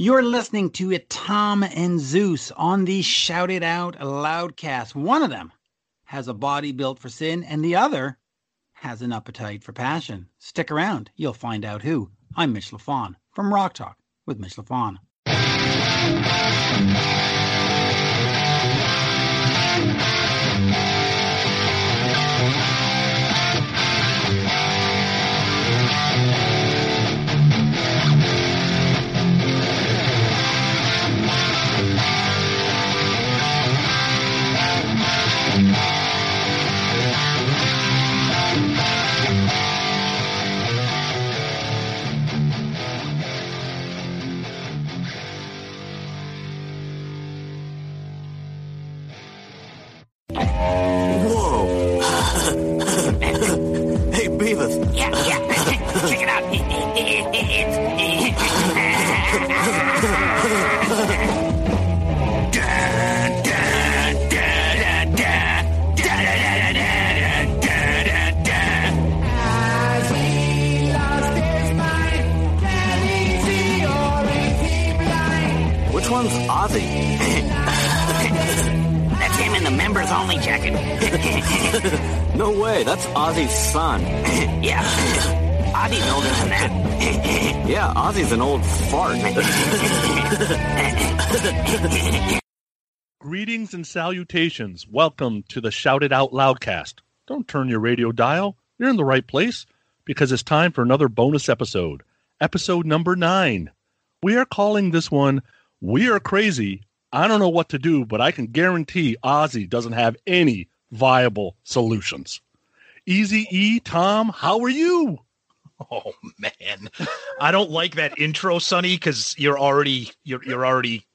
You're listening to it, Tom and Zeus on the Shout It Out Loudcast. One of them has a body built for sin, and the other has an appetite for passion. Stick around, you'll find out who. I'm Mitch LaFon from Rock Talk with Mitch LaFon. That's Ozzy's son. yeah. Ozzy's older than that. Yeah, Ozzy's an old fart. Greetings and salutations. Welcome to the Shout It Out Loudcast. Don't turn your radio dial. You're in the right place because it's time for another bonus episode. Episode number nine. We are calling this one We Are Crazy. I don't know what to do, but I can guarantee Ozzy doesn't have any viable solutions. Easy E, Tom, how are you? Oh man, I don't like that intro, Sonny, because you're already you're you're already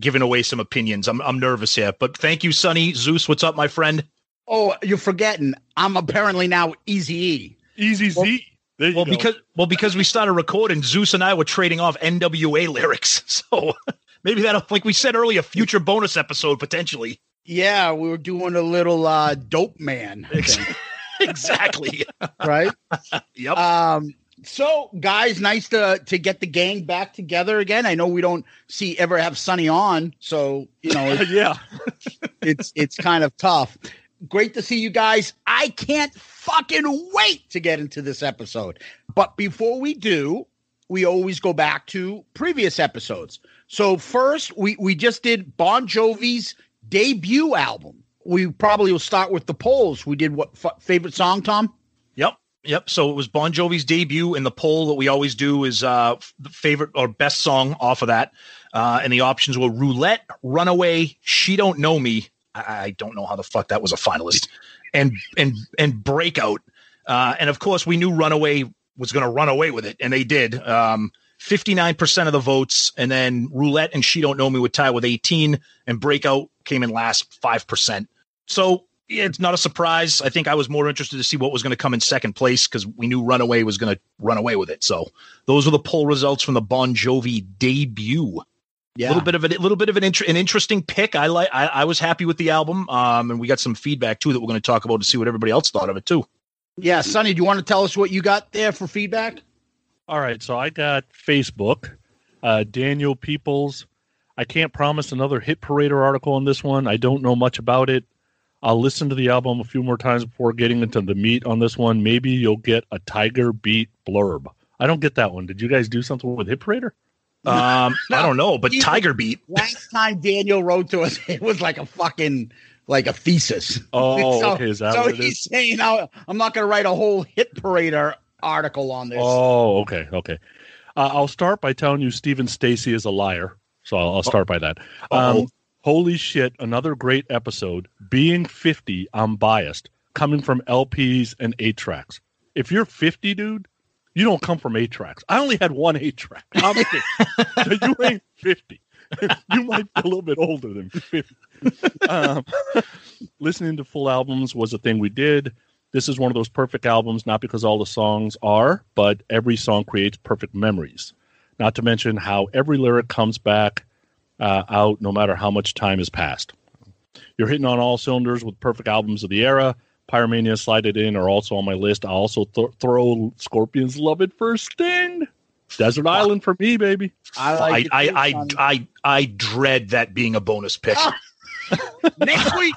giving away some opinions. I'm I'm nervous here, but thank you, Sonny. Zeus, what's up, my friend? Oh, you're forgetting. I'm apparently now Easy E. Easy Well- Z. There you Well, go. because well because we started recording, Zeus and I were trading off NWA lyrics, so maybe that'll like we said earlier, future bonus episode potentially. Yeah, we were doing a little uh dope man thing, exactly. right? yep. Um so guys, nice to to get the gang back together again. I know we don't see ever have Sunny on, so you know it's yeah. it's, it's kind of tough. Great to see you guys. I can't fucking wait to get into this episode. But before we do, we always go back to previous episodes. So first, we we just did Bon Jovi's debut album. We probably will start with the polls. We did what f- favorite song, Tom? Yep. Yep. So it was Bon Jovi's debut, and the poll that we always do is uh favorite or best song off of that. Uh, and the options were Roulette, Runaway, She Don't Know Me. I, I don't know how the fuck that was a finalist, and and and Breakout. Uh, and of course, we knew Runaway was going to run away with it, and they did. Um, 59% of the votes, and then Roulette and She Don't Know Me would tie with 18, and Breakout came in last 5%. So it's not a surprise. I think I was more interested to see what was going to come in second place because we knew Runaway was going to run away with it. So those were the poll results from the Bon Jovi debut. Yeah. A little bit of a little bit of an, inter- an interesting pick. I like. I, I was happy with the album, um, and we got some feedback too that we're going to talk about to see what everybody else thought of it too. Yeah, Sonny, do you want to tell us what you got there for feedback? All right, so I got Facebook, uh, Daniel Peoples. I can't promise another hit parader article on this one. I don't know much about it. I'll listen to the album a few more times before getting into the meat on this one. Maybe you'll get a Tiger Beat blurb. I don't get that one. Did you guys do something with Hit Parader? Um, I don't know, but You- Tiger Beat. Last time Daniel wrote to us, it was like a fucking like a thesis. Oh, So- okay. Is that so what it he's is? saying I, I'm not going to write a whole hit parader article on this. Oh, okay, okay. Uh, I'll start by telling you Stephen Stacy is a liar. So I'll, I'll start by that. Um, holy shit! Another great episode. Being 50, I'm biased. Coming from LPs and eight tracks. If you're 50, dude, you don't come from eight tracks. I only had one eight track. I'm 50. so you ain't 50. you might be a little bit older than 50. Um, listening to full albums was a thing we did. This is one of those perfect albums, not because all the songs are, but every song creates perfect memories. Not to mention how every lyric comes back uh, out no matter how much time has passed. You're hitting on all cylinders with perfect albums of the era. Pyromania, Slide It In are also on my list. I'll also th- throw Scorpions Love at First Sting. Desert Island for me, baby. I I like it I too, I, I I dread that being a bonus pick. next week.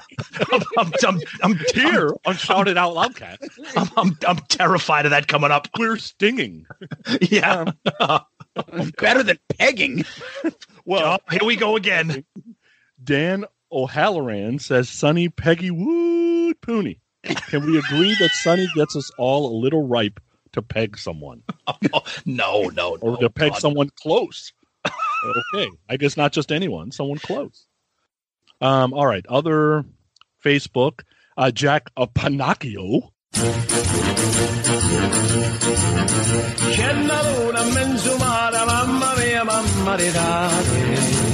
I'm, I'm, I'm, I'm, Here on Shout It Out Loudcast, I'm, I'm, I'm terrified of that coming up. we're stinging. Yeah. better than pegging. Well, Oh, here we go again. Dan O'Halloran says Sonny Peggy Wood Pooney. Can we agree that Sonny gets us all a little ripe to peg someone No, no, no. or no, to peg God. someone close? okay, I guess not just anyone, someone close. Um, all right, other Facebook, uh, Jack Panacchio. C'è una luna menzumata, mamma mia, mamma. Mia, mamma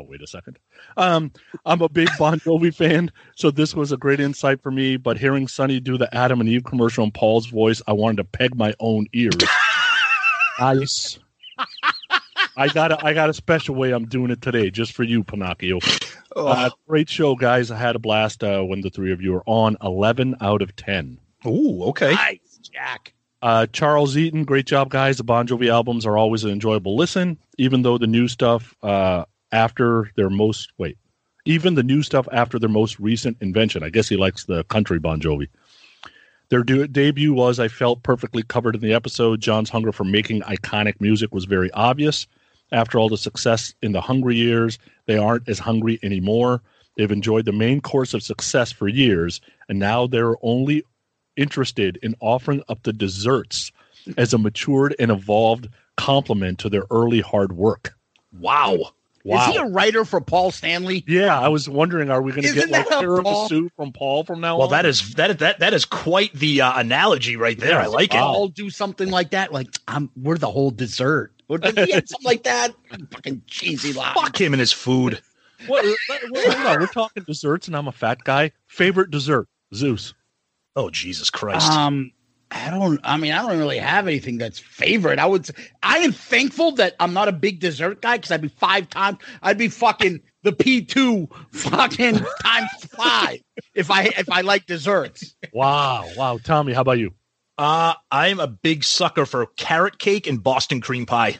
Oh, wait a second. Um, I'm a big Bon Jovi fan, so this was a great insight for me. But hearing Sonny do the Adam and Eve commercial in Paul's voice, I wanted to peg my own ears. nice. I got a, I got a special way I'm doing it today, just for you, Pinocchio. Uh, great show, guys. I had a blast uh, when the three of you are on. 11 out of 10. Ooh, okay. Nice, Jack. Uh, Charles Eaton, great job, guys. The Bon Jovi albums are always an enjoyable listen, even though the new stuff uh, after their most wait, even the new stuff after their most recent invention. I guess he likes the country Bon Jovi. Their de- debut was, I felt, perfectly covered in the episode. John's hunger for making iconic music was very obvious. After all the success in the hungry years, they aren't as hungry anymore. They've enjoyed the main course of success for years, and now they're only interested in offering up the desserts as a matured and evolved complement to their early hard work. Wow. Wow. Is he a writer for Paul Stanley? yeah, I was wondering, are we going to get like that a Paul? tiramisu from Paul from now Well, on? Well, that is that that that is quite the uh, analogy right there. Yeah. I like it. Wow. I'll do something like that. Like I'm, we're the whole dessert. Or does he have something like that? Fucking cheesy line. Fuck him and his food. What, what- hold on, we're talking desserts, and I'm a fat guy. Favorite dessert? Zeus. Oh Jesus Christ! Um, I don't. I mean, I don't really have anything that's favorite. I would. I am thankful that I'm not a big dessert guy because I'd be five times. I'd be fucking the P two fucking times five if I if I like desserts. Wow, wow. Tommy, how about you? Uh, I'm a big sucker for carrot cake and Boston cream pie.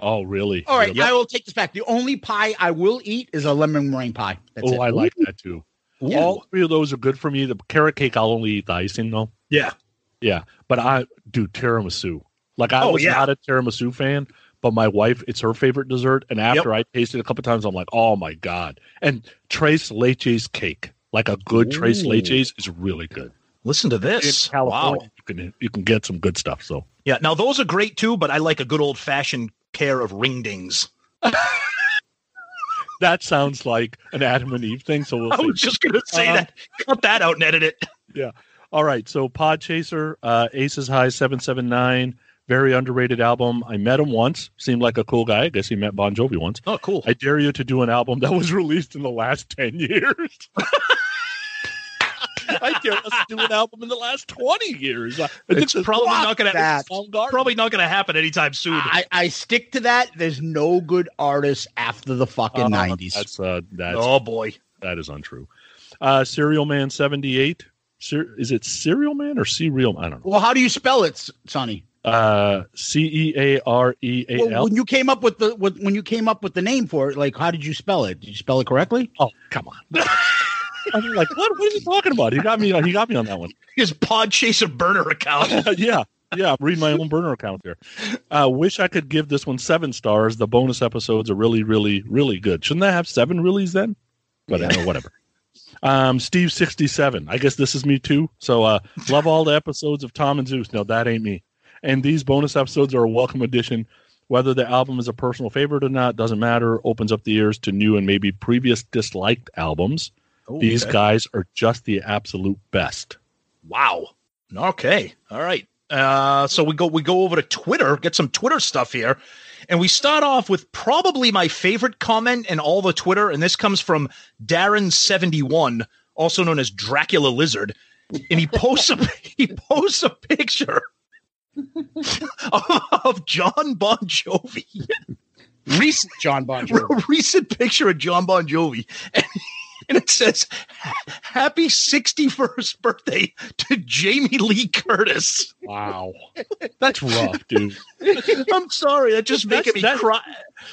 Oh, really? All right, Really? I will take this back. The only pie I will eat is a lemon meringue pie. That's oh, it. I like that too. Yeah. All three of those are good for me. The carrot cake, I'll only eat the icing though. Yeah. Yeah, but I do tiramisu. Like I Oh, was yeah. not a tiramisu fan, but my wife, it's her favorite dessert. And after I tasted it a couple times, I'm like, oh my god! And Tres Leches cake, like a good Tres Ooh. Leches, is really good. Listen to In this. California, Wow. you can you can get some good stuff. So Yeah. Now those are great too, but I like a good old fashioned pair of ring dings. that sounds like an Adam and Eve thing. So we'll I was just gonna say Uh, that. Cut that out and edit it. All right, so Pod Chaser, uh, Aces High seven seven nine, very underrated album. I met him once, seemed like a cool guy. I guess he met Bon Jovi once. Oh, cool. I dare you to do an album that was released in the last ten years. I dare us to do an album in the last twenty years. Uh, It's this probably not gonna that. Probably not gonna happen anytime soon. I, I stick to that. There's no good artists after the fucking Uh, nineties. That's uh, that's oh boy. that is untrue. Uh, Serial Man seventy eight. Ser- is it Serial Man or Serial? I don't know. well, how do you spell it, Sonny? Uh, C E A R E A Well, when you came up with the with, when you came up with the name for it, like how did you spell it? Did you spell it correctly? Oh, come on. I'm like, what? What are you talking about? He got me. He got me on that one. His Pod Chaser burner account. yeah, yeah. I'm reading my own burner account there. Uh, wish I could give this one seven stars. The bonus episodes are really, really, really good. Shouldn't that have seven reallys then? But uh, whatever. Um, Steve sixty seven. I guess this is me too. So uh, love all the episodes of Tom and Zeus. No, that ain't me. And these bonus episodes are a welcome addition. Whether the album is a personal favorite or not doesn't matter. Opens up the ears to new and maybe previous disliked albums. These Okay. guys are just the absolute best. Wow. Okay. All right. Uh, so we go we go over to Twitter, get some Twitter stuff here, and we start off with probably my favorite comment in all the Twitter, and this comes from Darren seventy one, also known as Dracula Lizard, and he posts a he posts a picture of, of John Bon Jovi, Recent John Bon Jovi. recent picture of John Bon Jovi, and, and it says, "Happy sixty first birthday to Jamie Lee Curtis." Wow. That's rough, dude. I'm sorry, that just That's- making me cry.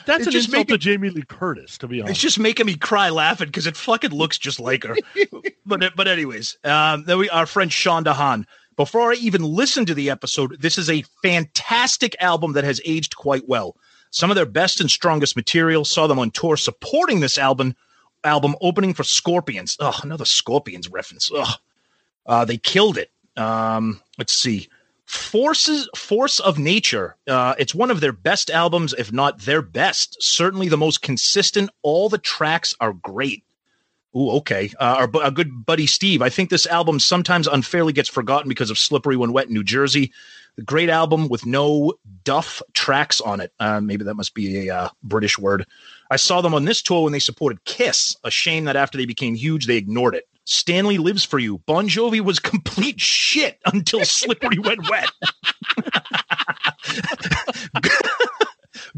That's It's an just insult making- to Jamie Lee Curtis, to be honest. It's just making me cry laughing because it fucking looks just like her. but but anyways, um, then we our friend Sean Dahan. Before I even listened to the episode, this is a fantastic album that has aged quite well. Some of their best and strongest material. Saw them on tour supporting this album. Album opening for Scorpions. Oh, another Scorpions reference. Ugh. Uh, they killed it. Um, let's see. Forces Force of Nature. Uh, it's one of their best albums, if not their best. Certainly the most consistent. All the tracks are great. Ooh, okay. Uh, our, our good buddy Steve. I think this album sometimes unfairly gets forgotten because of "Slippery When Wet" in New Jersey. Great album with no duff tracks on it. Uh, maybe that must be a uh, British word. I saw them on this tour when they supported Kiss. A shame that after they became huge, they ignored it. Stanley lives for you. Bon Jovi was complete shit until Slippery When Wet.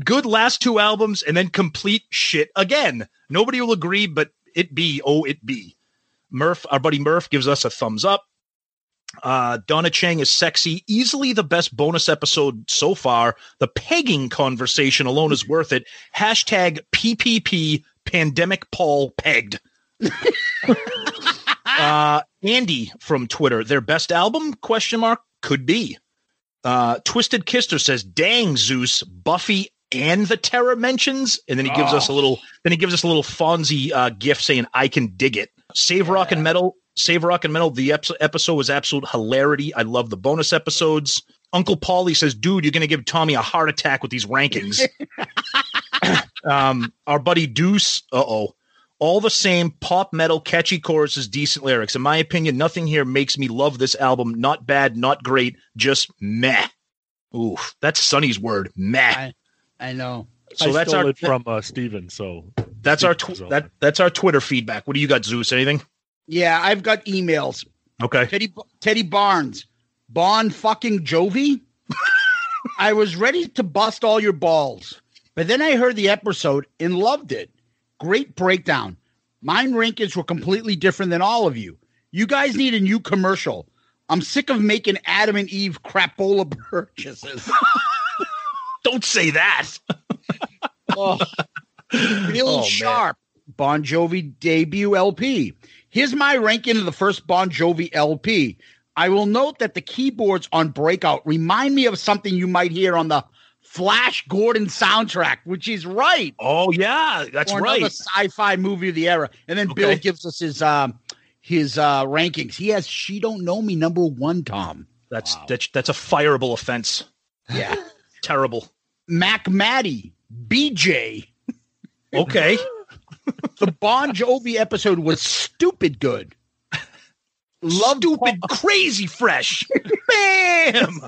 Good last two albums and then complete shit again. Nobody will agree, but it be, oh, it be. Murph, our buddy Murph gives us a thumbs up. Uh, Donna Chang is sexy. Easily the best bonus episode so far. The pegging conversation alone is worth it. Hashtag PPP pandemic Paul pegged. uh, Andy from Twitter, their best album? Question mark. Could be. Uh, Twisted Kister says, "Dang Zeus, Buffy and the Terror mentions," and then he gives us a little. Then he gives us a little Fonzie uh, gift saying, "I can dig it." Save rock and metal. Save rock and metal. The episode was absolute hilarity. I love the bonus episodes. Uncle Paulie says, "Dude, you're gonna give Tommy a heart attack with these rankings." um, our buddy Deuce. Uh oh. All the same, pop metal, catchy choruses, decent lyrics. In my opinion, nothing here makes me love this album. Not bad, not great, just meh. Oof, that's Sonny's word, meh. I- I know. So I that's stole our it from uh, Steven. So that's our tw- that that's our Twitter feedback. What do you got, Zeus? Anything? Yeah, I've got emails. Okay. Teddy Teddy Barnes, Bon fucking Jovi. I was ready to bust all your balls, but then I heard the episode and loved it. Great breakdown. Mine rankings were completely different than all of you. You guys need a new commercial. I'm sick of making Adam and Eve crapola purchases. Don't say that. oh, Bill Oh, man. Sharp, Bon Jovi debut LP. Here's my ranking of the first Bon Jovi LP. I will note that the keyboards on Breakout remind me of something you might hear on the Flash Gordon soundtrack, which is right. Oh yeah, that's right. another sci-fi movie of the era. And then Bill gives us his um his uh rankings. He has She Don't Know Me number one, Tom. That's that's that's a fireable offense. Yeah. Terrible. Mac Maddie, BJ. Okay. The Bon Jovi episode was stupid good. Love Stupid, crazy fresh. Bam.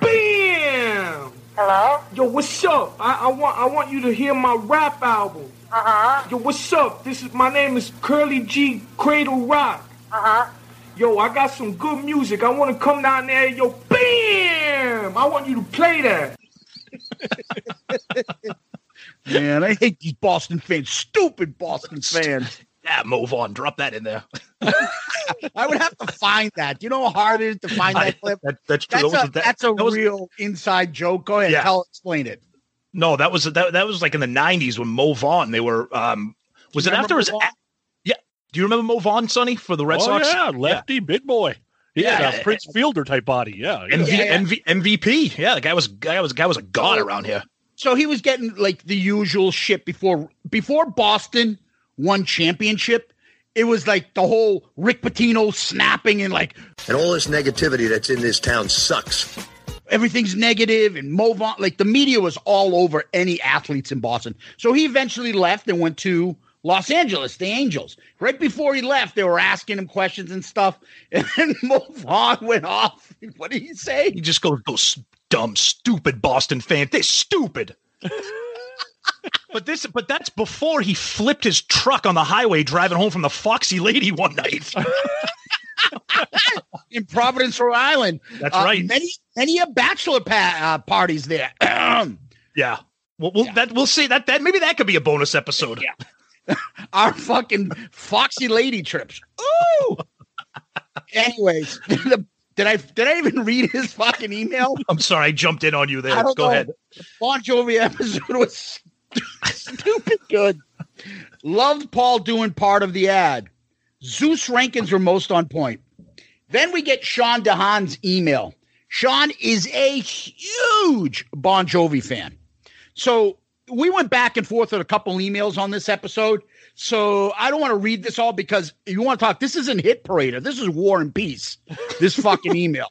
Bam! Hello? Yo, what's up? I, I want I want you to hear my rap album. Uh-huh. Yo, what's up? This is my name is Curly G Cradle Rock. Uh-huh. Yo, I got some good music. I want to come down there. Yo, bam! I want you to play that. Man, I hate these Boston fans. Stupid Boston fans. Yeah, move on. Drop that in there. I would have to find that. Do you know how hard it is to find I- that clip? that- that's true. That's That a, that- that's a that was- real inside joke. Go ahead, Yeah. tell explain it. No, that was that, that was like in the '90s when Mo Vaughn. They were. um Was it after remember his? Mo Yeah. Do you remember Mo Vaughn, Sonny, for the Red oh Sox? yeah, lefty, big boy. He had Yeah. a Prince Fielder type body. Yeah, yeah. MV, Yeah. MV, MVP. Yeah, the guy was guy was guy was a god Oh. around here. So he was getting like the usual shit before before Boston won championship. It was like the whole Rick Pitino snapping and like And all this negativity that's in this town sucks. everything's negative and move on. Like the media was all over any athletes in Boston. So he eventually left and went to Los Angeles, the Angels. Right before he left, they were asking him questions and stuff. And then Mo Vaughn went off. What did he say? He just goes, "Those dumb, stupid Boston fan. They're stupid." but this, but that's before he flipped his truck on the highway driving home from the Foxy Lady one night. in Providence, Rhode Island. That's Uh, right. Many, many a bachelor pa- uh, parties there. Yeah. Well, we'll that we'll see that that maybe that could be a bonus episode. Yeah. Our fucking Foxy Lady trips. Ooh. Anyways, the, did I did I even read his fucking email? I'm sorry, I jumped in on you there. Go know. ahead. Bon Jovi episode was stupid good. Loved Paul doing part of the ad. Zeus rankings were most on point. Then we get Sean DeHaan's email. Sean is a huge Bon Jovi fan. So we went back and forth with a couple emails on this episode. So I don't want to read this all because you want to talk. This isn't hit parader. This is war and peace. This fucking email,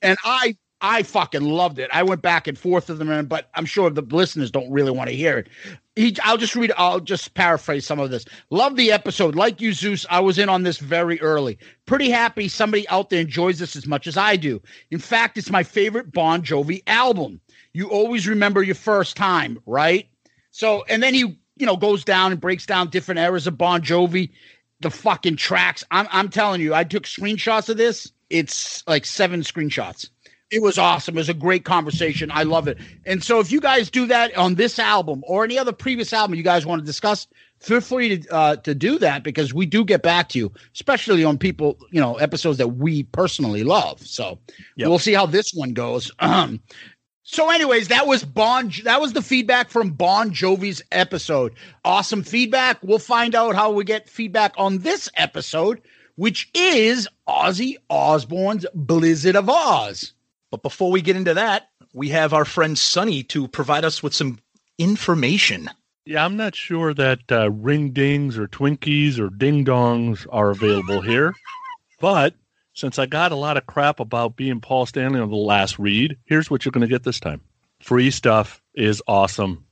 and I I fucking loved it. I went back and forth with them, but I'm sure the listeners don't really want to hear it. He, I'll just read. I'll just paraphrase some of this. Love the episode. Like you, Zeus, I was in on this very early. Pretty happy somebody out there enjoys this as much as I do. In fact, it's my favorite Bon Jovi album. You always remember your first time, right? So, and then he, you know, goes down and breaks down different eras of Bon Jovi, the fucking tracks. I'm, I'm telling you, I took screenshots of this. It's like seven screenshots. It was awesome. It was a great conversation. I love it. And so, if you guys do that on this album or any other previous album you guys want to discuss, feel free to uh, to do that because we do get back to you, especially on people, you know, episodes that we personally love. So Yep. we'll see how this one goes. Um, so, anyways, that was Bon. That was the feedback from Bon Jovi's episode. Awesome feedback. We'll find out how we get feedback on this episode, which is Ozzy Osbourne's Blizzard of Ozz. But before we get into that, we have our friend Sonny to provide us with some information. Yeah, I'm not sure that uh, ring dings or Twinkies or ding dongs are available here. But since I got a lot of crap about being Paul Stanley on the last read, here's what you're going to get this time. Free stuff is awesome,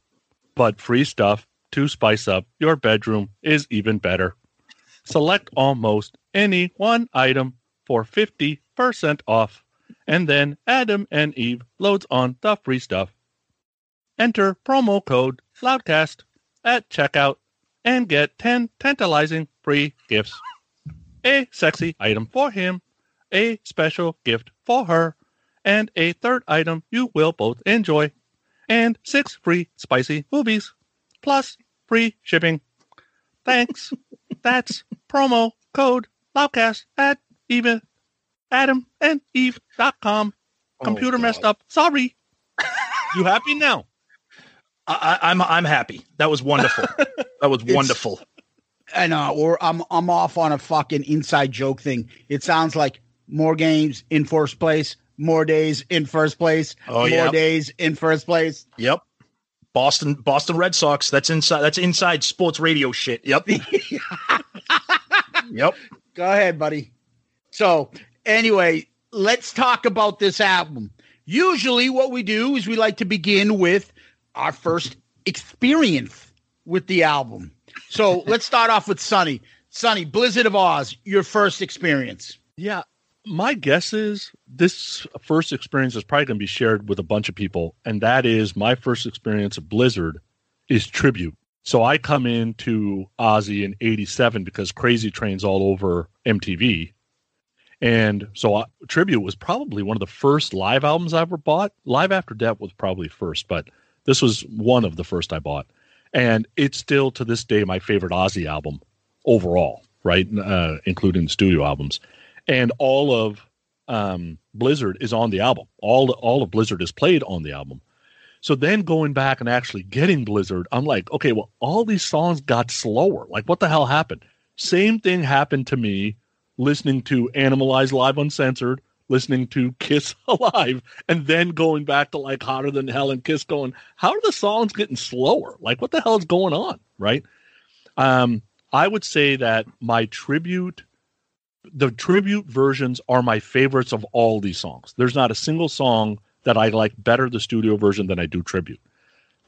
but free stuff to spice up your bedroom is even better. Select almost any one item for 50% off, and then Adam and Eve loads on the free stuff. Enter promo code Loudcast at checkout and get 10 tantalizing free gifts. A sexy item for him, a special gift for her, and a third item you will both enjoy, and six free spicy movies, plus free shipping. Thanks. That's promo code Loudcast at even Adam and Eve.com. Oh, Computer messed up. Sorry. you happy now? I, I, I'm I'm happy. That was wonderful. that was It's- wonderful. I know, or I'm I'm off on a fucking inside joke thing. It sounds like more games in first place, more days in first place, Oh, more yeah. days in first place. Yep. Boston Boston Red Sox. That's inside. That's inside sports radio shit. Yep. yep. Go ahead, buddy. So, anyway, let's talk about this album. Usually, what we do is we like to begin with our first experience with the album. So, let's start off with Sonny. Sonny, Blizzard of Ozz, your first experience. Yeah. My guess is this first experience is probably going to be shared with a bunch of people. And that is my first experience of Blizzard is tribute. So I come into Ozzy in 87 because Crazy Train's all over MTV. And so I, Tribute was probably one of the first live albums I ever bought. Live After Death was probably first, but this was one of the first I bought. And it's still to this day my favorite Ozzy album overall, right? Uh, including studio albums. And all of um, Blizzard is on the album. All all of Blizzard is played on the album. So then going back and actually getting Blizzard, I'm like, okay, well, all these songs got slower. Like, what the hell happened? Same thing happened to me listening to Animalize Live Uncensored, listening to Kiss Alive, and then going back to like Hotter Than Hell and Kiss going, how are the songs getting slower? Like, what the hell is going on? Right. Um, I would say that my tribute, the tribute versions are my favorites of all these songs. There's not a single song that I like better the studio version than I do tribute.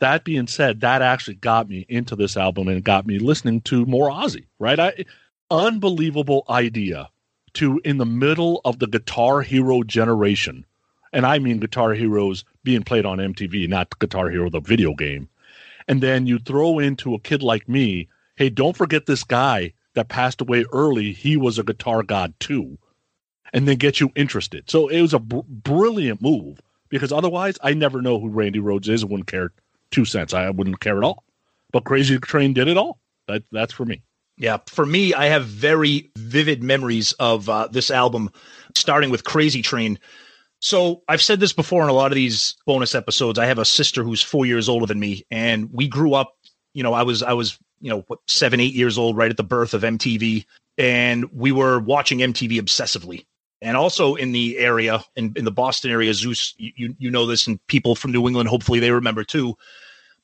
that being said, that actually got me into this album and got me listening to more Ozzy, right? I unbelievable idea to in the middle of the Guitar Hero generation. And I mean Guitar Heroes being played on MTV, not Guitar Hero the video game. And then you throw into a kid like me, hey, don't forget this guy that passed away early. He was a guitar god too. And then get you interested. So it was a br- brilliant move because otherwise I never know who Randy Rhoads is. I wouldn't care two cents. I wouldn't care at all. But Crazy Train did it all. That that's for me. Yeah, for me, I have very vivid memories of uh, this album, starting with Crazy Train. So I've said this before in a lot of these bonus episodes. I have a sister who's four years older than me, and we grew up. You know, I was I was you know what seven eight years old right at the birth of MTV, and we were watching MTV obsessively. And also in the area in, in the Boston area, Zeus, you you know this, and people from New England, hopefully they remember too.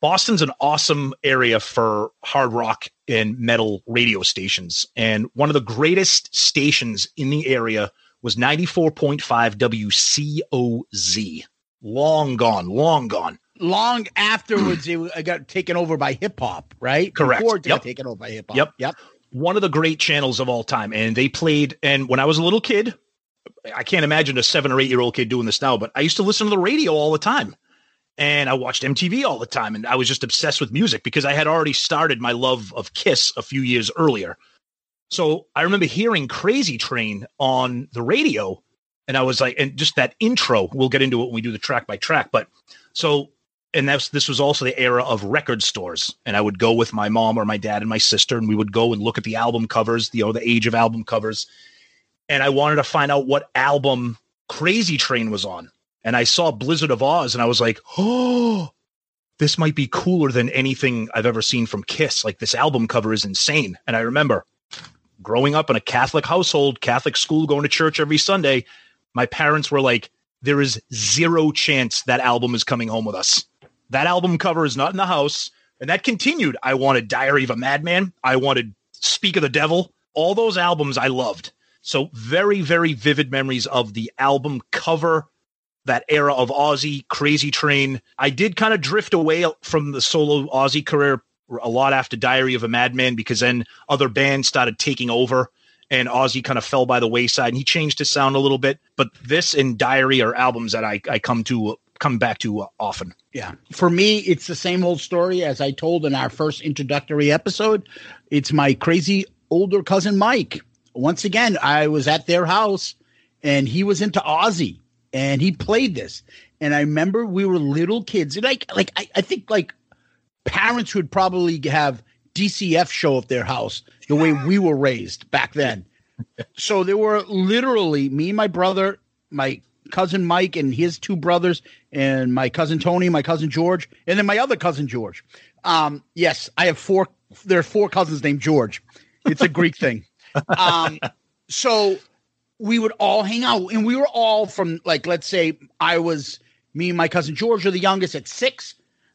Boston's an awesome area for hard rock and metal radio stations. And one of the greatest stations in the area was 94.5 WCOZ. Long gone, long gone. Long afterwards, it got taken over by hip hop, right? Correct. Before it got Yep. taken over by hip hop. Yep. Yep. One of the great channels of all time. And they played, and when I was a little kid, I can't imagine a seven or eight year old kid doing this now, but I used to listen to the radio all the time. And I watched MTV all the time. And I was just obsessed with music because I had already started my love of Kiss a few years earlier. So I remember hearing Crazy Train on the radio. And I was like, and just that intro, we'll get into it when we do the track by track. But so, and that's this was also the era of record stores. And I would go with my mom or my dad and my sister, and we would go and look at the album covers, you know, the age of album covers. And I wanted to find out what album Crazy Train was on. And I saw Blizzard of Ozz, and I was like, oh, this might be cooler than anything I've ever seen from Kiss. Like this album cover is insane. And I remember growing up in a Catholic household, Catholic school, going to church every Sunday, my parents were like, there is zero chance that album is coming home with us. That album cover is not in the house. And that continued. I wanted Diary of a Madman. I wanted Speak of the Devil. All those albums I loved. So very, very vivid memories of the album cover, that era of Ozzy, Crazy Train. I did kind of drift away from the solo Ozzy career a lot after Diary of a Madman because then other bands started taking over and Ozzy kind of fell by the wayside and he changed his sound a little bit. But this and Diary are albums that I, I come to come back to uh, often. Yeah. For me, it's the same old story as I told in our first introductory episode. It's my crazy older cousin Mike. Once again, I was at their house and he was into Ozzy and he played this. And I remember we were little kids. And Like like I, I think like parents would probably have DCF show at their house the way we were raised back then. so there were literally me and my brother, my cousin Mike and his two brothers, and my cousin Tony, my cousin George, and then my other cousin George. Um, yes, I have four. There are four cousins named George. It's a Greek thing. Um, so we would all hang out, and we were all from like, let's say, I was me and my cousin George are the youngest at six.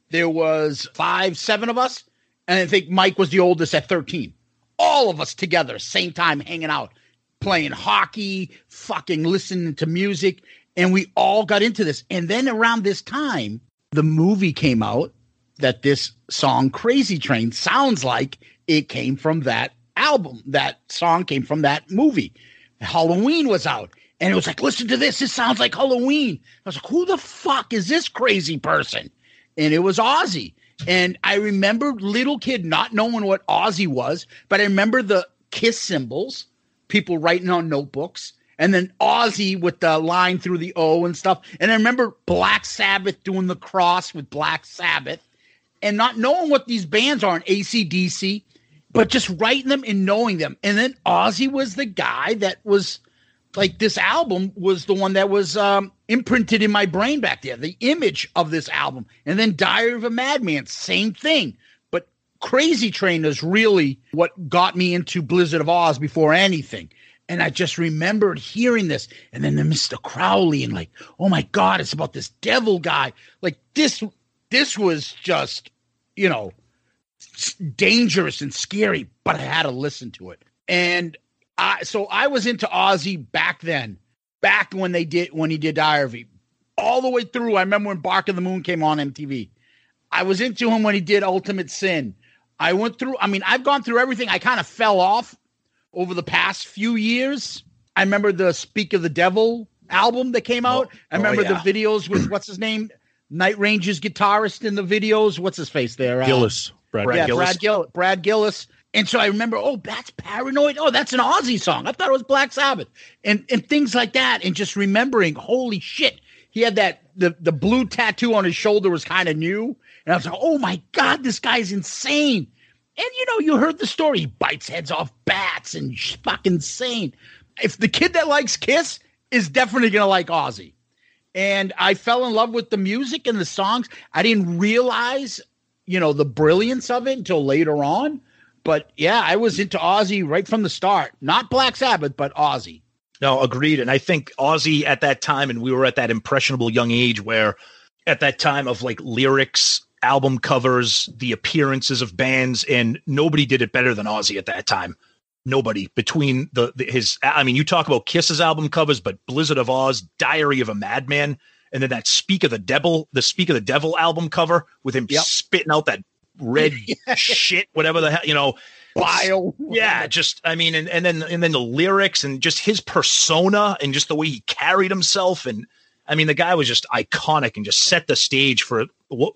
There was five, seven of us, and I think Mike was the oldest at thirteen. All of us together, same time, hanging out, playing hockey, fucking listening to music, and we all got into this. And then around this time, the movie came out that this song Crazy Train sounds like it came from that album. That song came from that movie. Halloween was out. And it was like, listen to this. This sounds like Halloween. I was like, who the fuck is this crazy person? And it was Ozzy. And I remember little kid not knowing what Ozzy was, but I remember the kiss symbols, people writing on notebooks, and then Ozzy with the line through the O and stuff. And I remember Black Sabbath doing the cross with Black Sabbath and not knowing what these bands are in ACDC, but just writing them and knowing them. And then Ozzy was the guy that was like this album was the one that was um, imprinted in my brain back there, the image of this album. And then Diary of a Madman, same thing. But Crazy Train is really what got me into Blizzard of Ozz before anything. And I just remembered hearing this, and then the Mr. Crowley, and like, oh my God, it's about this devil guy. Like this, this was just, you know, dangerous and scary, but I had to listen to it. And I, so I was into Ozzy back then, back when they did when he did Diary, all the way through. I remember when Bark at the Moon came on MTV. I was into him when he did Ultimate Sin. I went through, I mean, I've gone through everything. I kind of fell off over the past few years. I remember the Speak of the Devil album that came out. I oh, remember yeah. the videos with what's his name? Night Ranger's guitarist in the videos. What's his face there? Uh, Gillis, Brad. Brad yeah, Gillis. Brad Gill, Brad Gillis. And so I remember, oh, that's paranoid. Oh, that's an Ozzy song. I thought it was Black Sabbath, and and things like that. And just remembering, holy shit, he had that the the blue tattoo on his shoulder was kind of new, and I was like, oh my god, this guy's insane. And you know, you heard the story. He bites heads off bats and fucking insane. If the kid that likes Kiss is definitely gonna like Ozzy. And I fell in love with the music and the songs. I didn't realize, you know, the brilliance of it until later on. But yeah, I was into Ozzy right from the start. Not Black Sabbath, but Ozzy. No, agreed. And I think Ozzy at that time, and we were at that impressionable young age where at that time of like lyrics, album covers, the appearances of bands, and nobody did it better than Ozzy at that time. Nobody between the, the his. I mean, you talk about Kiss's album covers, but Blizzard of Ozz, Diary of a Madman, and then that Speak of the Devil, the Speak of the Devil album cover with him Yep. spitting out that red shit, whatever the hell, you know, Bile. yeah, just I mean, and, and then and then the lyrics and just his persona and just the way he carried himself and I mean, the guy was just iconic and just set the stage for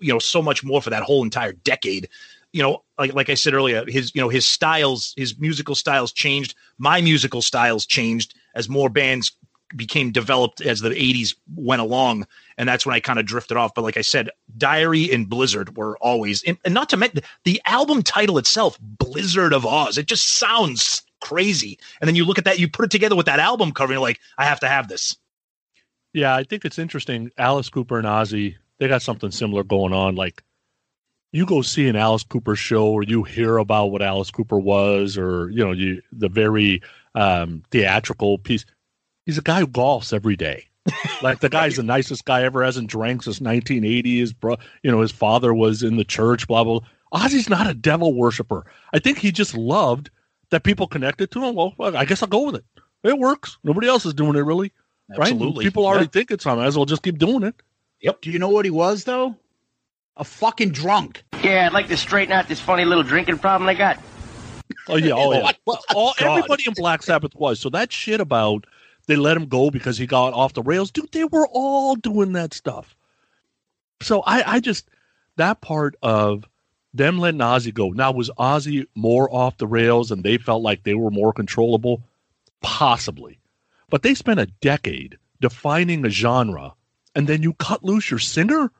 you know so much more for that whole entire decade. You know, like like I said earlier, his you know his styles, his musical styles changed. My musical styles changed as more bands became developed as the 80s went along and that's when i kind of drifted off but like i said diary and blizzard were always and, and not to mention the album title itself blizzard of ozz it just sounds crazy and then you look at that you put it together with that album cover and you're like i have to have this Yeah, I think it's interesting. Alice Cooper and Ozzy, they got something similar going on. Like, you go see an Alice Cooper show, or you hear about what Alice Cooper was, or you know, you the very um, theatrical piece. He's a guy who golfs every day. Like the guy's the nicest guy ever. Hasn't drank since 1980. His bro, you know, his father was in the church. Blah blah. blah. Ozzy's not a devil worshiper. I think he just loved that people connected to him. Well, I guess I'll go with it. It works. Nobody else is doing it really right? absolutely People already Yeah. think it's on. Might as well just keep doing it. Do you know what he was though? A fucking drunk. Yeah, I'd like to straighten out this funny little drinking problem I got. Oh yeah, oh yeah. What? Well, all, everybody in Black Sabbath was. So that shit about they let him go because he got off the rails, dude. They were all doing that stuff. So I, I just that part of them letting Ozzy go. Now was Ozzy more off the rails and they felt like they were more controllable? Possibly, but they spent a decade defining a genre, and then you cut loose your singer.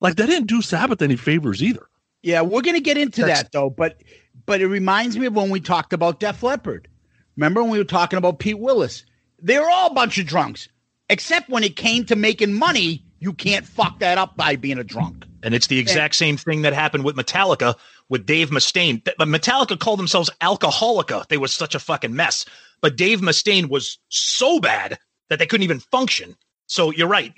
Like that didn't do Sabbath any favors either. Yeah, we're gonna get into That's- that though, but but it reminds me of when we talked about Def Leppard. Remember when we were talking about Pete Willis? They were all a bunch of drunks, except when it came to making money. You can't fuck that up by being a drunk. And it's the exact same thing that happened with Metallica with Dave Mustaine. But Metallica called themselves Alcoholica. They were such a fucking mess. But Dave Mustaine was so bad that they couldn't even function. So you're right.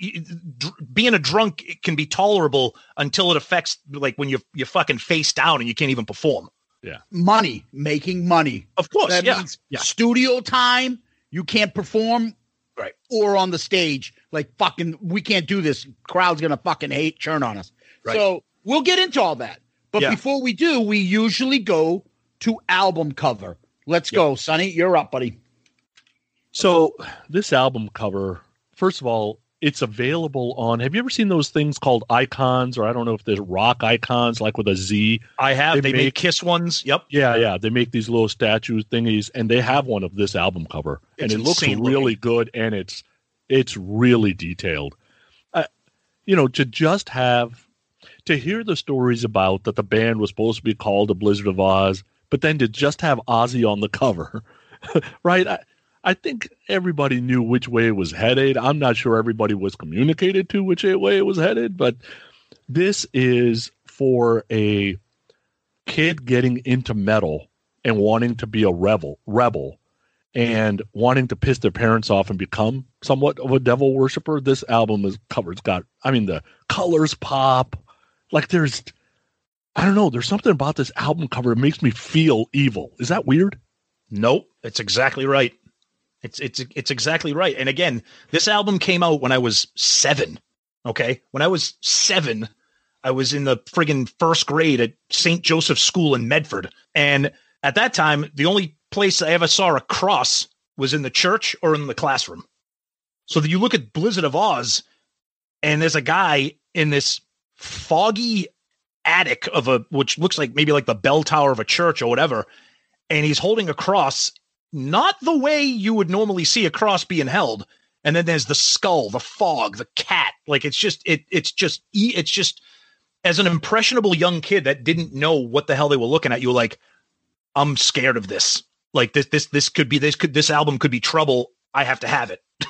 Being a drunk it can be tolerable until it affects like when you you fucking face down and you can't even perform. Yeah, money, making money. Of course, That yeah, means yeah. studio time. You can't perform, Right. Or on the stage, like fucking, we can't do this. Crowd's gonna fucking hate churn on us. Right. So we'll get into all that. But Yeah. before we do, we usually go to album cover. Let's go, Sonny. You're up, buddy. So this album cover, first of all, it's available on. Have you ever seen those things called icons, or I don't know if they're rock icons, like with a Z? I have. They They, make, make- Kiss ones. Yep. Yeah, yeah. They make these little statue thingies, and they have one of this album cover, and it looks really good, and it's it's really detailed. Uh, you know, to just have to hear the stories about that the band was supposed to be called the Blizzard of Ozz, but then to just have Ozzy on the cover, right? I, I think everybody knew which way it was headed. I'm not sure everybody was communicated to which way it was headed, but this is for a kid getting into metal and wanting to be a rebel, rebel, and wanting to piss their parents off and become somewhat of a devil worshiper. This album is covered. It's got, I mean, the colors pop. Like there's, I don't know. There's something about this album cover that makes me feel evil. Is that weird? Nope, it's exactly right. It's it's it's exactly right. And again, this album came out when I was seven. Okay, when I was seven, I was in the friggin' first grade at St. Joseph's School in Medford. And at that time, the only place I ever saw a cross was in the church or in the classroom. So that you look at Blizzard of Ozz, and there's a guy in this foggy attic of a which looks like maybe like the bell tower of a church or whatever, and he's holding a cross, not the way you would normally see a cross being held. And then there's the skull, the fog, the cat. Like it's just it it's just it's just as an impressionable young kid that didn't know what the hell they were looking at, you were like, I'm scared of this. Like this this this could be this could this album could be trouble. I have to have it.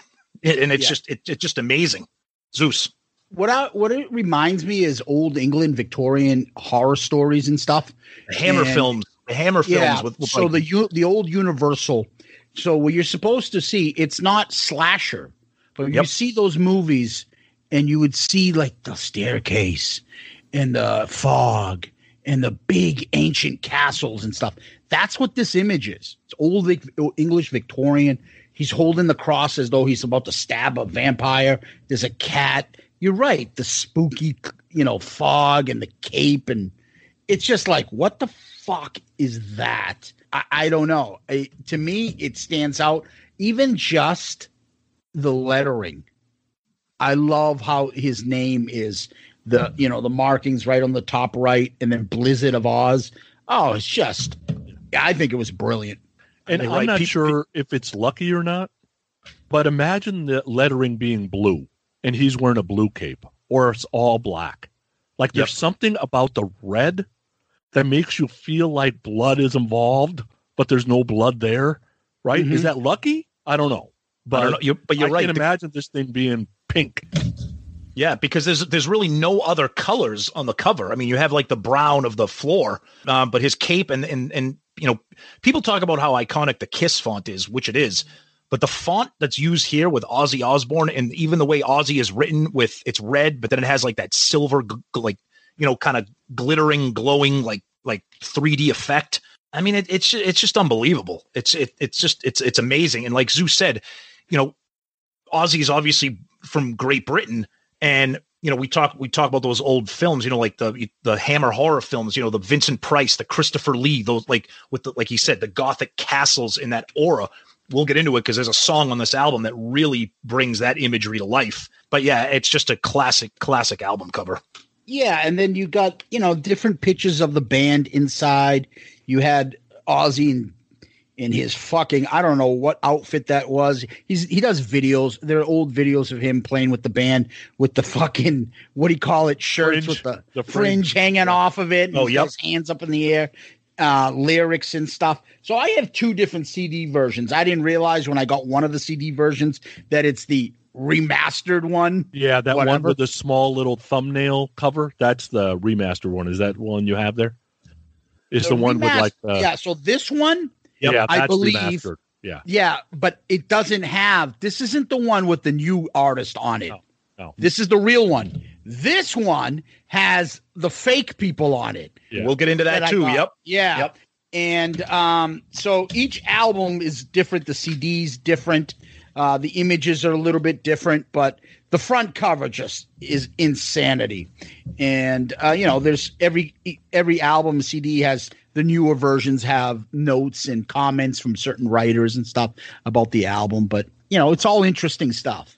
and it's Yeah. just it, it's just amazing. Zeus. What I, what it reminds me is old England Victorian horror stories and stuff. Hammer And- films. The Hammer films Yeah. with, with so like- the the old Universal. So what you're supposed to see, it's not slasher, but you see those movies, and you would see like the staircase, and the fog, and the big ancient castles and stuff. That's what this image is. It's old English Victorian. He's holding the cross as though he's about to stab a vampire. There's a cat. You're right. The spooky, you know, fog and the cape and it's just like what the fuck is that? I, I don't know. I, to me it stands out. Even just the lettering. I love how his name is. The you know the markings right on the top right and then blizzard of ozz. Oh it's just i think it was brilliant. And I'm not peop- sure if it's lucky or not, but imagine the lettering being blue and he's wearing a blue cape or it's all black. Like there's Yep. something about the red that makes you feel like blood is involved, but there's no blood there, right? Mhm. Is that lucky? I don't know. but, I don't know, you're, but you're I right. can imagine this thing being pink. Yeah, because there's there's really no other colors on the cover. I mean, you have like the brown of the floor, um, but his cape and and and you know, people talk about how iconic the Kiss font is, which it is. But the font that's used here with Ozzy Osbourne, and even the way Ozzy is written with it's red, but then it has like that silver, like you know, kind of glittering, glowing, like like 3D effect. I mean, it, it's it's just unbelievable. It's it, it's just it's it's amazing. And like Zeus said, you know, is obviously from Great Britain, and you know we talk we talk about those old films, you know, like the the Hammer horror films, you know, the Vincent Price, the Christopher Lee, those like with the like he said, the gothic castles in that aura. We'll get into it because there's a song on this album that really brings that imagery to life. But yeah, it's just a classic classic album cover. Yeah, and then you got you know different pictures of the band inside. You had Ozzy in, in his fucking I don't know what outfit that was. He's he does videos. There are old videos of him playing with the band with the fucking what do you call it shirts Fringe. with the, The fringe, fringe. hanging off of it. and Oh, yep. hands up in the air. Uh, lyrics and stuff. So I have two different CD versions. I didn't realize when I got one of the CD versions that it's the remastered one. Yeah, that one with the small little thumbnail cover. That's the remastered one. Is that one you have there? Is the, one with like the yeah. So this one yeah, I believe- remastered. Yeah. Yeah, but it doesn't have. This isn't the one with the new artist on it. No, no. This is the real one. This one has the fake people on it. Yeah. We'll get into that, I too. Yep. Yeah. Yep. And um, so each album is different. The CD's different. Uh, the images are a little bit different, but the front cover just is insanity. And uh, you know, there's every every album CD has the newer versions have notes and comments from certain writers and stuff about the album. But you know, it's all interesting stuff.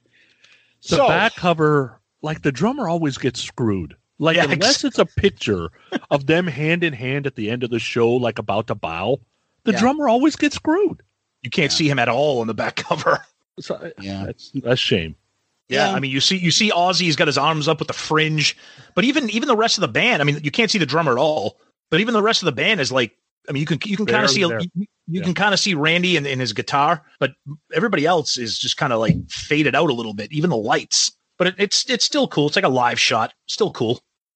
The so back cover, like the drummer always gets screwed. Like Yeah, unless it's a picture of them hand in hand at the end of the show, like about to bow, the Yeah. drummer always gets screwed. You can't see him at all on the back cover. So, uh, Yeah. that's that's shame. Yeah, Yeah. I mean, you see, you see Ozzy. He's got his arms up with the fringe, but even even the rest of the band. I mean, you can't see the drummer at all. But even the rest of the band is like, I mean, you can you can kind of see Barely you, you Yeah. can kind of see Randy in, in his guitar, but everybody else is just kind of like faded out a little bit. Even the lights, but it, it's it's still cool. It's like a live shot, still cool.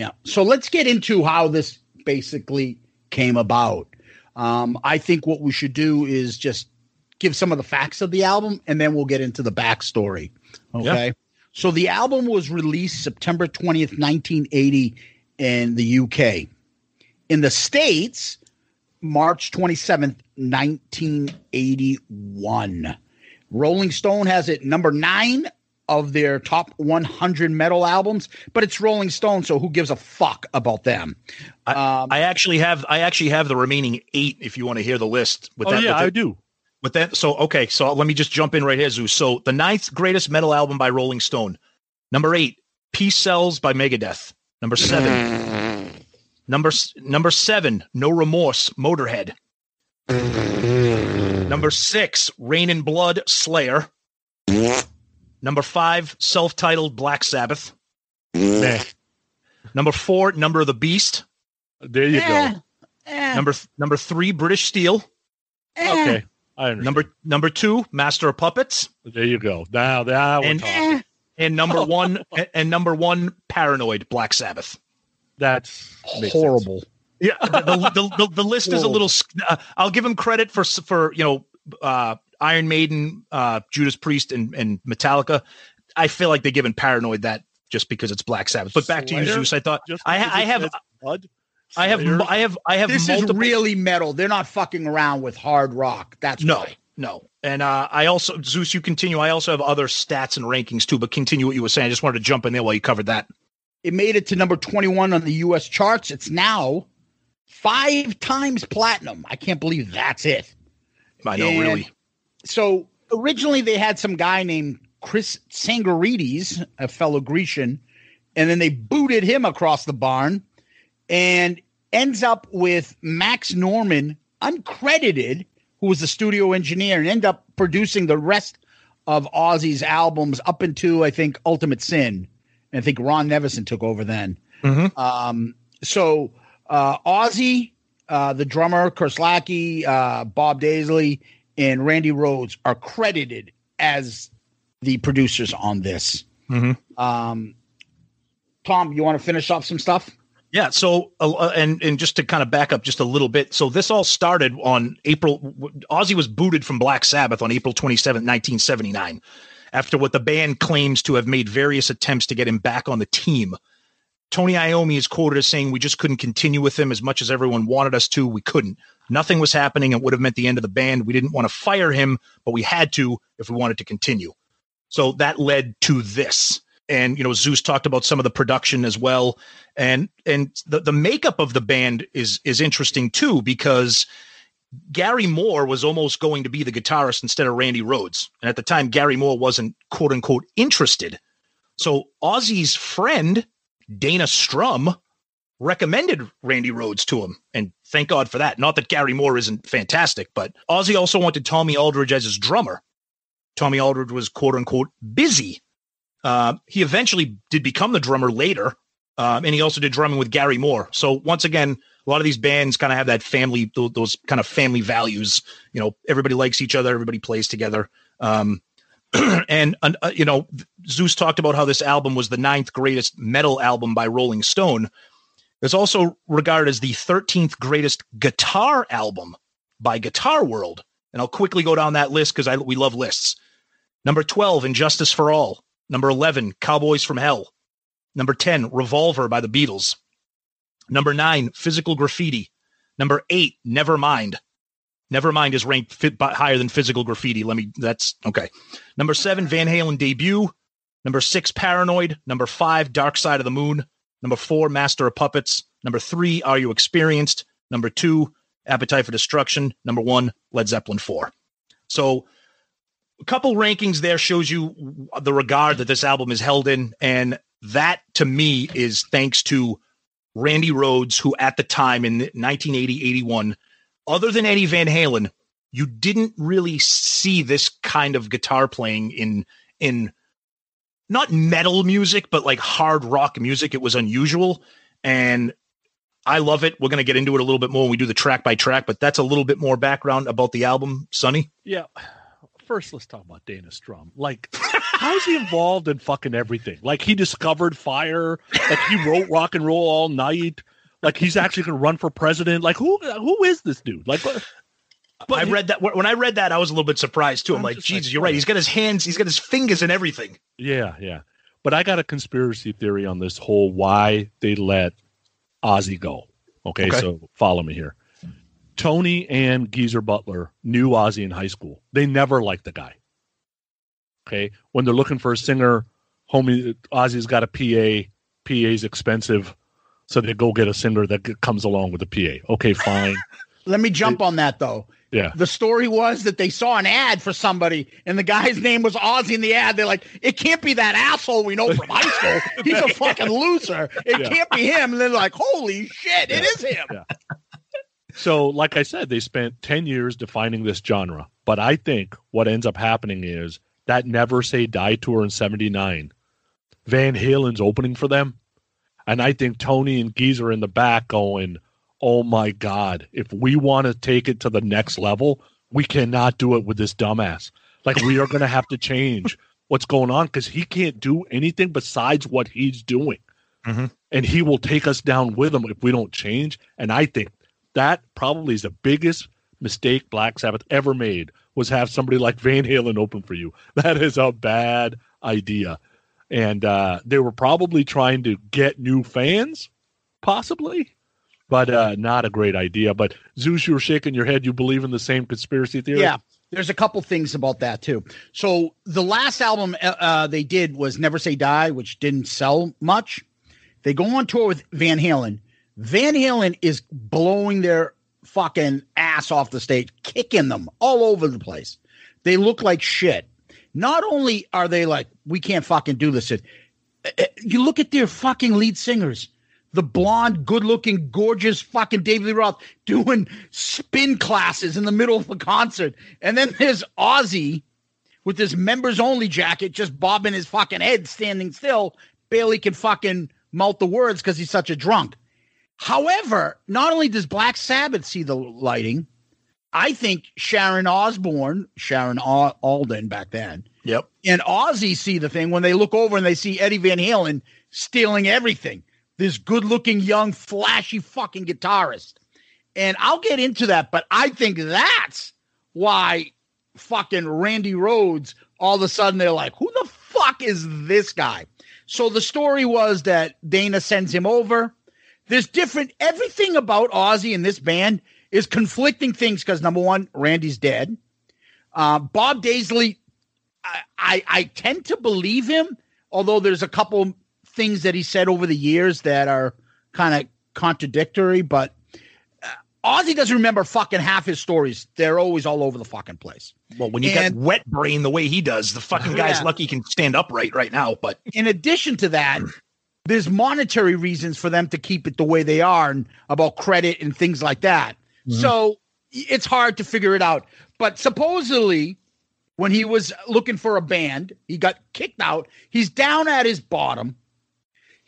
Yeah. So let's get into how this basically came about. Um, I think what we should do is just give some of the facts of the album, and then we'll get into the backstory. Okay. Yeah. So the album was released September twentieth, nineteen eighty, in the UK. In the states, March twenty seventh, nineteen eighty one. Rolling Stone has it number nine of their top 100 metal albums, but it's Rolling Stone, so who gives a fuck about them? I, um, I actually have I actually have the remaining eight. If you want to hear the list, with Oh, that, yeah, with I the- do. With that, so okay, so let me just jump in right here, Zeus. So the ninth greatest metal album by Rolling Stone. Number eight, Peace Sells by Megadeth. Number seven, number number seven, No Remorse, Motorhead. Number six, Reign in Blood, Slayer. Number five, self-titled Black Sabbath. Number four, Number of the Beast. There you Eh, go. eh, Number th- number three, British Steel. eh. Okay. I understand. Number number two, Master of Puppets. there you go. Now, now we're And- talking. and number one and, and number one paranoid black sabbath That's makes sense. horrible. yeah the, the, the, the list is a little uh, i'll give him credit for for you know uh iron maiden uh judas priest and and metallica i feel like they're giving paranoid that just because it's black sabbath but back to you zeus i thought Just i i have blood, i have Slayer? mu- i have i have This multiple is really metal. They're not fucking around with hard rock. That's no why. no and uh i also zeus you continue i also have other stats and rankings too but continue what you were saying i just wanted to jump in there while you covered that It made it to number 21 on the US charts. It's now five times platinum. I can't believe that's it. i know And really So originally they had some guy named Chris Tsangarides, a fellow Grecian, and then they booted him across the barn and ends up with Max Norman, uncredited, who was the studio engineer, and end up producing the rest of Ozzy's albums up into, I think, Ultimate Sin. And I think Ron Nevison took over then. Mhm. Um, so uh, Ozzy, uh, the drummer, Kerslake, uh, Bob Daisley, and Randy Rhoads are credited as the producers on this. Mhm. Um, Tom, you want to finish off some stuff? Yeah. So, uh, uh, and and just to kind of back up just a little bit. So this all started on April. Ozzy was booted from Black Sabbath on April twenty seventh, nineteen seventy nine, after what the band claims to have made various attempts to get him back on the team. Tony Iommi is quoted as saying, "We just couldn't continue with him as much as everyone wanted us to. We couldn't. Nothing was happening. It would have meant the end of the band. We didn't want to fire him, but we had to if we wanted to continue." So that led to this. And you know, Zeus talked about some of the production as well, and and the the makeup of the band is is interesting too because Gary Moore was almost going to be the guitarist instead of Randy Rhoads, and at the time Gary Moore wasn't quote unquote interested. So Ozzy's friend Dana Strum recommended Randy Rhoads to him, and thank God for that. Not that Gary Moore isn't fantastic, but Ozzy also wanted Tommy Aldridge as his drummer. Tommy Aldridge was quote unquote busy. Uh, he eventually did become the drummer later, um, and he also did drumming with Gary Moore. So once again, a lot of these bands kind of have that family, those, those kind of family values. You know, everybody likes each other, everybody plays together. Um, and uh, you know, Zeus talked about how this album was the ninth greatest metal album by Rolling Stone. It's also regarded as the 13th greatest guitar album by Guitar World. And I'll quickly go down that list because we love lists. Number 12, And Justice for All. Number 11, Cowboys from Hell. Number 10, Revolver by the Beatles. Number 9, Physical Graffiti. Number 8, Nevermind. Nevermind is ranked fit, higher than Physical Graffiti. Let me, that's okay. Number 7, Van Halen debut. Number 6, Paranoid. Number 5, Dark Side of the Moon. Number 4, Master of Puppets. Number 3, Are You Experienced? Number 2, Appetite for Destruction. Number 1, Led Zeppelin 4. So, a couple rankings there shows you the regard that this album is held in and that to me is thanks to randy Rhoads, who at the time in 1980 81 other than eddie van halen you didn't really see this kind of guitar playing in in not metal music but like hard rock music it was unusual and i love it we're going to get into it a little bit more when we do the track by track but that's a little bit more background about the album sonny yeah first let's talk about Dana Strum. Like, how's he involved in fucking everything? Like, he discovered fire. Like, he wrote rock and roll all night. Like, he's actually going to run for president. Like, who who is this dude? Like, but, I read that when I read that, I was a little bit surprised too. I'm, I'm like, Jesus, like, you're right. He's got his hands, he's got his fingers and everything. Yeah, yeah. But I got a conspiracy theory on this whole why they let Ozzy go. Okay, okay. so follow me here. Tony and Geezer Butler knew Ozzy in high school. They never liked the guy. Okay. When they're looking for a singer, homie, Ozzy's got a PA. PA's expensive. So they go get a singer that comes along with the PA. Okay, fine. Let me jump it, on that though. Yeah. The story was that they saw an ad for somebody and the guy's name was Ozzy in the ad. They're like, it can't be that asshole we know from high school. He's a fucking loser. It yeah. can't be him. And they're like, holy shit, yeah. it is him. Yeah. So, like I said, they spent 10 years defining this genre. But I think what ends up happening is that Never Say Die tour in 79, Van Halen's opening for them. And I think Tony and Geezer in the back going, oh my God, if we want to take it to the next level, we cannot do it with this dumbass. Like, we are going to have to change what's going on because he can't do anything besides what he's doing. Mm-hmm. And he will take us down with him if we don't change. And I think that probably is the biggest mistake Black Sabbath ever made was have somebody like Van Halen open for you. That is a bad idea. And uh, they were probably trying to get new fans, possibly, but uh, not a great idea. But Zeus, you were shaking your head. You believe in the same conspiracy theory? Yeah. There's a couple things about that too. So the last album uh, uh they did was Never Say Die, which didn't sell much. They go on tour with Van Halen Van Halen is blowing their fucking ass off the stage, kicking them all over the place. They look like shit. Not only are they like, we can't fucking do this. It, eh, eh, you look at their fucking lead singers, the blonde, good looking, gorgeous fucking David Lee Roth doing spin classes in the middle of a concert. And then there's Ozzy with his members only jacket, just bobbing his fucking head, standing still, barely can fucking mouth the words because he's such a drunk. However, not only does Black Sabbath see the lighting, I think Sharon Osbourne, Sharon Arden back then, yep, and Ozzy see the thing when they look over and they see Eddie Van Halen stealing everything. This good-looking, young, flashy fucking guitarist, and I'll get into that, but I think that's why fucking Randy Rhoads all of a sudden they're like, who the fuck is this guy? So the story was that Dana sends him over there's different everything about Ozzy and this band is conflicting things because number one, Randy's dead. Uh, Bob Daisley, I, I, I tend to believe him, although there's a couple things that he said over the years that are kind of contradictory. But uh, Ozzy doesn't remember fucking half his stories. They're always all over the fucking place. Well, when you and, got wet brain the way he does, the fucking guy's yeah. lucky he can stand upright right now. But in addition to that, there's monetary reasons for them to keep it the way they are and about credit and things like that. Mm-hmm. So it's hard to figure it out. But supposedly, when he was looking for a band, he got kicked out. He's down at his bottom.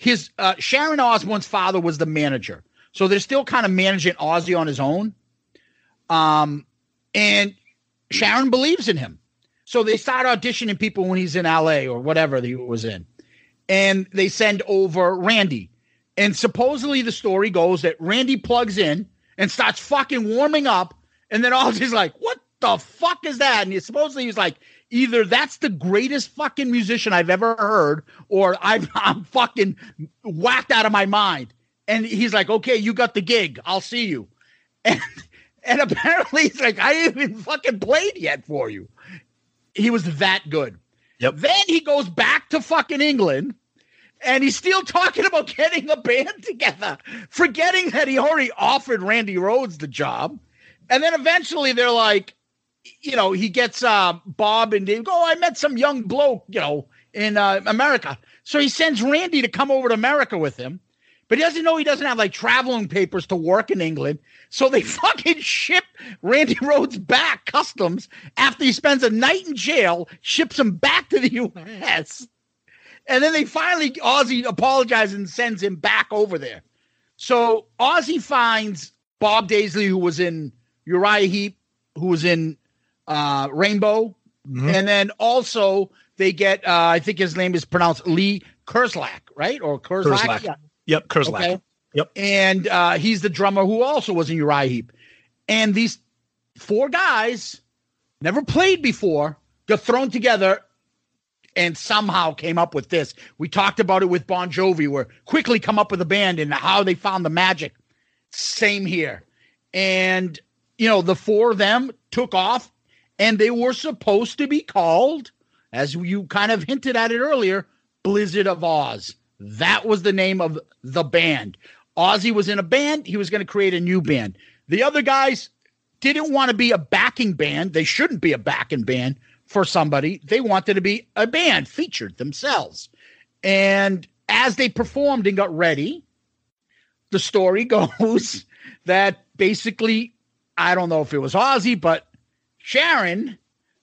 His uh, Sharon Osbourne's father was the manager, so they're still kind of managing Ozzy on his own. Um, and Sharon believes in him, so they start auditioning people when he's in LA or whatever he was in and they send over Randy. And supposedly the story goes that Randy plugs in and starts fucking warming up. And then Ozzy's like, what the fuck is that? And he supposedly he's like, either that's the greatest fucking musician I've ever heard, or I'm, I'm fucking whacked out of my mind. And he's like, okay, you got the gig. I'll see you. And, and apparently he's like, I ain't even fucking played yet for you. He was that good. Yep. Then he goes back to fucking England and he's still talking about getting a band together, forgetting that he already offered Randy Rhoads the job. And then eventually they're like, you know, he gets uh, Bob and Dave. Oh, I met some young bloke, you know, in uh, America. So he sends Randy to come over to America with him, but he doesn't know he doesn't have like traveling papers to work in England. So they fucking ship Randy Rhoads back customs after he spends a night in jail, ships him back to the U.S. And then they finally, Ozzy apologizes and sends him back over there. So Ozzy finds Bob Daisley, who was in Uriah Heep, who was in uh, Rainbow. And then also they get, uh, I think his name is pronounced Lee Kerslak, right? Or Kerslak? Kerslak. Yeah. Yep, Kerslak. Okay. Yep. And uh, he's the drummer who also was in Uriah Heep. And these four guys never played before, got thrown together and somehow came up with this. We talked about it with Bon Jovi, where quickly come up with a band and how they found the magic. Same here. And, you know, the four of them took off and they were supposed to be called, as you kind of hinted at it earlier, Blizzard of Ozz. That was the name of the band. Ozzy was in a band, he was going to create a new band. The other guys didn't want to be a backing band. They shouldn't be a backing band for somebody. They wanted to be a band featured themselves. And as they performed and got ready, the story goes that basically, I don't know if it was Ozzy, but Sharon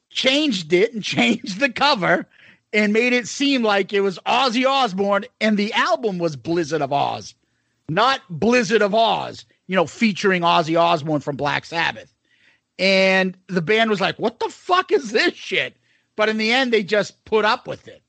changed it and changed the cover and made it seem like it was Ozzy Osbourne and the album was Blizzard of Ozz, not Blizzard of Ozz, you know, featuring Ozzy Osbourne from Black Sabbath. And the band was like, what the fuck is this shit? But in the end, they just put up with it.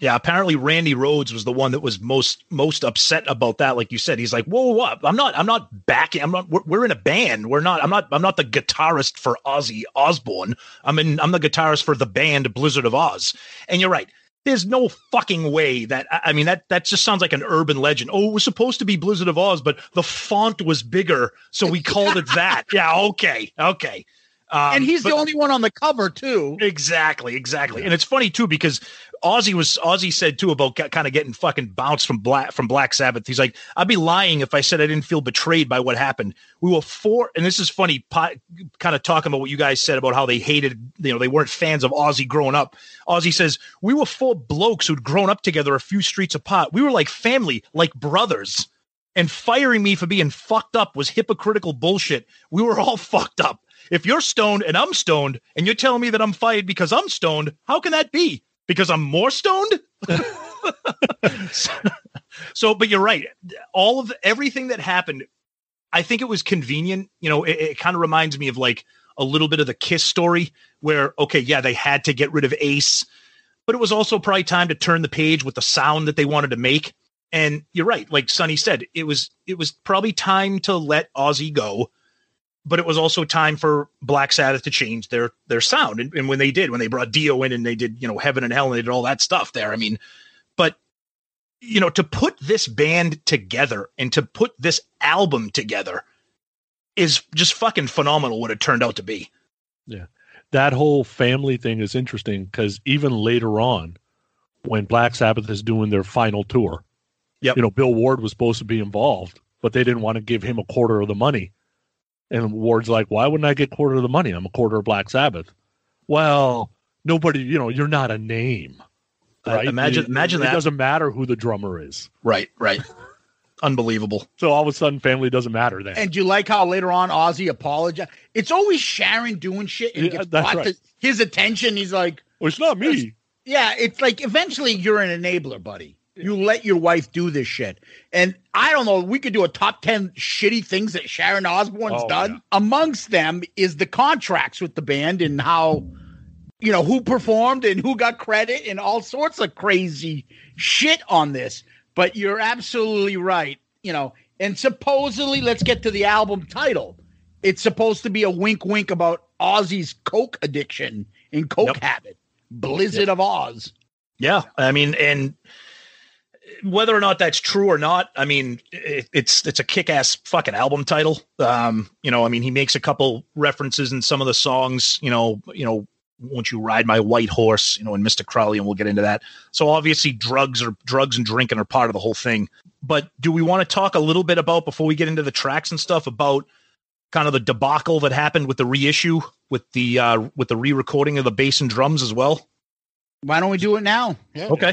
Yeah, apparently Randy Rhoads was the one that was most most upset about that. Like you said, he's like, "Whoa, what? I'm not. I'm not backing. I'm not. We're, we're, in a band. We're not. I'm not. I'm not the guitarist for Ozzy Osbourne. I'm in. I'm the guitarist for the band Blizzard of Ozz." And you're right. There's no fucking way that I mean that that just sounds like an urban legend. Oh, it was supposed to be Blizzard of Ozz, but the font was bigger, so we called it that. Yeah, okay, okay. Um, and he's but- the only one on the cover too. Exactly, exactly. And it's funny too because Ozzy was Ozzy said too about kind of getting fucking bounced from Black from Black Sabbath. He's like, I'd be lying if I said I didn't feel betrayed by what happened. We were four, and this is funny, pot, kind of talking about what you guys said about how they hated, you know, they weren't fans of Ozzy growing up. Ozzy says we were four blokes who'd grown up together a few streets apart. We were like family, like brothers. And firing me for being fucked up was hypocritical bullshit. We were all fucked up. If you're stoned and I'm stoned, and you're telling me that I'm fired because I'm stoned, how can that be? Because I'm more stoned? so, so, but you're right. All of everything that happened, I think it was convenient. You know, it, it kind of reminds me of like a little bit of the Kiss story where, okay, yeah, they had to get rid of Ace, but it was also probably time to turn the page with the sound that they wanted to make. And you're right, like Sonny said, it was it was probably time to let Ozzy go but it was also time for Black Sabbath to change their their sound. And, and, when they did, when they brought Dio in and they did, you know, Heaven and Hell and they did all that stuff there. I mean, but you know, to put this band together and to put this album together is just fucking phenomenal what it turned out to be. Yeah. That whole family thing is interesting because even later on, when Black Sabbath is doing their final tour, yep. you know, Bill Ward was supposed to be involved, but they didn't want to give him a quarter of the money. And Ward's like, why wouldn't I get quarter of the money? I'm a quarter of Black Sabbath. Well, nobody, you know, you're not a name. Right? Uh, imagine, it, imagine it that. It doesn't matter who the drummer is. Right, right. Unbelievable. So all of a sudden, family doesn't matter then. And do you like how later on Ozzy apologized? It's always Sharon doing shit and Yeah, gets brought right. to his attention. He's like, well, it's not me. yeah, it's like eventually you're an enabler, buddy. You let your wife do this shit. And I don't know, we could do a top 10 shitty things that Sharon Osbourne's Oh, done. yeah. Amongst them is the contracts with the band and how, you know, who performed and who got credit and all sorts of crazy shit on this. But you're absolutely right. You know, and supposedly, let's get to the album title. It's supposed to be a wink, wink about Ozzy's coke addiction and coke Yep. habit. Blizzard of Oz. Yeah, I mean, and whether or not that's true or not, I mean, it, it's it's a kick-ass fucking album title. Um, you know, I mean, he makes a couple references in some of the songs. You know, you know, won't you ride my white horse? You know, and Mr. Crowley, and we'll get into that. So obviously, drugs or drugs and drinking are part of the whole thing. But do we want to talk a little bit about before we get into the tracks and stuff about kind of the debacle that happened with the reissue with the uh with the re-recording of the bass and drums as well? Why don't we do it now? Okay.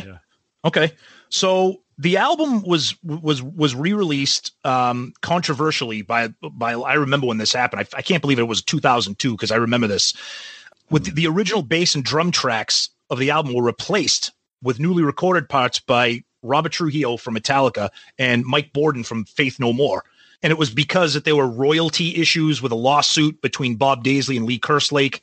Okay. So the album was was was re-released um controversially by by I remember when this happened. I, I can't believe it was 2002 because I remember this. With the, the original bass and drum tracks of the album were replaced with newly recorded parts by Robert Trujillo from Metallica and Mike Bordin from Faith No More. And it was because that there were royalty issues with a lawsuit between Bob Daisley and Lee Kerslake.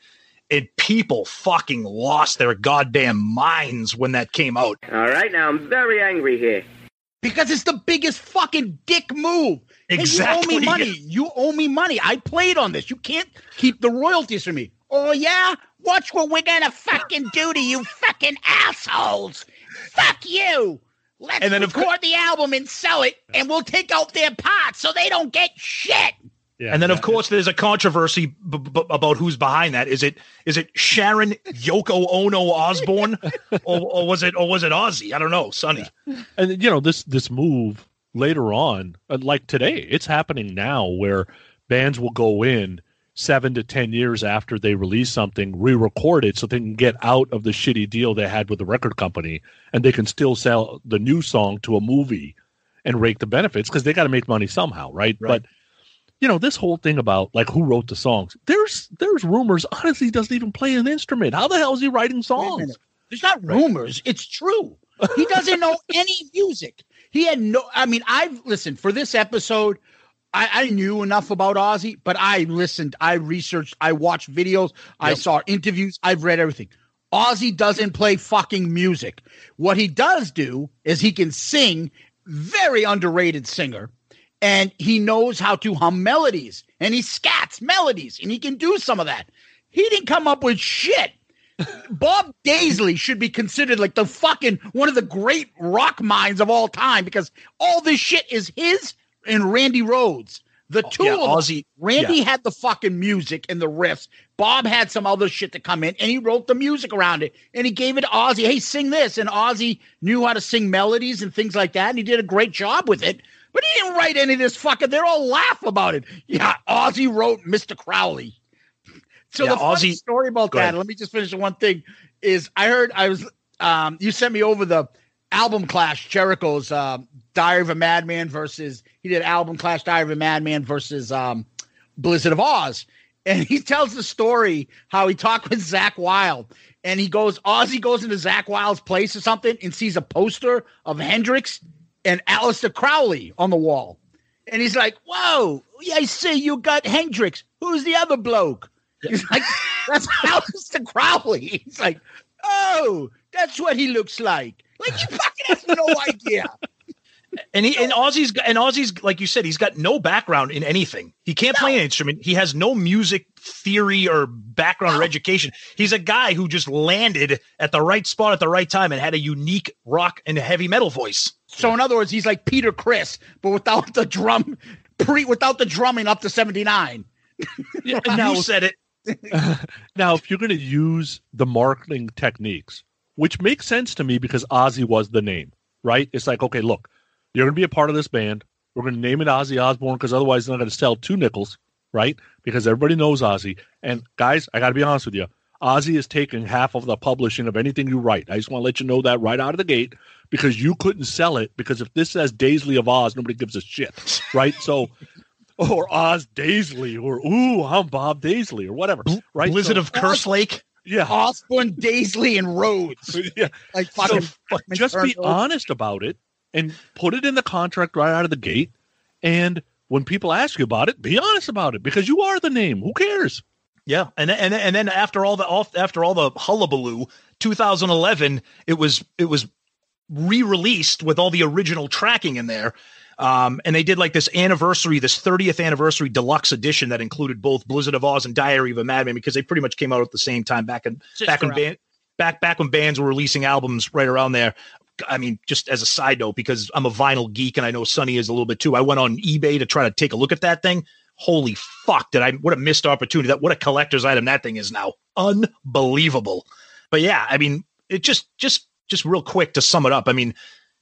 And people fucking lost their goddamn minds when that came out. All right, now I'm very angry here. Because it's the biggest fucking dick move. Hey, you owe me money. You owe me money. I played on this. You can't keep the royalties from me. Oh yeah? Watch what we're gonna fucking do to you fucking assholes. Fuck you. Let's And then of record the album and sell it, and we'll take out their parts so they don't get shit. And then, of course, there's a controversy b- b- about who's behind that. Is it is it Sharon Yoko Ono Osbourne, or, or was it or was it Ozzy? I don't know, Sonny. and you know this this move later on uh, like today it's happening now where bands will go in seven to ten years after they release something re-record it so they can get out of the shitty deal they had with the record company and they can still sell the new song to a movie and rake the benefits because they got to make money somehow right? Right. but you know this whole thing about like who wrote the songs there's there's rumors honestly he doesn't even play an instrument how the hell is he writing songs. There's not rumors. It's true. He doesn't know any music. He had no. I mean, I've listened for this episode. I, I knew enough about Ozzy, but I listened, I researched, I watched videos, I saw interviews, I've read everything. Ozzy doesn't play fucking music. What he does do is he can sing, very underrated singer, and he knows how to hum melodies and he scats melodies and he can do some of that. He didn't come up with shit. Bob Daisley should be considered like the fucking one of the great rock minds of all time because all this shit is his and Randy Rhoads. The oh, two yeah, of them. Randy yeah. had the fucking music and the riffs. Bob had some other shit to come in and he wrote the music around it and he gave it to Ozzy. Hey, sing this. And Ozzy knew how to sing melodies and things like that. And he did a great job with it. But he didn't write any of this fucking. They're all laugh about it. Yeah, Ozzy wrote Mr. Crowley. So Yeah, the funny Ozzy- story about that, ahead. let me just finish with one thing, is I heard I was um you sent me over the album clash Jericho's um Diary of a Madman versus he did album clash Diary of a Madman versus um Blizzard of Ozz. And he tells the story how he talked with Zakk Wylde. And he goes, Ozzy goes into Zakk Wylde's place or something and sees a poster of Hendrix and Aleister Crowley on the wall. And he's like, Whoa, I see you got Hendrix. Who's the other bloke? He's like, That's Aleister Crowley. He's like, Oh, that's what he looks like. Like, you fucking have no idea. And he and Ozzy's and Ozzy's like you said, he's got no background in anything. He can't play an instrument. He has no music theory or background or education. He's a guy who just landed at the right spot at the right time and had a unique rock and heavy metal voice. So in other words, he's like Peter Criss, but without the drum pre without the drumming up to 79. Yeah, now- you said it. now, if you're going to use the marketing techniques, which makes sense to me because Ozzy was the name, right? It's like, okay, look, you're going to be a part of this band. We're going to name it Ozzy Osbourne because otherwise they're not going to sell two nickels, right? Because everybody knows Ozzy. And guys, I got to be honest with you. Ozzy is taking half of the publishing of anything you write. I just want to let you know that right out of the gate because you couldn't sell it because if this says Daisley of Oz, nobody gives a shit, right? So, or Oz Daisley, or ooh, I'm Bob Daisley, or whatever, right? Blizzard So- of Kerslake. yeah, Osbourne, Daisley, and Rhoads. yeah. Like fucking So, fucking just be turned- honest about it and put it in the contract right out of the gate. And when people ask you about it, be honest about it because you are the name. Who cares? Yeah, and then- and and then after all the after all the hullabaloo, 2011, it was it was re-released with all the original tracking in there. Um, and they did like this anniversary, this 30th anniversary deluxe edition that included both Blizzard of Ozz and Diary of a Madman because they pretty much came out at the same time back in Just back when back back when bands were releasing albums right around there. I mean, just as a side note, because I'm a vinyl geek and I know Sonny is a little bit too. I went on eBay to try to take a look at that thing. Holy fuck! Did I? What a missed opportunity! That what a collector's item that thing is now. Unbelievable. But yeah, I mean, it just just just real quick to sum it up. I mean,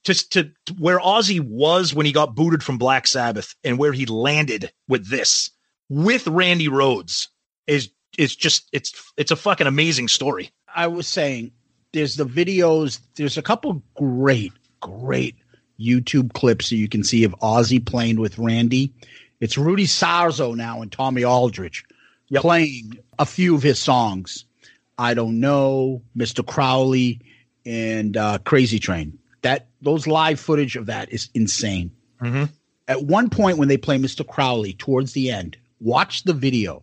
just to, to where Ozzy was when he got booted from Black Sabbath and where he landed with this with Randy Rhoads is is just it's it's a fucking amazing story. I was saying there's the videos, there's a couple great, great YouTube clips that you can see of Ozzy playing with Randy. It's Rudy Sarzo now and Tommy Aldridge playing a few of his songs. I don't know, Mr. Crowley and uh, Crazy Train. That those live footage of that is insane. Mm-hmm. At one point when they play Mr. Crowley towards the end, watch the video.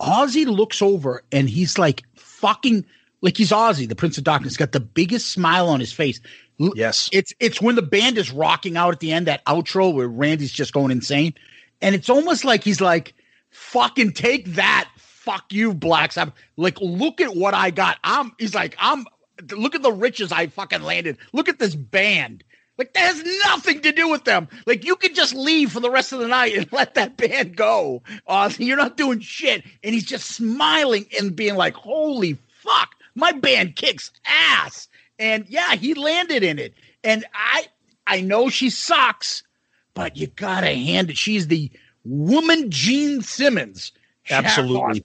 Ozzy looks over and he's like fucking like he's Ozzy, the Prince of Darkness, got the biggest smile on his face. Yes. It's it's when the band is rocking out at the end, that outro where Randy's just going insane. And it's almost like he's like, fucking take that, fuck you, Black Sabbath. Like, look at what I got. I'm he's like, I'm look at the riches I fucking landed. Look at this band. Like that has nothing to do with them. Like you could just leave for the rest of the night and let that band go. Ozzy, you're not doing shit. And he's just smiling and being like, "Holy fuck, my band kicks ass." And yeah, he landed in it. And I, I know she sucks, but you gotta hand it. She's the woman Gene Simmons. Absolutely.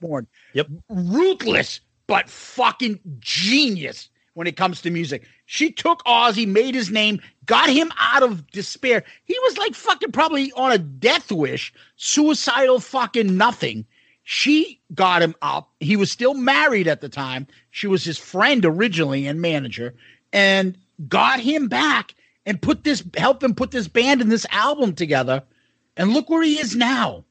Yep. Ruthless, but fucking genius when it comes to music. She took Ozzy, made his name, got him out of despair. He was like fucking probably on a death wish, suicidal fucking nothing. She got him up. He was still married at the time. She was his friend originally and manager, and got him back and put this helped him put this band and this album together. And look where he is now.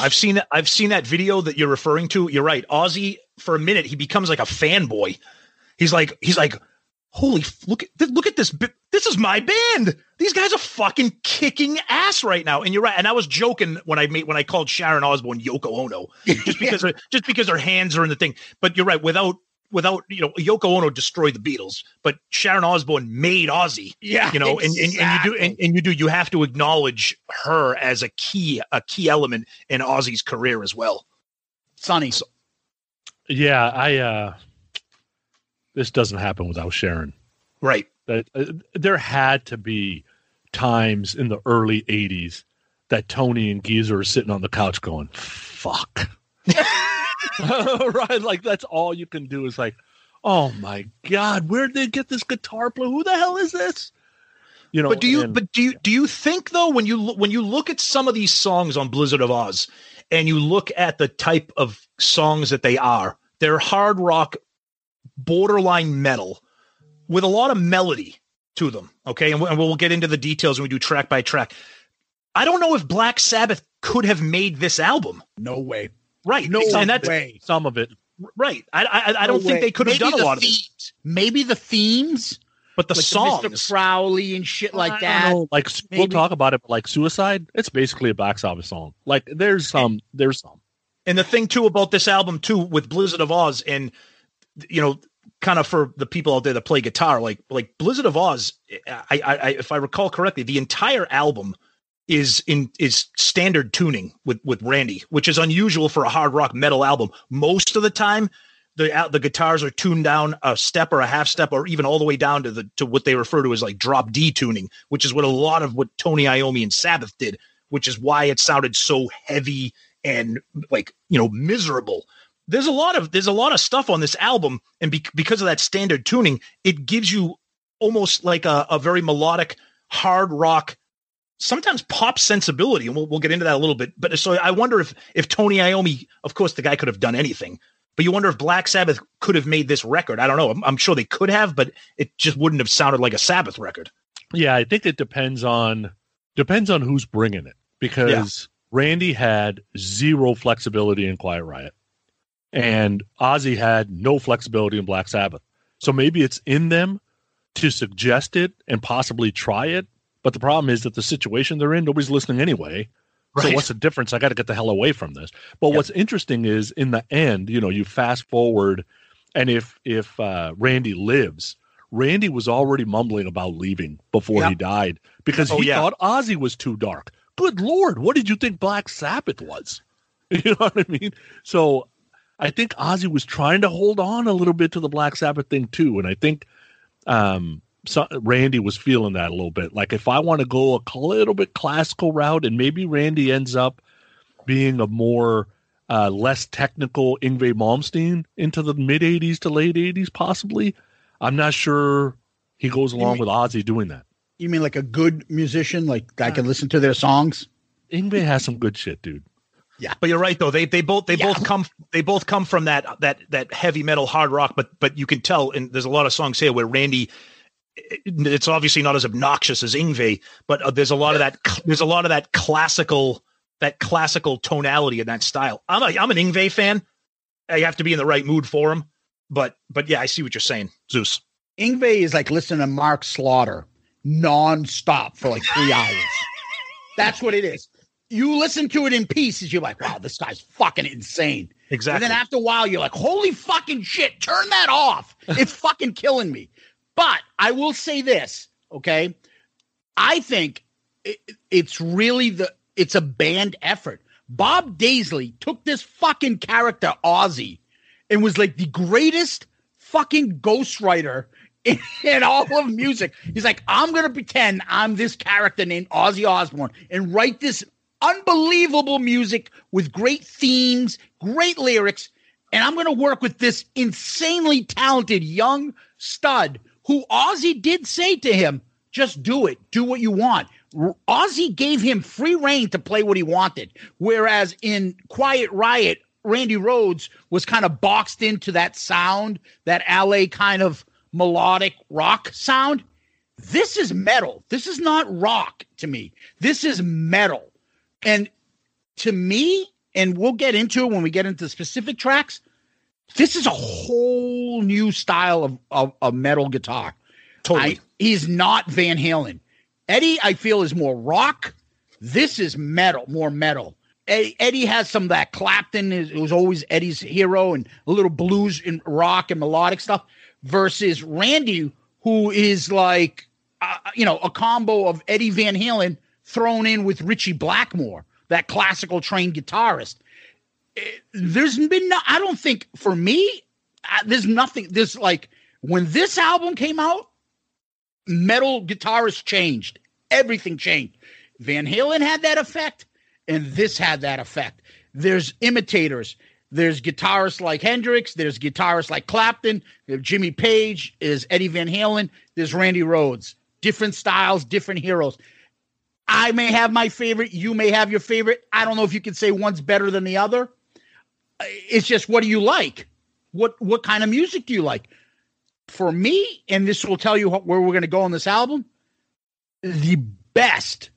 I've seen that. I've seen that video that you're referring to. You're right. Ozzy, for a minute, he becomes like a fanboy. He's like, he's like, holy, f- look at look at this. This is my band. These guys are fucking kicking ass right now. And you're right. And I was joking when I made when I called Sharon Osbourne Yoko Ono, just because her, just because her hands are in the thing. But you're right. Without without you know, Yoko Ono destroyed the Beatles, but Sharon Osbourne made Ozzy. Yeah, you know, and, and, and you do and, and you do you have to acknowledge her as a key a key element in Ozzy's career as well. Sonny. Yeah, I. uh This doesn't happen without Sharon. Right. That uh, there had to be times in the early '80s that Tony and Geezer are sitting on the couch going, "Fuck." right, like that's all you can do is like, "Oh my god, where did they get this guitar player? Who the hell is this?" You know. but do you and- but do you do you think though when you when you look at some of these songs on Blizzard of Ozz and you look at the type of songs that they are, they're hard rock, borderline metal, with a lot of melody to them. Okay, and, we- and we'll get into the details when we do track by track. I don't know if Black Sabbath could have made this album. No way. Right. No and that's way. some of it. right. I I, I don't No think way. they could have Maybe done a the lot of it. Maybe the themes, But the like songs, Mr. Crowley and shit like I don't that. know, like we'll talk about it, but like "Suicide," it's basically a Black Sabbath song. Like there's some, there's some. And the thing too about this album too with Blizzard of Ozz and you know kind of for the people out there that play guitar like like Blizzard of Ozz I, I, if I recall correctly the entire album is in is standard tuning with with Randy which is unusual for a hard rock metal album. Most of the time the the guitars are tuned down a step or a half step or even all the way down to the to what they refer to as like drop D tuning which is what a lot of what Tony Iommi and Sabbath did which is why it sounded so heavy and like you know miserable there's a lot of there's a lot of stuff on this album and be, because of that standard tuning it gives you almost like a, a very melodic hard rock sometimes pop sensibility and we'll, we'll get into that a little bit but so i wonder if if tony iommi of course the guy could have done anything but you wonder if black sabbath could have made this record. I don't know. I'm, I'm sure they could have but it just wouldn't have sounded like a sabbath record. Yeah, I think it depends on depends on who's bringing it because Randy had zero flexibility in Quiet Riot, and Ozzy had no flexibility in Black Sabbath. So maybe it's in them, to suggest it and possibly try it. But the problem is that the situation they're in, nobody's listening anyway. So what's the difference? I got to get the hell away from this. But what's interesting is in the end, you know, you fast forward, and if if uh, Randy lives, Randy was already mumbling about leaving before he died because Oh, he yeah. thought Ozzy was too dark. Good lord, what did you think Black Sabbath was? You know what I mean? So I think Ozzy was trying to hold on a little bit to the Black Sabbath thing too, and I think um, so, Randy was feeling that a little bit. Like if I want to go a little bit classical route, and maybe Randy ends up being a more uh, less technical Yngwie Malmsteen into the mid '80s to late '80s, possibly. I'm not sure he goes along with Ozzy doing that. You mean like a good musician, like I can listen to their songs? Yngwie has some good shit, dude. Yeah, but you're right though. They they both they both come they both come from that that that heavy metal hard rock. But but you can tell, and there's a lot of songs here where Randy. It's obviously not as obnoxious as Yngwie, but uh, there's a lot of that. There's a lot of that classical that classical tonality in that style. I'm a I'm an Yngwie fan. You have to be in the right mood for him. But but yeah, I see what you're saying, Zeus. Yngwie is like listening to Mark Slaughter nonstop for like three hours. That's what it is. You listen to it in pieces, you're like, wow, this guy's fucking insane. Exactly. And then after a while, you're like, holy fucking shit, turn that off. It's fucking killing me. But I will say this, okay? I think it, it's really the it's a band effort. Bob Daisley took this fucking character Ozzy and was like the greatest fucking ghostwriter in, in all of music. He's like, I'm gonna pretend I'm this character named Ozzy Osbourne and write this unbelievable music with great themes, great lyrics, and I'm gonna work with this insanely talented young stud who Ozzy did say to him, just do it, do what you want. Ozzy gave him free reign to play what he wanted. Whereas in Quiet Riot, Randy Rhoads was kind of boxed into that sound, that LA kind of melodic rock sound. This is metal. This is not rock to me. This is metal. And to me, and we'll get into it when we get into specific tracks, this is a whole new style of, of, of metal guitar. Totally. I- he's not Van Halen. Eddie, I feel, is more rock. This is metal, more metal. Eddie, Eddie has some of that Clapton is it was always Eddie's hero and a little blues and rock and melodic stuff versus Randy, who is like uh, you know a combo of Eddie Van Halen thrown in with Richie Blackmore, that classical trained guitarist. Eh, There's been no, I don't think for me, uh, there's nothing. There's like when this album came out, metal guitarists changed. Everything changed. Van Halen had that effect, and this had that effect. There's imitators. There's guitarists like Hendrix. There's guitarists like Clapton. Jimmy Page. Is Eddie Van Halen. There's Randy Rhoads. Different styles, different heroes. I may have my favorite. You may have your favorite. I don't know if you can say one's better than the other. It's just what do you like? What what kind of music do you like? For me, and this will tell you where we're going to go on this album. The best,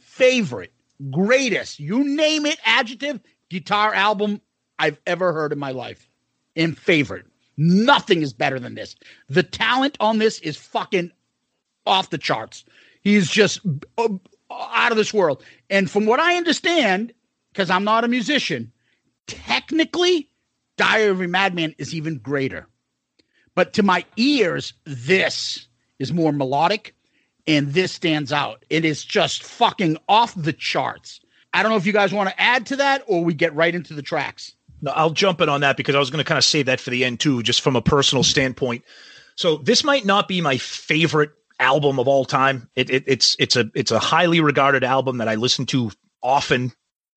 favorite, greatest, you name it, adjective guitar album I've ever heard in my life. In favorite, nothing is better than this. The talent on this is fucking off the charts. He's just uh, out of this world. And from what I understand, because I'm not a musician, technically, Diary of a Madman is even greater. But to my ears, this is more melodic and this stands out. It is just fucking off the charts. I don't know if you guys want to add to that or we get right into the tracks. No, I'll jump in on that because I was going to kind of save that for the end too, just from a personal standpoint. So this might not be my favorite album of all time. It, it, it's it's a it's a highly regarded album that I listen to often.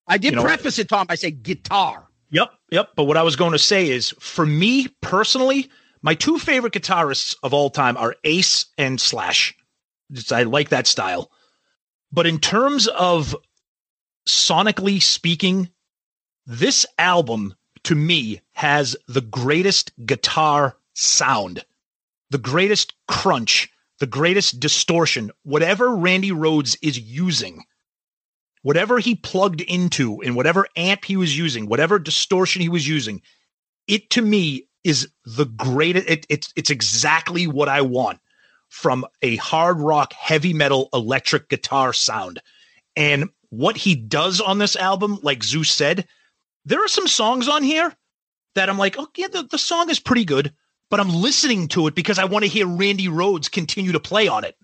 I did You know- preface it, Tom. I say guitar. Yep, yep. But what I was going to say is, for me personally, my two favorite guitarists of all time are Ace and Slash. Just- I like that style. But in terms of sonically speaking, this album to me has the greatest guitar sound, the greatest crunch, the greatest distortion, whatever Randy Rhoads is using, whatever he plugged into and whatever amp he was using, whatever distortion he was using, it to me is the greatest. It, it's, it's exactly what I want from a hard rock, heavy metal, electric guitar sound. And what he does on this album, like Zeus said, there are some songs on here that I'm like, oh, yeah, the, the song is pretty good but I'm listening to it because I want to hear Randy Rhoads continue to play on it.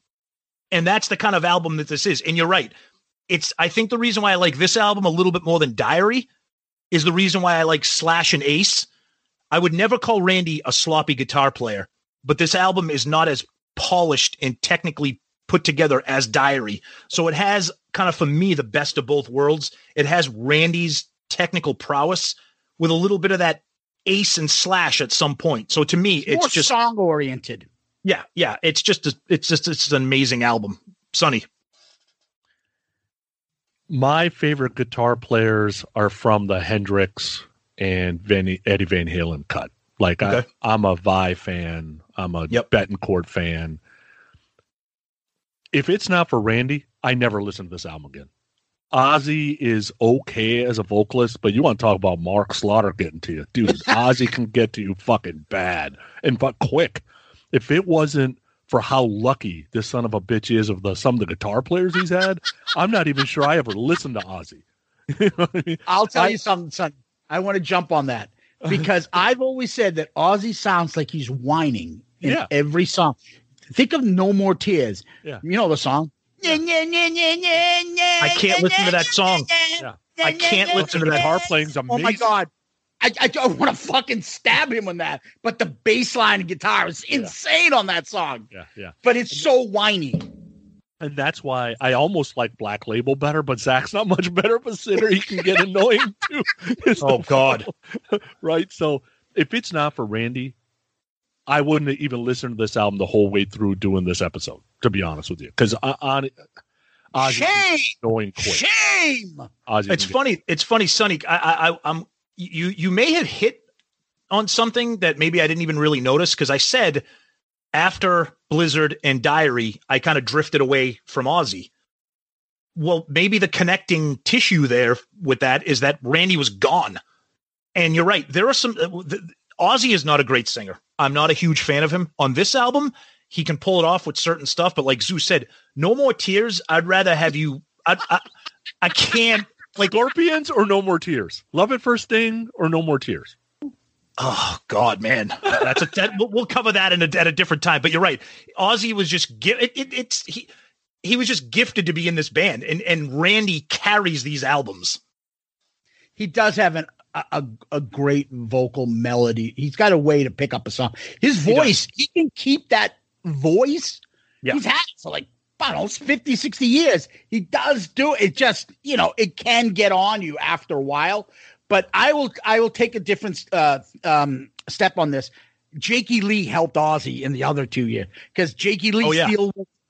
And that's the kind of album that this is. And you're right. It's I think the reason why I like this album a little bit more than Diary is the reason why I like Slash and Ace. I would never call Randy a sloppy guitar player, but this album is not as polished and technically put together as Diary. So it has kind of for me the best of both worlds. It has Randy's technical prowess with a little bit of that Ace and Slash at some point. So to me, it's, it's just song oriented. Yeah, yeah. It's just a, it's just it's an amazing album. Sonny. My favorite guitar players are from the Hendrix and Van, Eddie Van Halen cut. Like okay. I, am a Vai fan. I'm a yep. Bettencourt fan. If it's not for Randy, I never listen to this album again. Ozzy is okay as a vocalist, but you want to talk about Mark Slaughter getting to you, dude. Ozzy can get to you fucking bad and fuck quick. If it wasn't for how lucky this son of a bitch is of the some of the guitar players he's had, I'm not even sure I ever listened to Ozzy. I mean? I'll tell I, you something, son. I want to jump on that because I've always said that Ozzy sounds like he's whining in yeah. every song. Think of No More Tears. Yeah. You know the song. I can't listen to that song. Yeah. I can't listen to that harp playing. Oh my god. I, I want to fucking stab him on that, but the bass line and guitar is insane yeah. on that song. Yeah, yeah. But it's so whiny. And that's why I almost like Black Label better, but Zakk's not much better of a singer. He can get annoying too. oh God. right. So if it's not for Randy, I wouldn't even listen to this album the whole way through doing this episode, to be honest with you. Because on Ozzy shame, shame. Ozzy it's funny. Get- it's funny, Sonny. I, I, I'm you. You may have hit on something that maybe I didn't even really notice because I said after Blizzard and Diary, I kind of drifted away from Ozzy. Well, maybe the connecting tissue there with that is that Randy was gone. And you're right. There are some. Uh, Ozzy is not a great singer. I'm not a huge fan of him. On this album, he can pull it off with certain stuff, but like Zoo said, no more tears. I'd rather have you. I, I, I can't. Like Scorpions or No More Tears? Love at First Sting or No More Tears? Oh God, man, that's a that, we'll cover that in a, at a different time. But you're right, Ozzy was just give it, it, It's he he was just gifted to be in this band, and and Randy carries these albums. He does have an a, a great vocal melody. He's got a way to pick up a song. His voice, he, he can keep that voice. Yeah. He's had for like I don't know, 50, 60 years. He does do it. Just, you know, it can get on you after a while. But I will I will take a different uh, um, step on this. Jakey Lee helped Ozzy in the other two years because Jakey Lee oh, yeah.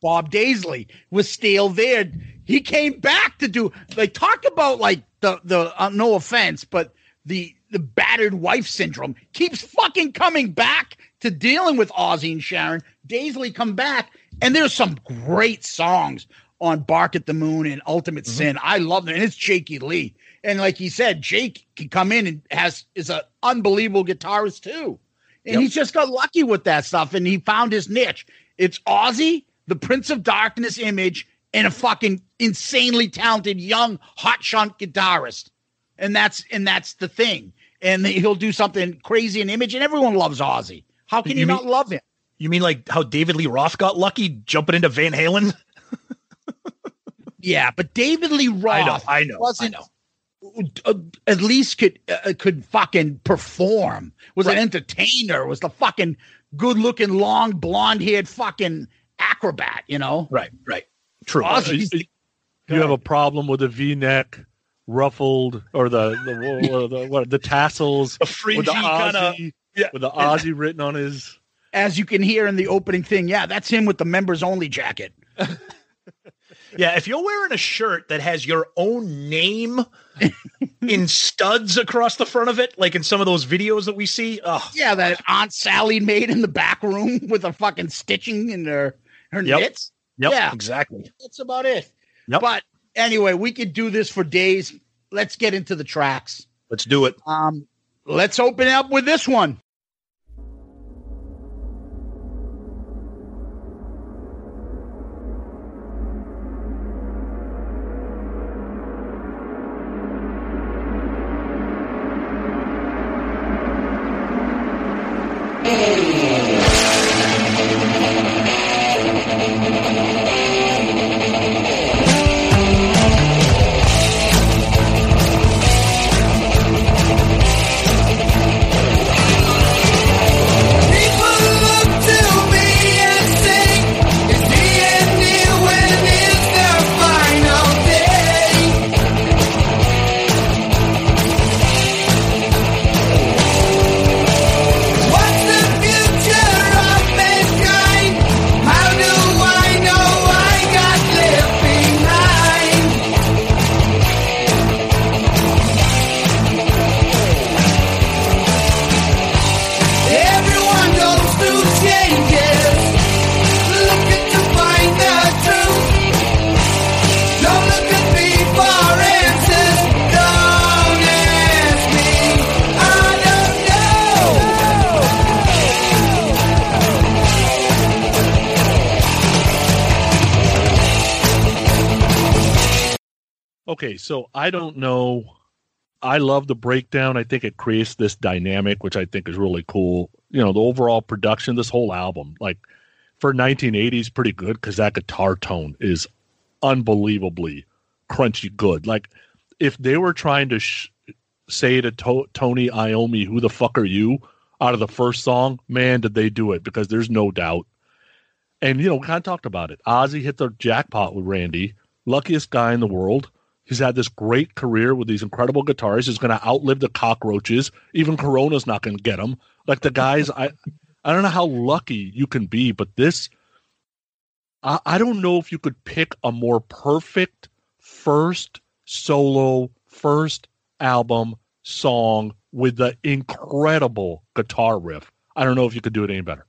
Bob Daisley was still there. He came back to do. They like, talk about like the the uh, no offense, but the the battered wife syndrome keeps fucking coming back to dealing with Ozzy and Sharon. Daisley come back, and there's some great songs on Bark at the Moon and Ultimate mm-hmm. Sin. I love them, and it's Jakey Lee. And like he said, Jake can come in and has is an unbelievable guitarist too. And yep. he's just got lucky with that stuff, and he found his niche. It's Ozzy, the Prince of Darkness image, and a fucking insanely talented young hotshot guitarist and that's and that's the thing. And he'll do something crazy in image, and everyone loves Ozzy. How can you, you mean, not love him? You mean like how David Lee Roth got lucky jumping into Van Halen? yeah, but David Lee Roth, I know, I know, wasn't. I know. Uh, at least could uh, uh could fucking perform. Was right. an entertainer. Was the fucking good looking, long blonde haired fucking acrobat. You know. Right. Right. True. Ozzy, you have a problem with a V neck ruffled or the the uh, the, what, the tassels a with the Ozzy kinda, yeah. with the Ozzy written on his. As you can hear in the opening thing, yeah, that's him with the members only jacket. yeah, if you're wearing a shirt that has your own name in studs across the front of it, like in some of those videos that we see, oh. yeah, that Aunt Sally made in the back room with a fucking stitching in her her yep. knits. Yep, yeah, exactly. That's about it. Yep. But anyway, we could do this for days. Let's get into the tracks. Let's do it. Um, let's open up with this one. I don't know. I love the breakdown. I think it creates this dynamic, which I think is really cool. You know, the overall production, this whole album, like for 1980s, pretty good because that guitar tone is unbelievably crunchy good. Like if they were trying to sh- say to, to- Tony Iommi, "Who the fuck are you?" out of the first song, man, did they do it? Because there's no doubt. And you know, we kind of talked about it. Ozzy hit the jackpot with Randy, luckiest guy in the world. He's had this great career with these incredible guitars. He's going to outlive the cockroaches. Even Corona's not going to get him. Like the guys, I, I don't know how lucky you can be, but this, I, I don't know if you could pick a more perfect first solo, first album song with the incredible guitar riff. I don't know if you could do it any better.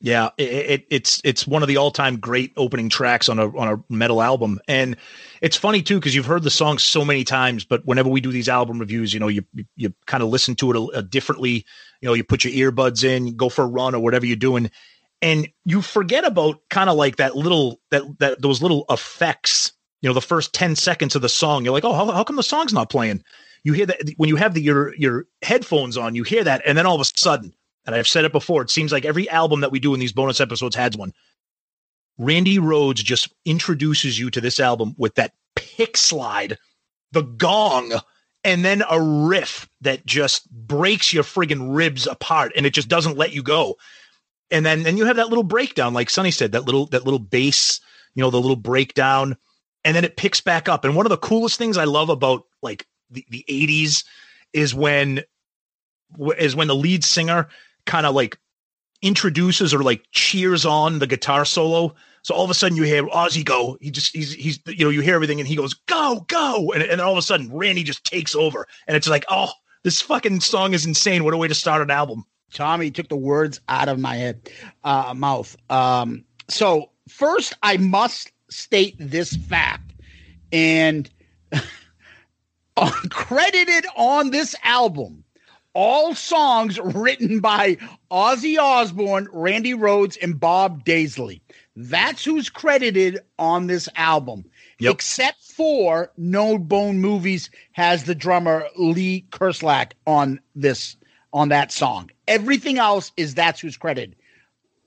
Yeah, it, it, it's it's one of the all time great opening tracks on a on a metal album, and it's funny too because you've heard the song so many times, but whenever we do these album reviews, you know, you you, you kind of listen to it a, a differently. You know, you put your earbuds in, go for a run or whatever you're doing, and you forget about kind of like that little that that those little effects. You know, the first ten seconds of the song, you're like, oh, how, how come the song's not playing? You hear that when you have the your your headphones on, you hear that, and then all of a sudden and I've said it before, it seems like every album that we do in these bonus episodes has one. Randy Rhoads just introduces you to this album with that pick slide, the gong, and then a riff that just breaks your friggin' ribs apart and it just doesn't let you go. And then then you have that little breakdown, like Sonny said, that little that little bass, you know, the little breakdown, and then it picks back up. And one of the coolest things I love about like the, the 80s is when is when the lead singer kind of like introduces or like cheers on the guitar solo. So all of a sudden you hear Ozzy go. He just he's he's you know you hear everything and he goes go go and and all of a sudden Randy just takes over and it's like oh this fucking song is insane. What a way to start an album. Tommy took the words out of my head uh, mouth. Um, so first I must state this fact and credited on this album all songs written by Ozzy Osbourne, Randy Rhoads, and Bob Daisley. That's who's credited on this album. Yep. Except for No Bone Movies has the drummer Lee Kerslake on this on that song. Everything else is that's who's credited.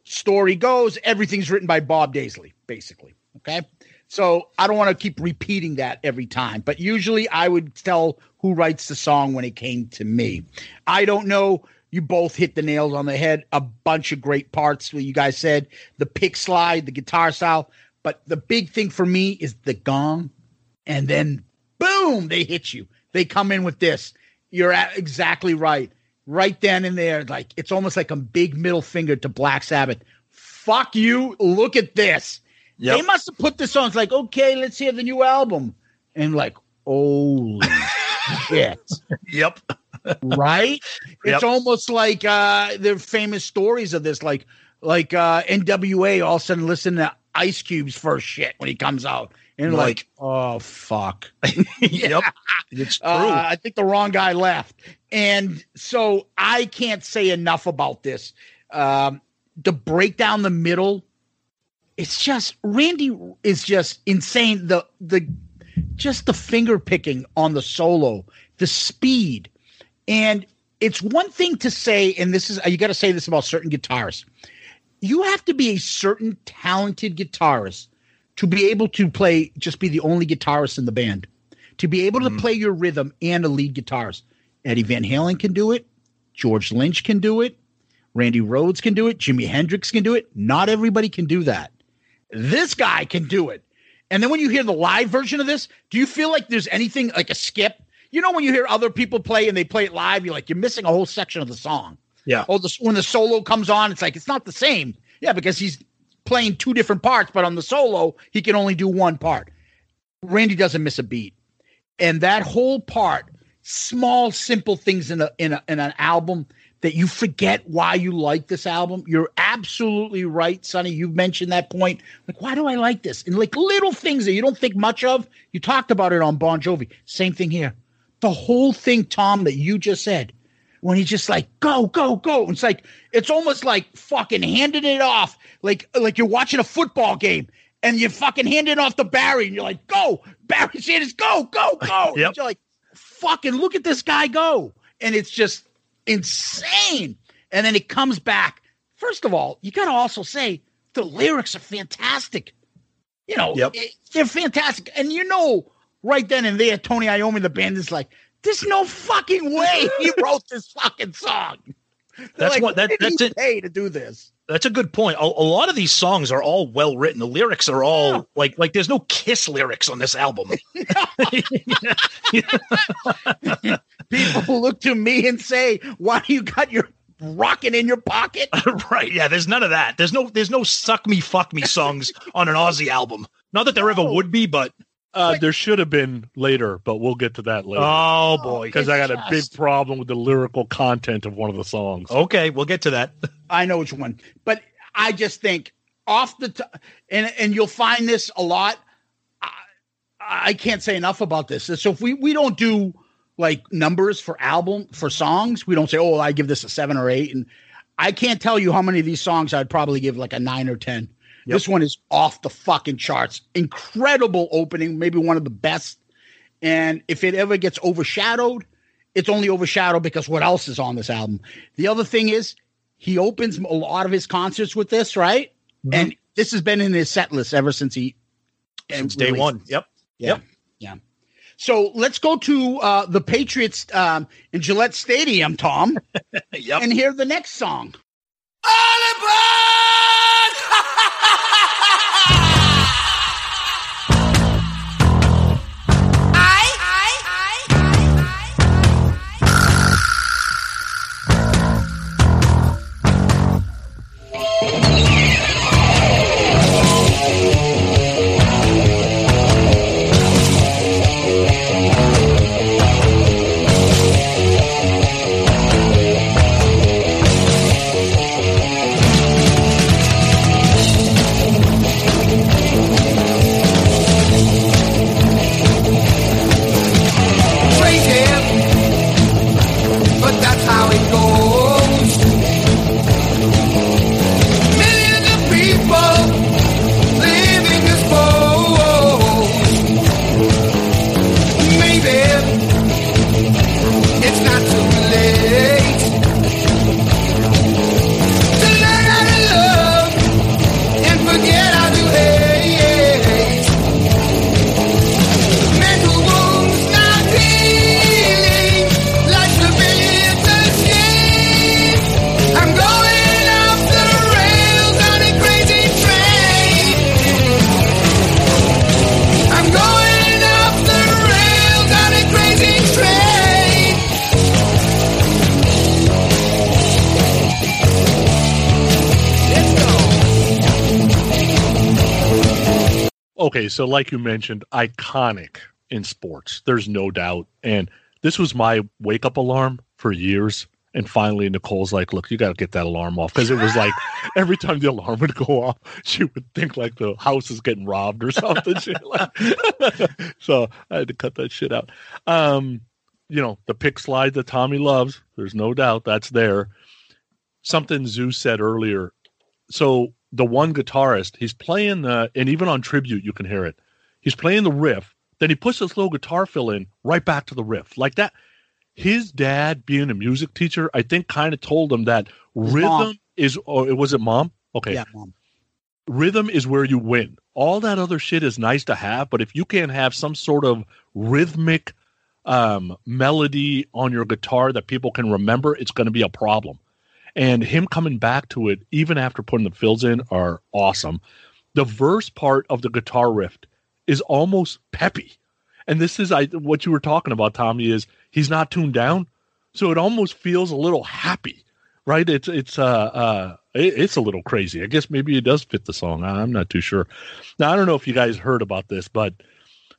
Story goes, everything's written by Bob Daisley, basically. Okay. So I don't want to keep repeating that every time, but usually I would tell who writes the song when it came to me. I don't know. You both hit the nails on the head. A bunch of great parts. What you guys said the pick slide, the guitar style. But the big thing for me is the gong, and then boom, they hit you. They come in with this. You're exactly right. Right then and there, like it's almost like a big middle finger to Black Sabbath. Fuck you. Look at this. Yep. They must have put this on. It's like, okay, let's hear the new album. And like, holy shit. Yep. right? Yep. It's almost like uh are famous stories of this, like like uh NWA all of a sudden listen to Ice Cube's first shit when he comes out. And like, like oh fuck. yep. It's true. Uh, I think the wrong guy left. And so I can't say enough about this. Um to break down the middle it's just Randy is just insane. The the just the finger picking on the solo, the speed, and it's one thing to say, and this is you got to say this about certain guitarists. You have to be a certain talented guitarist to be able to play, just be the only guitarist in the band, to be able to mm. play your rhythm and a lead guitarist. Eddie Van Halen can do it. George Lynch can do it. Randy Rhoads can do it. Jimi Hendrix can do it. Not everybody can do that. This guy can do it. And then when you hear the live version of this, do you feel like there's anything like a skip? You know, when you hear other people play and they play it live, you're like, you're missing a whole section of the song. Yeah. Oh, the, when the solo comes on, it's like, it's not the same. Yeah, because he's playing two different parts, but on the solo, he can only do one part. Randy doesn't miss a beat. And that whole part, small, simple things in a in, a, in an album that you forget why you like this album. You're absolutely right, Sonny. You've mentioned that point. Like, why do I like this? And like little things that you don't think much of. You talked about it on Bon Jovi. Same thing here. The whole thing, Tom, that you just said, when he's just like, go, go, go. It's like, it's almost like fucking handing it off. Like, like you're watching a football game and you fucking hand it off to Barry, and you're like, "Go, Barry Sanders, go, go, go!" Yep. And you're like, "Fucking look at this guy go!" And it's just insane. And then it comes back. First of all, you got to also say the lyrics are fantastic. You know, Yep. it- they're fantastic, and you know, right then and there, Tony Iommi, the band is like, "There's no fucking way he wrote this fucking song." That's like, what- that- that's it. Pay to do this. That's a good point. A, a lot of these songs are all well written. The lyrics are all like like there's no Kiss lyrics on this album. People look to me and say, "Why do you got your rocket in your pocket?" right? Yeah, there's none of that. There's no there's no suck me fuck me songs on an Ozzy album. Not that there ever would be, but Uh, there should have been later, but we'll get to that later. oh boy. because I got a big problem with the lyrical content of one of the songs. Okay, we'll get to that. I know which one, but I just think off the t- and and you'll find this a lot. I, I can't say enough about this. So if we we don't do like numbers for album for songs, we don't say, "Oh, I give this a seven or eight. And I can't tell you how many of these songs I'd probably give like a nine or ten. This one is off the fucking charts. Incredible opening, maybe one of the best. And if it ever gets overshadowed, it's only overshadowed because what else is on this album. The other thing is he opens a lot of his concerts with this, right? And this has been in his set list ever since he Since day released one. it. Yep. Yeah. Yep. Yeah. So let's go to uh, the Patriots um, in Gillette Stadium, Tom, Yep. and hear the next song. crazy, Okay, so like you mentioned, iconic in sports. There's no doubt. And this was my wake up alarm for years. And finally, Nicole's like, "Look, you got to get that alarm off," because it was like every time the alarm would go off, she would think like the house is getting robbed or something. Like- so I had to cut that shit out. Um, you know, the pick slide that Tommy loves. There's no doubt that's there. Something Zeus said earlier. So the one guitarist, he's playing the, and even on tribute, you can hear it. He's playing the riff, then he puts this little guitar fill in right back to the riff, like that. His dad, being a music teacher, I think, kind of told him that rhythm mom. is. Oh, was it mom? Okay, Yeah, mom. rhythm is where you win. All that other shit is nice to have, but if you can't have some sort of rhythmic um, melody on your guitar that people can remember, it's going to be a problem. And him coming back to it, even after putting the fills in, are awesome. The verse part of the guitar riff is almost peppy. And this is I what you were talking about, Tommy, is he's not tuned down. So it almost feels a little happy, right? It's it's uh uh it- it's a little crazy. I guess maybe it does fit the song. I- I'm not too sure. Now I don't know if you guys heard about this, but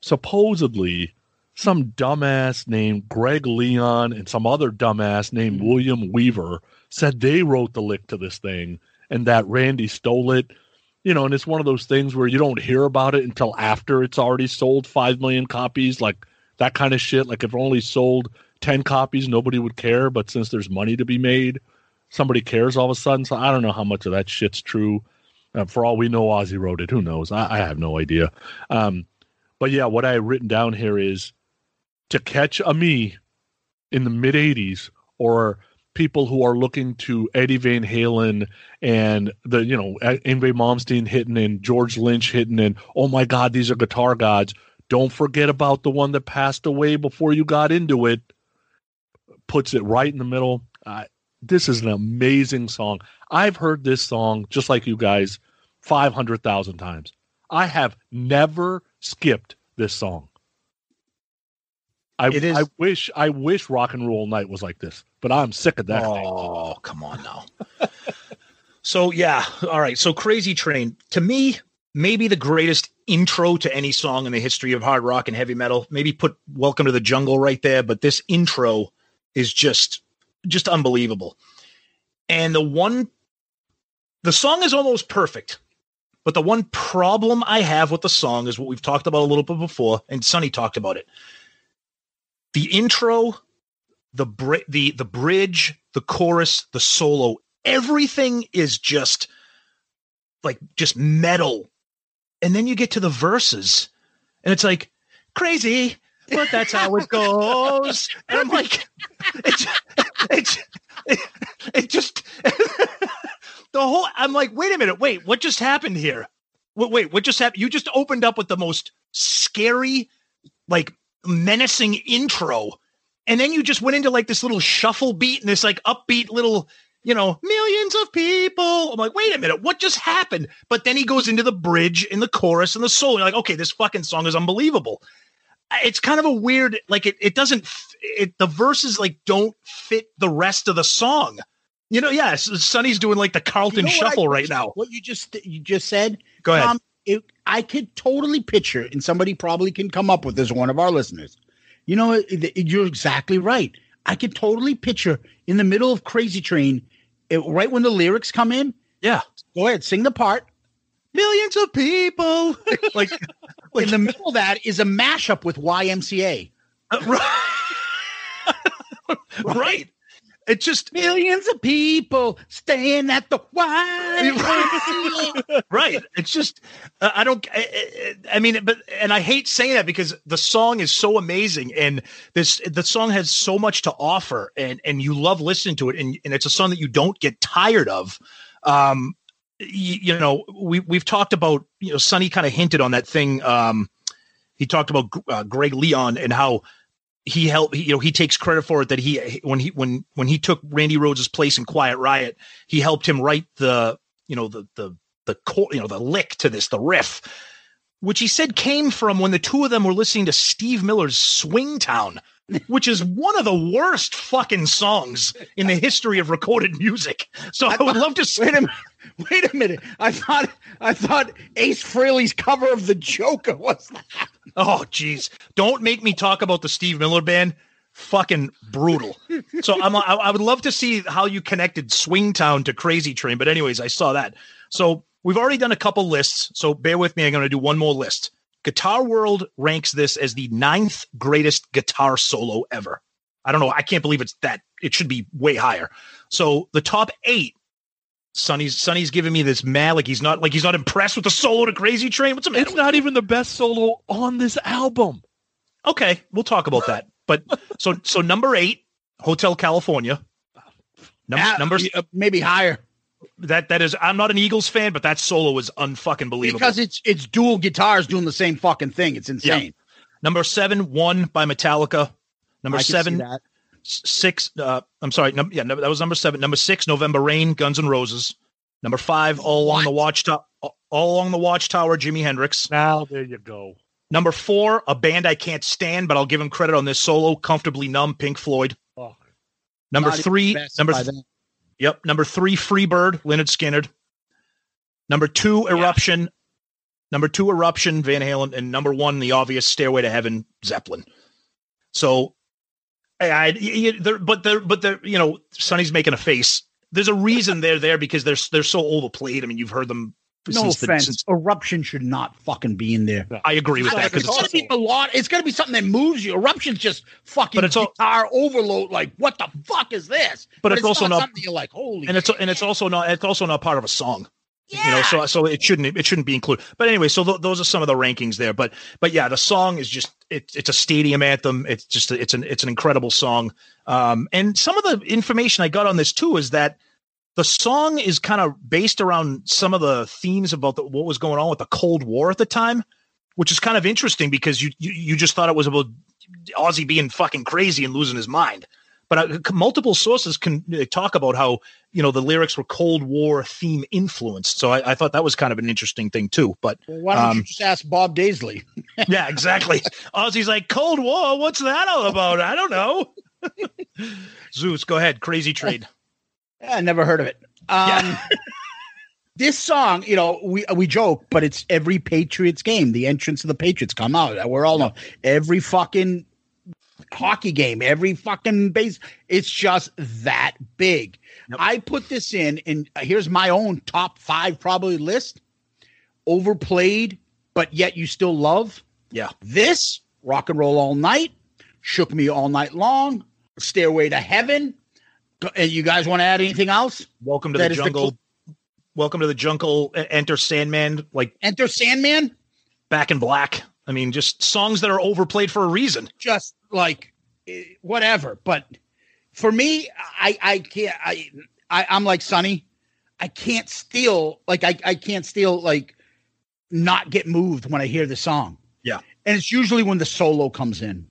supposedly some dumbass named Greg Leon and some other dumbass named William Weaver said they wrote the lick to this thing and that Randy stole it. You know, and it's one of those things where you don't hear about it until after it's already sold 5 million copies, like that kind of shit. Like if only sold 10 copies, nobody would care. But since there's money to be made, somebody cares all of a sudden. So I don't know how much of that shit's true. Uh, for all we know, Ozzy wrote it. Who knows? I, I have no idea. Um, but yeah, what I have written down here is to catch a me in the mid 80s or people who are looking to Eddie Van Halen and the, you know, Yngwie Malmsteen hitting and George Lynch hitting and, oh my God, these are guitar gods. Don't forget about the one that passed away before you got into it. Puts it right in the middle. This is an amazing song. I've heard this song just like you guys 500,000 times. I have never skipped this song. I, is- I wish I wish Rock and Roll Night was like this, but I'm sick of that. thing. Oh, come on now. so yeah, all right. So Crazy Train to me, maybe the greatest intro to any song in the history of hard rock and heavy metal. Maybe put Welcome to the Jungle right there, but this intro is just just unbelievable. And the one the song is almost perfect. But the one problem I have with the song is what we've talked about a little bit before, and Sonny talked about it. The intro, the bri- the the bridge, the chorus, the solo, everything is just like just metal. And then you get to the verses, and it's like crazy, but that's how it goes. And I'm like, it's it's it, it just the whole. I'm like, wait a minute, wait, what just happened here? Wait, wait, what just happened? You just opened up with the most scary, like menacing intro, and then you just went into like this little shuffle beat and this like upbeat little, you know, millions of people. I'm like, wait a minute, what just happened? But then he goes into the bridge and the chorus and the solo. You're like, okay, this fucking song is unbelievable. Uh, it's kind of a weird, like it. It doesn't. It the verses like don't fit the rest of the song. You know, yeah, S- Sonny's doing like the Carlton You know what I Shuffle right now. What you just you just said. Go ahead. Tom, it, I could totally picture, and somebody probably can come up with this. One of our listeners. You know, it- it- you're exactly right. I could totally picture in the middle of Crazy Train, right when the lyrics come in. Yeah, go ahead, sing the part. Millions of people. like, in the middle of that is a mashup with YMCA. Uh, right. Right. It just millions of people staying at the YMCA. right. It's just uh, I don't. I, I- I mean, but and I hate saying that because the song is so amazing and this the song has so much to offer and and you love listening to it and and it's a song that you don't get tired of. Um, you, you know, we we've talked about you know Sonny kind of hinted on that thing. Um, he talked about uh, Greg Leon and how he helped you know he takes credit for it that he when he when when he took Randy Rhoads' place in Quiet Riot he helped him write the you know the the the core you know the lick to this the riff which he said came from when the two of them were listening to Steve Miller's Swingtown which is one of the worst fucking songs in the history of recorded music so I, would love to a minute. Wait a minute. I thought I thought Ace Frehley's cover of the Joker was that. Oh, jeez. Don't make me talk about the Steve Miller band. Fucking brutal. So I'm, I, would love to see how you connected Swingtown to Crazy Train. But anyways, I saw that. So we've already done a couple lists. So bear with me. I'm going to do one more list. Guitar World ranks this as the ninth greatest guitar solo ever. I don't know. I can't believe it's that. It should be way higher. So the top eight. Sonny's Sonny's giving me this mad like he's not like he's not impressed with the solo to Crazy Train. What's the matter? It's not even the best solo on this album. Okay, we'll talk about that. But so so number eight, Hotel California. Number, Ah, number uh, maybe higher that that is. I'm not an Eagles fan, but that solo is unfucking believable. because it's it's dual guitars doing the same fucking thing. It's insane. number seven, one by Metallica. Number I seven, that. s- six. Uh, I'm sorry. Num- yeah, no, that was number seven. Number six, November Rain, Guns N' Roses. Number five, all along the watchtower. All along the watchtower, Jimi Hendrix. Now there you go. Number four, a band I can't stand, but I'll give him credit on this solo. Comfortably numb, Pink Floyd. Oh. Number three, number by th- Yep. Number three, Freebird, Lynyrd Skynyrd. Number two, Eruption. Number two, Eruption, Van Halen, and number one, the obvious Stairway to Heaven, Zeppelin. So, I, I y- y- they're, but they're, but they're, you know, Sonny's making a face. There's a reason they're there because they're they're so overplayed. I mean, you've heard them. No since the- offense, since- eruption should not fucking be in there. I agree with that It's because gonna be melodic. It's gonna be something that moves you. Eruption's just fucking But it's all- guitar overload. Like, what the fuck is this? But it's also not- something you're like, holy. and it's and it's also not it's also not part of a song. You know, so so it shouldn't it shouldn't be included. But anyway, so th- those are some of the rankings there. But but yeah, the song is just it's it's a stadium anthem. It's just a, it's an it's an incredible song. Um, and some of the information I got on this too is that the song is kind of based around some of the themes about the, what was going on with the Cold War at the time, which is kind of interesting because you you, you just thought it was about Ozzy being fucking crazy and losing his mind. But uh, multiple sources can uh, talk about how you know the lyrics were Cold War theme influenced. So I, I thought that was kind of an interesting thing too. But Well, why don't um, you just ask Bob Daisley? yeah, exactly. Ozzy's like Cold War. What's that all about? I don't know. Zeus, go ahead. Crazy trade. Yeah, I never heard of it. Um, this song, you know, we we joke, but it's every Patriots game. The entrance of the Patriots come out. We're all know every fucking hockey game, every fucking base. It's just that big. I put this in, and uh, here's my own top five probably list. Overplayed, but yet you still love. Yeah. This rock and roll all night, shook me all night long. Stairway to heaven. And uh, you guys want to add anything else? Welcome to That the is the jungle. Welcome to the jungle. Enter Sandman. Like Enter Sandman. Back in Black. I mean, just songs that are overplayed for a reason. Just like eh, whatever. But for me, I I can't. I, I I'm like Sonny. I can't steal. Like I I can't steal. Like not get moved when I hear the song. Yeah. and it's usually when the solo comes in.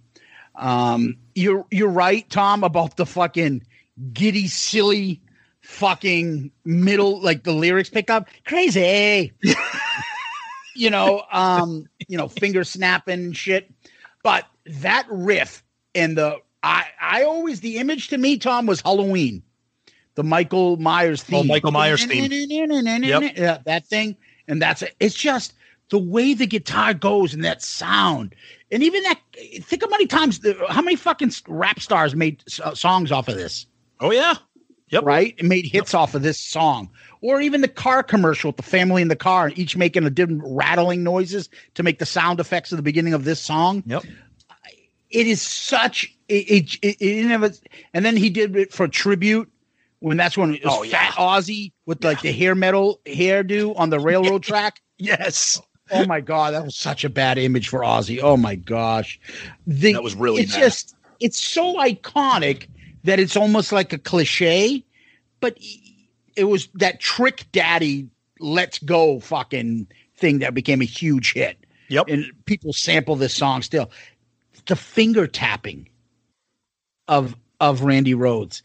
Um, you're you're right, Tom, about the fucking giddy, silly, fucking middle, like the lyrics pick up crazy. you know, um, you know, finger snapping shit. But that riff and the I I always the image to me, Tom, was Halloween. The Michael Myers theme. Oh, Michael Myers theme. Yep. Yeah, that thing. And that's it. It's just the way the guitar goes and that sound. And even that, think how many times, how many fucking rap stars made uh, songs off of this? Oh, yeah. Yep. Right? And made hits off of this song. Or even the car commercial with the family in the car, each making a different rattling noises to make the sound effects of the beginning of this song. Yep. It is such, it, it, it, and then he did it for tribute when that's when it was Oh, yeah. Fat Ozzy with like the hair metal hairdo on the railroad track. Yes. Oh my god, that was such a bad image for Ozzy. Oh my gosh, the, That was really It's bad. just it's so iconic that it's almost like a cliche, but it was that Trick Daddy "Let's Go" fucking thing that became a huge hit. Yep, and people sample this song still. The finger tapping of of Randy Rhoads,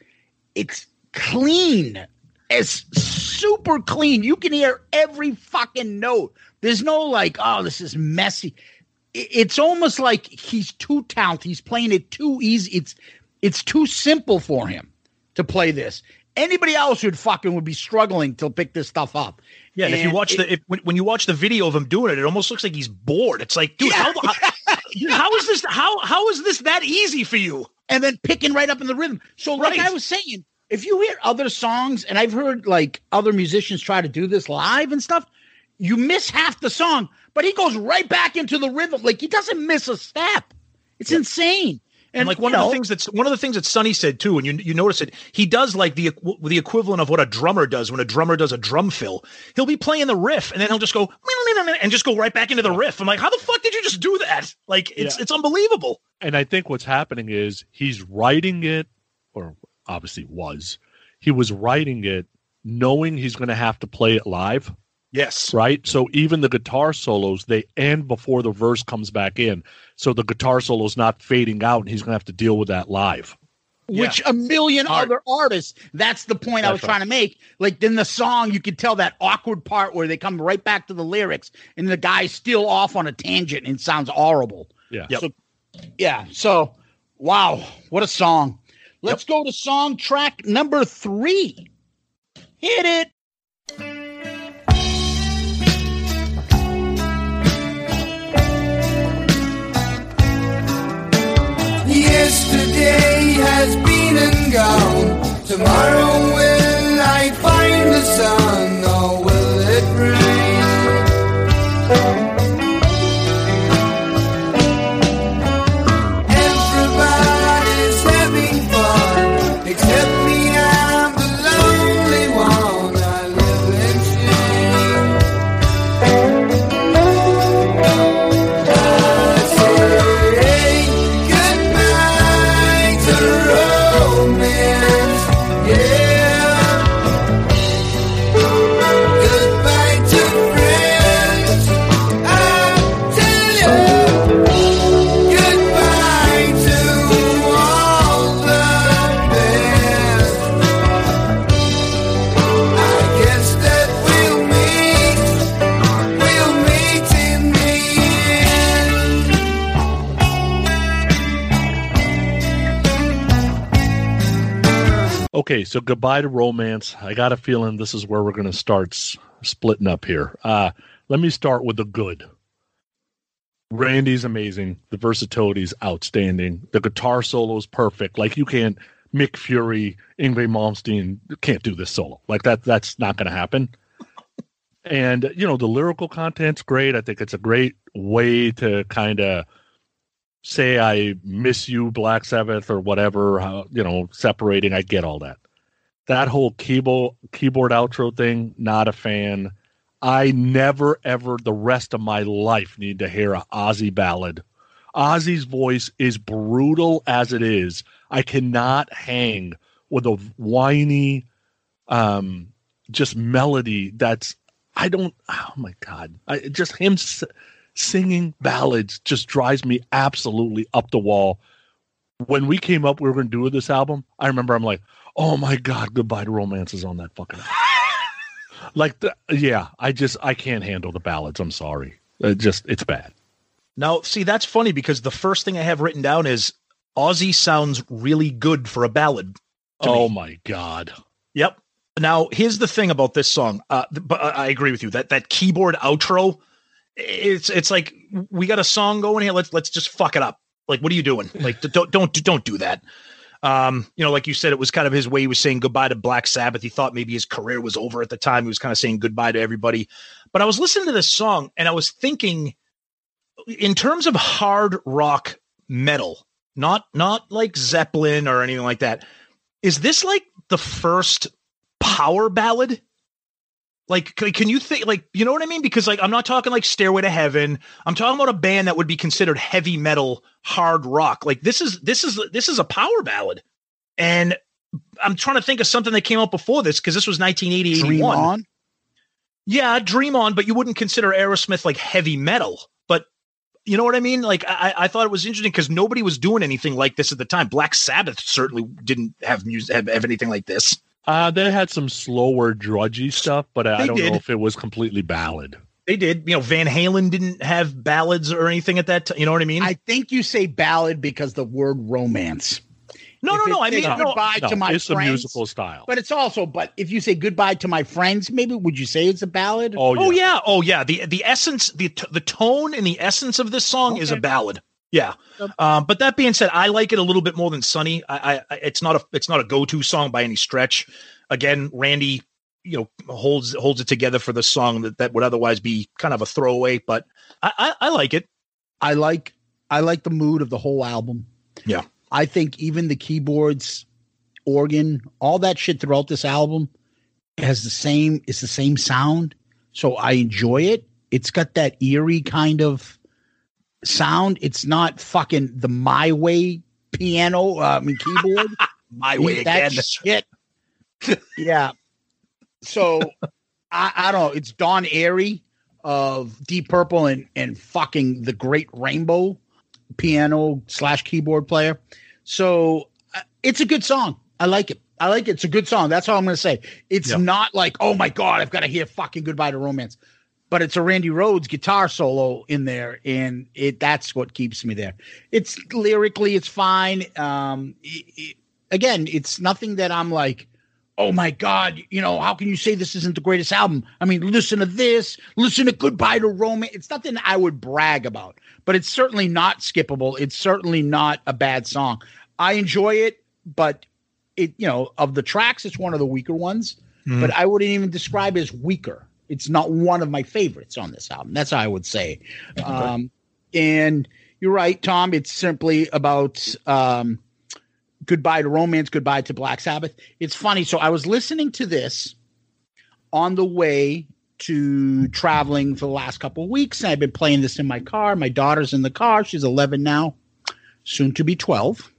it's clean it's super clean. You can hear every fucking note. There's no like, oh, this is messy. It's almost like he's too talented. He's playing it too easy. It's it's too simple for him to play this. Anybody else would fucking would be struggling to pick this stuff up. Yeah, and if you watch it- the if, when, when you watch the video of him doing it, it almost looks like he's bored. It's like, dude, how, how, how is this? How how is this that easy for you? and then picking right up in the rhythm. So, like Right. I was saying, if you hear other songs, and I've heard like other musicians try to do this live and stuff, you miss half the song, but he goes right back into the rhythm. Like he doesn't miss a step. It's insane. And, like one of know, the things that's one of the things that Sonny said too, and you you notice it, he does like the the equivalent of what a drummer does when a drummer does a drum fill. He'll be playing the riff, and then he'll just go and just go right back into the riff. I'm like, how the fuck did you just do that? Like it's Yeah. it's unbelievable. And I think what's happening is he's writing it, or obviously was, he was writing it knowing he's going to have to play it live. Yes. Right. So even the guitar solos, they end before the verse comes back in. So the guitar solo's not fading out and he's going to have to deal with that live. which a million other artists. That's the point I was right. trying to make. Like in the song, you could tell that awkward part where they come right back to the lyrics, and the guy's still off on a tangent and it sounds horrible. Yeah. So, yeah. So, wow, what a song! Let's go to song track number three. Hit it. Yesterday has been and gone. Tomorrow will I find the sun Okay, so goodbye to romance. I got a feeling this is where we're going to start s- splitting up here. Uh, let me start with the good. Randy's amazing. The versatility is outstanding. The guitar solo is perfect. Like you can't Mick Fury, Yngwie Malmsteen can't do this solo. Like that. That's not going to happen. And you know the lyrical content's great. I think it's a great way to kind of say I miss you, Black Sabbath, or whatever. You know, separating. I get all that. That whole keyboard keyboard outro thing, not a fan. I never ever the rest of my life need to hear a Ozzy ballad. Ozzy's voice is brutal as it is. I cannot hang with a whiny, um, just melody that's I don't. Oh my god! I, just him singing ballads just drives me absolutely up the wall. When we came up, we were going to do this album. I remember I'm like, oh my god, goodbye to romance is on that fucking. album." like, the, yeah, I just I can't handle the ballads. I'm sorry. It just it's bad. Now, see, that's funny because the first thing I have written down is Ozzy sounds really good for a ballad. Oh me. my god. Yep. Now, here's the thing about this song. Uh, but I I agree with you that that keyboard outro, it's it's like we got a song going here. Let's let's just fuck it up. Like, what are you doing? Like, don't don't don't do that. Um, you know, like you said, it was kind of his way. He was saying goodbye to Black Sabbath. He thought maybe his career was over at the time. He was kind of saying goodbye to everybody. But I was listening to this song and I was thinking, in terms of hard rock metal, not not like Zeppelin or anything like that. Is this like the first power ballad? Like, can you think, like, you know what I mean? Because, like, I'm not talking like Stairway to Heaven. I'm talking about a band that would be considered heavy metal, hard rock. Like, this is this is this is a power ballad, and I'm trying to think of something that came out before this because this was 1980, Dream 81. on. Yeah, Dream On, but you wouldn't consider Aerosmith like heavy metal. But you know what I mean? Like I, I thought it was interesting because nobody was doing anything like this at the time. Black Sabbath certainly didn't have music have, have anything like this. Uh, they had some slower, drudgy stuff, but I They don't did. know if it was completely ballad. They did. You know, Van Halen didn't have ballads or anything at that time. You know what I mean? I think you say ballad because the word romance. no, if no, no. I mean, says no, goodbye No, to my friends. it's the friends, musical style. But it's also, but if you say goodbye to my friends, maybe would you say it's a ballad? oh, Oh yeah. yeah, oh yeah. The the essence, the t- the tone and the essence of this song is a ballad. Yeah. Um, but that being said, I like it a little bit more than Sonny. I, I it's not a it's not a go to song by any stretch. Again, Randy, you know, holds holds it together for the song that that would otherwise be kind of a throwaway. But I I, I like it. I like I like the mood of the whole album. Yeah. I think even the keyboards, organ, all that shit throughout this album has the same it's the same sound. So I enjoy it. It's got that eerie kind of sound. It's not fucking the my way piano uh, I mean keyboard. My way that again. shit. yeah. So I, I don't know. It's Don Airey of Deep Purple and and fucking the Great Rainbow piano slash keyboard player. So uh, it's a good song. I like it. I like it. It's a good song. That's all I'm going to say. It's Yeah. not like, oh my God, I've got to hear fucking Goodbye to Romance. But it's a Randy Rhoads guitar solo in there, and it that's what keeps me there. It's lyrically, it's fine. Um, it- it- again, it's nothing that I'm like, oh my God, you know, how can you say this isn't the greatest album? I mean, listen to this, listen to Goodbye to Romance. It's nothing I would brag about, but it's certainly not skippable. It's certainly not a bad song. I enjoy it, but it, you know, of the tracks, it's one of the weaker ones, but I wouldn't even describe it as weaker. It's not one of my favorites on this album. That's how I would say. Um, and you're right, Tom. It's simply about um, goodbye to romance, goodbye to Black Sabbath. It's funny. So I was listening to this on the way to traveling for the last couple of weeks, and I've been playing this in my car. My daughter's in the car. She's 11 now, soon to be 12.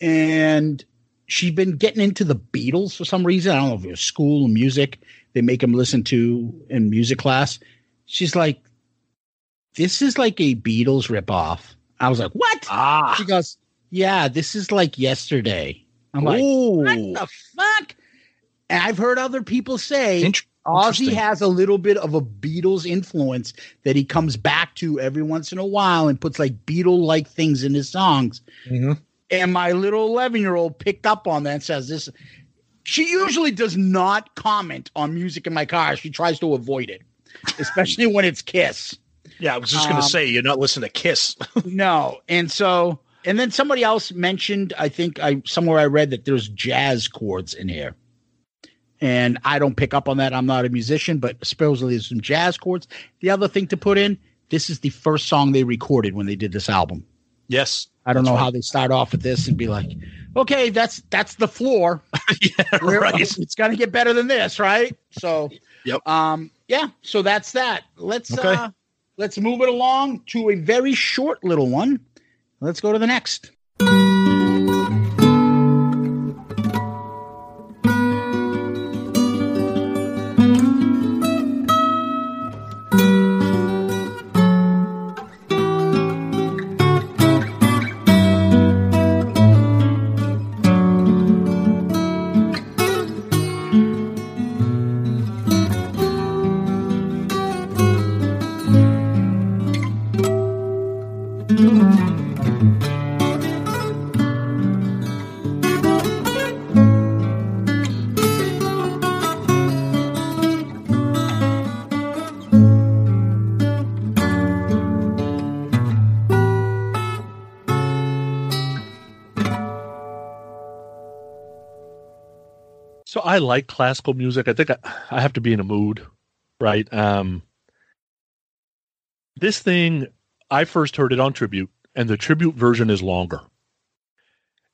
And she'd been getting into the Beatles for some reason. I don't know if it was school music they make them listen to in music class. She's like, this is like a Beatles ripoff. I was like, what? Ah. She goes, yeah, this is like yesterday. I'm like, what the fuck? And I've heard other people say Int- Ozzy has a little bit of a Beatles influence that he comes back to every once in a while and puts like Beatle like things in his songs. Mhm. And my little 11 year old picked up on that and says, This, She usually does not comment on music in my car. She tries to avoid it, especially when it's Kiss. Yeah, I was just going Um, to say you're not listening to Kiss. no, and so and then somebody else mentioned. I think I somewhere I read that there's jazz chords in here, and I don't pick up on that. I'm not a musician, but supposedly there's some jazz chords. The other thing to put in: this is the first song they recorded when they did this album. yes. I don't That's know right. how they start off with this and be like, okay, that's that's the floor. yeah, right. It's gonna get better than this, right? So Yep. um yeah, so that's that. Let's Okay. uh let's move it along to a very short little one. Let's go to the next. I like classical music. I think I, I have to be in a mood, right? Um, this thing, I first heard it on tribute, and the tribute version is longer.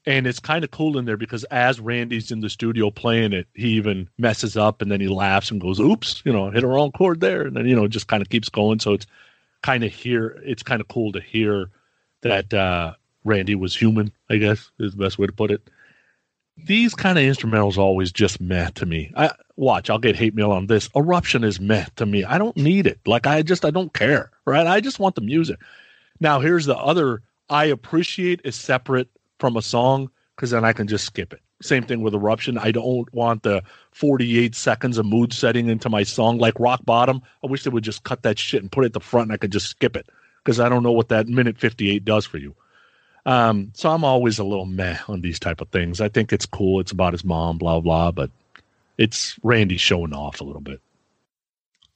And it's kind of cool in there because as Randy's in the studio playing it, he even messes up and then he laughs and goes, oops, you know, hit a wrong chord there. And then, you know, just kind of keeps going. So it's kind of here, it's kind of cool to hear that uh, Randy was human, I guess is the best way to put it these kind of instrumentals always just meh to me. I watch, I'll get hate mail on this. Eruption is meh to me. I don't need it. Like I just I don't care. Right? I just want the music. Now here's the other I appreciate is separate from a song because then I can just skip it. Same thing with Eruption. I don't want the 48 seconds of mood setting into my song like Rock Bottom. I wish they would just cut that shit and put it at the front and I could just skip it because I don't know what that minute 58 does for you. Um, so I'm always a little meh on these type of things. I think it's cool. It's about his mom, blah blah, but it's Randy showing off a little bit.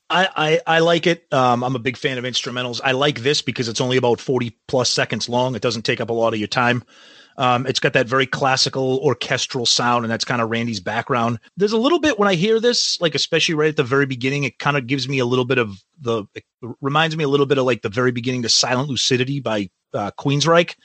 I, I I like it. Um, I'm a big fan of instrumentals. I like this because it's only about 40 plus seconds long. It doesn't take up a lot of your time. Um, it's got that very classical orchestral sound, and that's kind of Randy's background. There's a little bit when I hear this, like especially right at the very beginning, it kind of gives me a little bit of the. Reminds me a little bit of like the very beginning to Silent Lucidity by uh, Queensryche.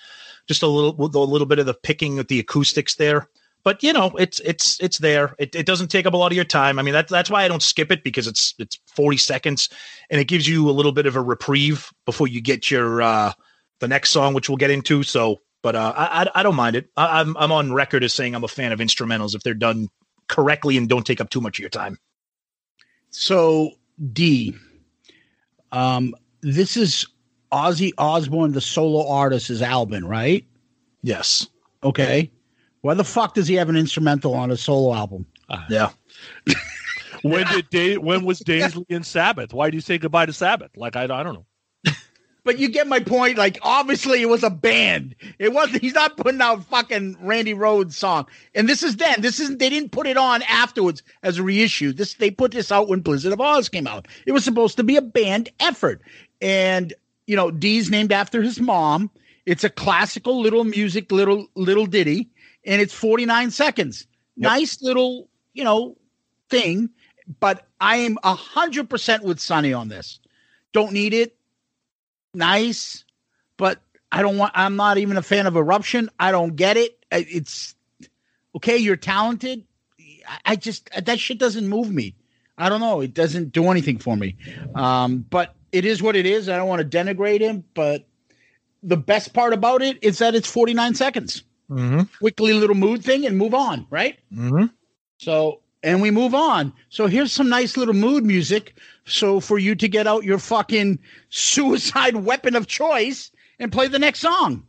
Just a little, a little bit of the picking with the acoustics there. But you know it's it's it's there. It, it doesn't take up a lot of your time. I mean that's that's why i don't skip it because it's it's 40 seconds and it gives you a little bit of a reprieve before you get your uh the next song which we'll get into. So but uh i i, I don't mind it. I, i'm i'm on record as saying i'm a fan of instrumentals if they're done correctly and don't take up too much of your time. So Dee, um, this is Ozzy Osbourne, the solo artist, is album, right? yes Okay. Why the fuck does he have an instrumental on a solo album? Uh, yeah When did Day, when was Daisley in Sabbath? Why do you say goodbye to Sabbath? Like I, I don't know. But you get my point. Like, obviously, it was a band. It wasn't. He's not putting out fucking Randy Rhoads song. And this is then. This isn't. They didn't put it on afterwards as a reissue. This they put this out when Blizzard of Ozz came out. It was supposed to be a band effort. And you know, Dee's named after his mom. It's a classical little music, little little ditty, and it's forty nine seconds. Nice little, you know, thing. But I am a hundred percent with Sonny on this. Don't need it nice, but I don't want. I'm not even a fan of Eruption. I don't get it. It's okay. You're talented. I- I just that shit doesn't move me. I don't know. It doesn't do anything for me. Um, but it is what it is. I don't want to denigrate him, but the best part about it is that it's 49 seconds. mm-hmm. Quickly little mood thing and move on, right? Mm-hmm. So, and we move on. So here's some nice little mood music. So for you to get out your fucking suicide weapon of choice and play the next song.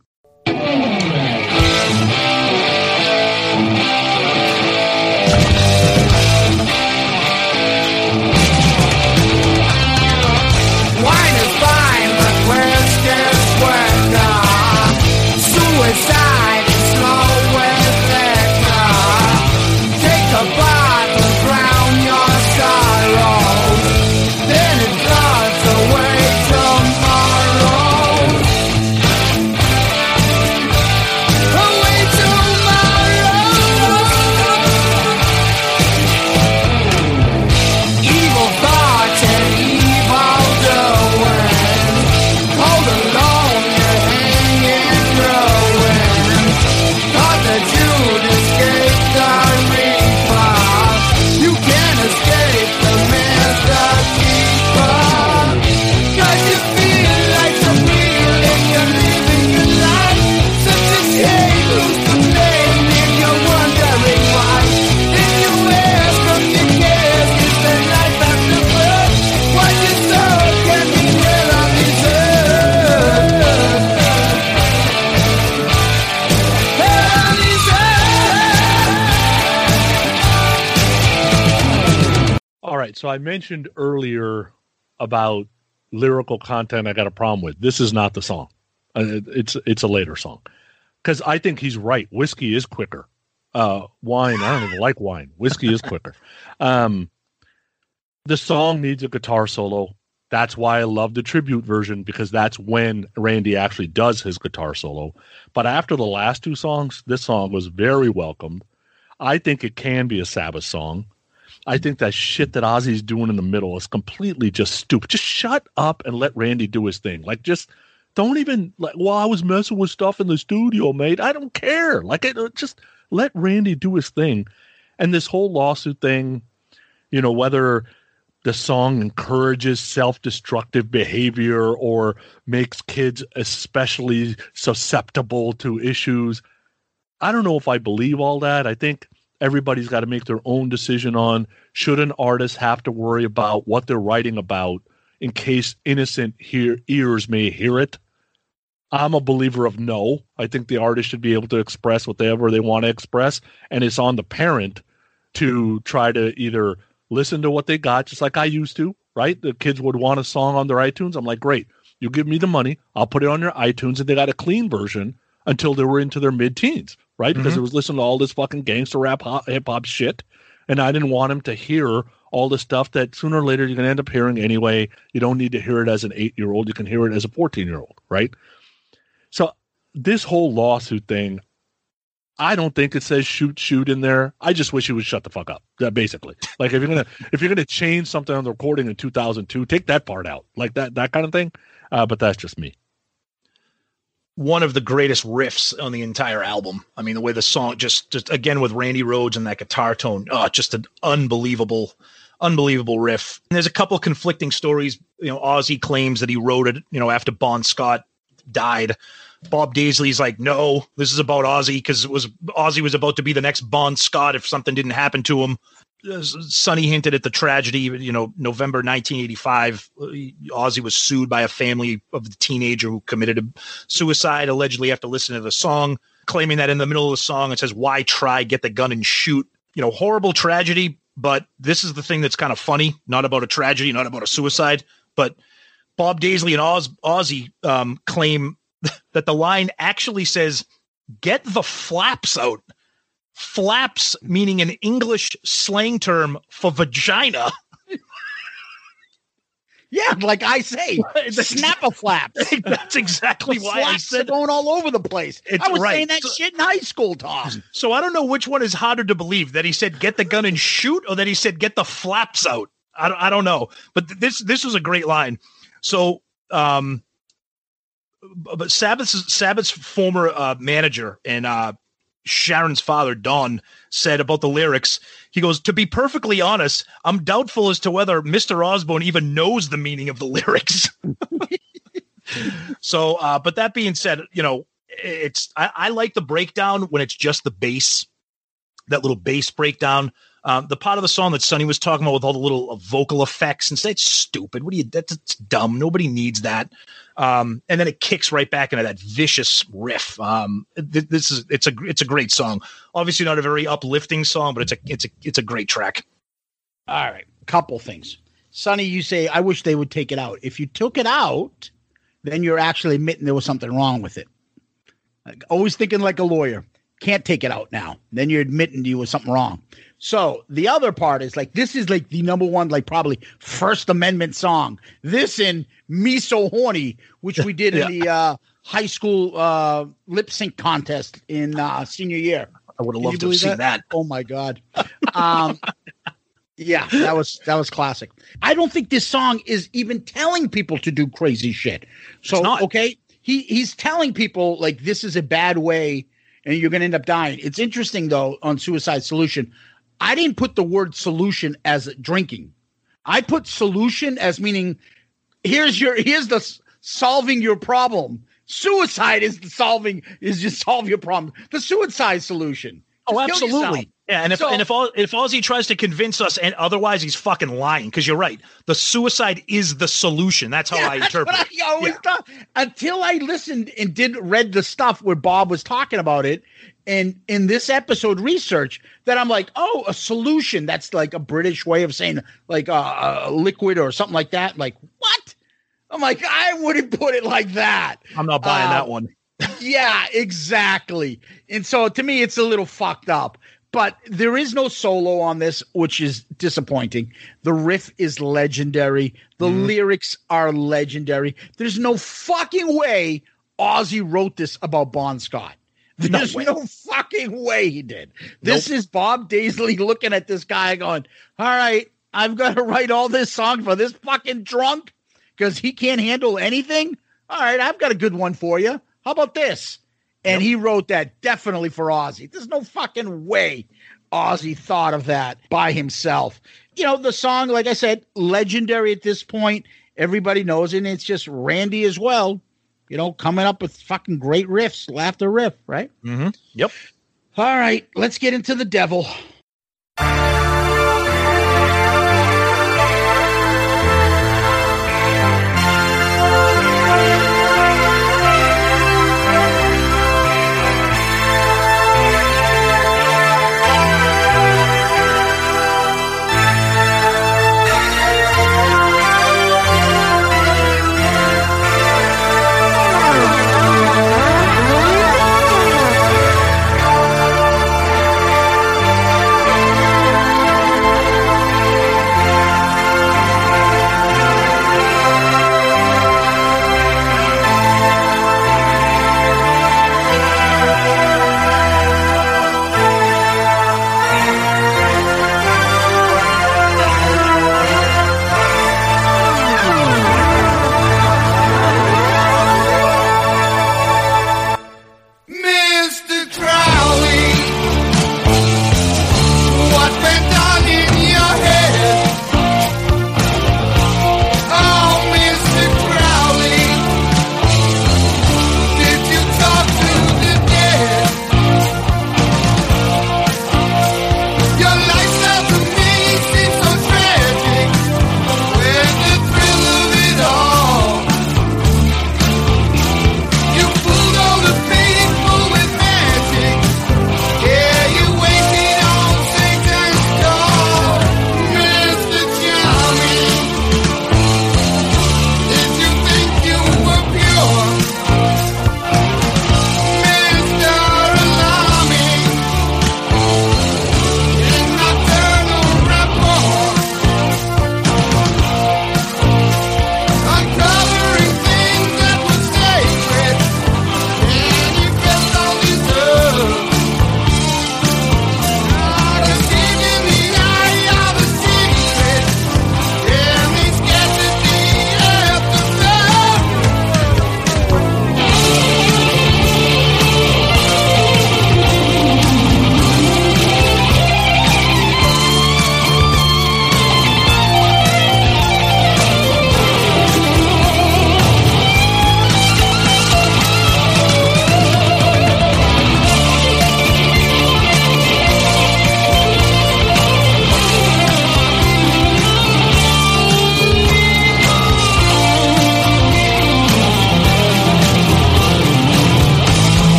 I mentioned earlier about lyrical content I got a problem with. This is not the song. Uh, it's it's a later song because I think he's right. Whiskey is quicker. Uh, wine, I don't even like wine. Whiskey is quicker. Um, the song needs a guitar solo. That's why I love the tribute version because that's when Randy actually does his guitar solo. But after the last two songs, this song was very welcomed. I think it can be a Sabbath song. I think that shit that Ozzy's doing in the middle is completely just stupid. Just shut up and let Randy do his thing. Like, just don't even like. Well, I was messing with stuff in the studio, mate. I don't care. Like, it, uh, just let Randy do his thing. And this whole lawsuit thing, you know, whether the song encourages self-destructive behavior or makes kids especially susceptible to issues. I don't know if I believe all that. I think everybody's got to make their own decision on should an artist have to worry about what they're writing about in case innocent hear, ears may hear it. I'm a believer of no. I think the artist should be able to express whatever they want to express, and it's on the parent to try to either listen to what they got, just like I used to, right? The kids would want a song on their iTunes. I'm like, great, you give me the money, I'll put it on your iTunes, and they got a clean version until they were into their mid teens, right? Because Mhm. it was listening to all this fucking gangster rap, hip hop shit, and I didn't want him to hear all the stuff that sooner or later you're going to end up hearing anyway. You don't need to hear it as an eight year old; you can hear it as a 14 year old, right? So this whole lawsuit thing, I don't think it says shoot shoot in there. I just wish he would shut the fuck up. Basically, like if you're gonna if you're gonna change something on the recording in 2002, take that part out, like that that kind of thing. Uh, but that's just me. One of the greatest riffs on the entire album. I mean, the way the song just, just again with Randy Rhoads and that guitar tone, oh, just an unbelievable, unbelievable riff. And there's a couple conflicting stories. You know, Ozzy claims that he wrote it, you know, after Bon Scott died. Bob Daisley's like, no, this is about Ozzy because it was Ozzy was about to be the next Bon Scott if something didn't happen to him. Sonny hinted at the tragedy. You know, November 1985, uh, Ozzy was sued by a family of the teenager who committed a suicide allegedly after listening to the song, claiming that in the middle of the song it says, "Why try? Get the gun and shoot." You know, horrible tragedy. But this is the thing that's kind of funny. Not about a tragedy, not about a suicide, but Bob Daisley and Oz, Ozzy um, claim that the line actually says, "Get the flaps out." Flaps meaning an English slang term for vagina. Yeah, like I say, snap a flap. That's exactly The why I said going all over the place. It's I was right. saying that So- shit in high school, Tom. So I don't know which one is harder to believe that he said get the gun and shoot, or that he said get the flaps out. I don't, I don't know, but th- this this was a great line. So, um, but Sabbath's Sabbath's former uh, manager and uh, Sharon's father Don said about the lyrics. He goes, "To be perfectly honest, I'm doubtful as to whether Mr. Osbourne even knows the meaning of the lyrics." so, uh, but that being said, you know, it's I, I like the breakdown when it's just the bass, that little bass breakdown. Um, the part of the song that Sonny was talking about with all the little uh, vocal effects and say it's stupid. What do you? That's dumb. Nobody needs that. Um, and then it kicks right back into that vicious riff. Um, th- this is it's a it's a great song. Obviously not a very uplifting song, but it's a it's a it's a great track. All right, couple things. Sonny, you say I wish they would take it out. If you took it out, then you're actually admitting there was something wrong with it. Like, always thinking like a lawyer. Can't take it out now. Then you're admitting you was something wrong. So the other part is like this is like the number one, like probably First Amendment song. This and Me So Horny, which we did in the uh, high school uh, lip sync contest in uh, senior year. I would have loved to have seen that. Oh my god. Um, yeah, that was that was classic. I don't think this song is even telling people to do crazy shit. So okay, he he's telling people like this is a bad way and you're going to end up dying. It's interesting though on Suicide Solution. I didn't put the word solution as drinking. I put solution as meaning here's your here's the solving your problem. Suicide is the solving is just solve your problem. The suicide solution. Oh, Just absolutely. Yeah, and if So- and if all if Ozzy tries to convince us and otherwise he's fucking lying because you're right. The suicide is the solution. That's how I That's interpret. I always thought until I listened and did read the stuff where Bob was talking about it. And in this episode research that I'm like, oh, a solution. That's like a British way of saying like uh, a liquid or something like that. Like what? I'm like, I wouldn't put it like that. I'm not buying Uh, that one. yeah, exactly. And so to me, it's a little fucked up. But there is no solo on this, which is disappointing. The riff is legendary. The lyrics are legendary. There's no fucking way Ozzy wrote this about Bon Scott. There's no, fucking way he did. This is Bob Daisley looking at this guy going, All right, I've got to write all this song for this fucking drunk because he can't handle anything. All right, I've got a good one for you. How about this? And he wrote that definitely for Ozzy. There's no fucking way Ozzy thought of that by himself. You know, the song, like I said, legendary at this point. Everybody knows. And it's just Randy as well, you know, coming up with fucking great riffs, laughter riff, right? Mm-hmm. Yep. All right, let's get into the devil.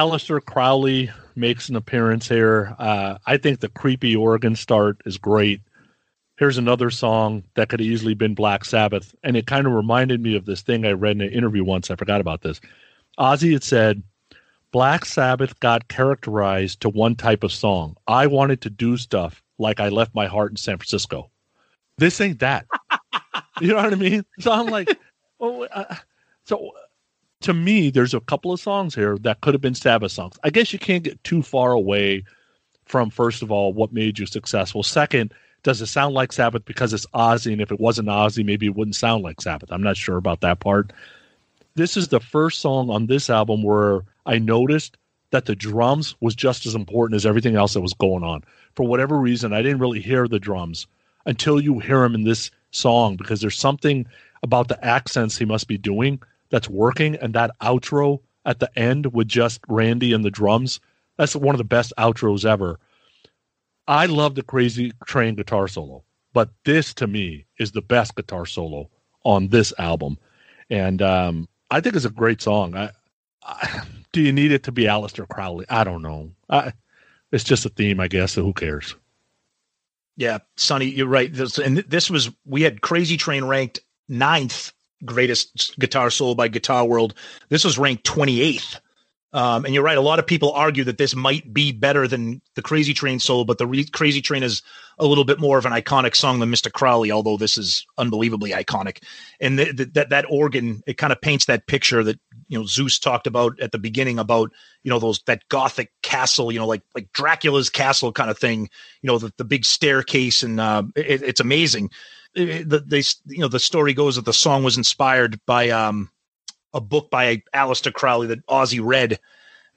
So Aleister Crowley makes an appearance here. Uh, I think the creepy organ start is great. Here's another song that could have easily been Black Sabbath, and it kind of reminded me of this thing I read in an interview once. I forgot about this. Ozzy had said, Black Sabbath got characterized to one type of song. I wanted to do stuff like I left my heart in San Francisco. This ain't that. you know what I mean? So I'm like, oh, uh, so to me, there's a couple of songs here that could have been Sabbath songs. I guess you can't get too far away from, first of all, what made you successful. Second, does it sound like Sabbath because it's Ozzy? And if it wasn't Ozzy, maybe it wouldn't sound like Sabbath. I'm not sure about that part. This is the first song on this album where I noticed that the drums was just as important as everything else that was going on. For whatever reason, I didn't really hear the drums until you hear them in this song because there's something about the accents he must be doing that's working and that outro at the end with just Randy and the drums that's one of the best outros ever I love the crazy train guitar solo but this to me is the best guitar solo on this album and um, I think it's a great song I Do you need it to be Aleister Crowley? I don't know. I, it's just a theme, I guess. So who cares? Yeah, Sonny, you're right. This, and this was we had Crazy Train ranked ninth greatest guitar solo by Guitar World. This was ranked 28th. Um, and you're right. A lot of people argue that this might be better than the Crazy Train solo, but the Re- Crazy Train is a little bit more of an iconic song than Mr. Crowley, although this is unbelievably iconic. And th- th- that that organ, it kind of paints that picture that you know Zeus talked about at the beginning about you know those that gothic castle, you know, like like Dracula's castle kind of thing. You know, the, the big staircase, and uh, it, it's amazing. It, the, they, you know, the story goes that the song was inspired by um, a book by Aleister Crowley that Ozzy read.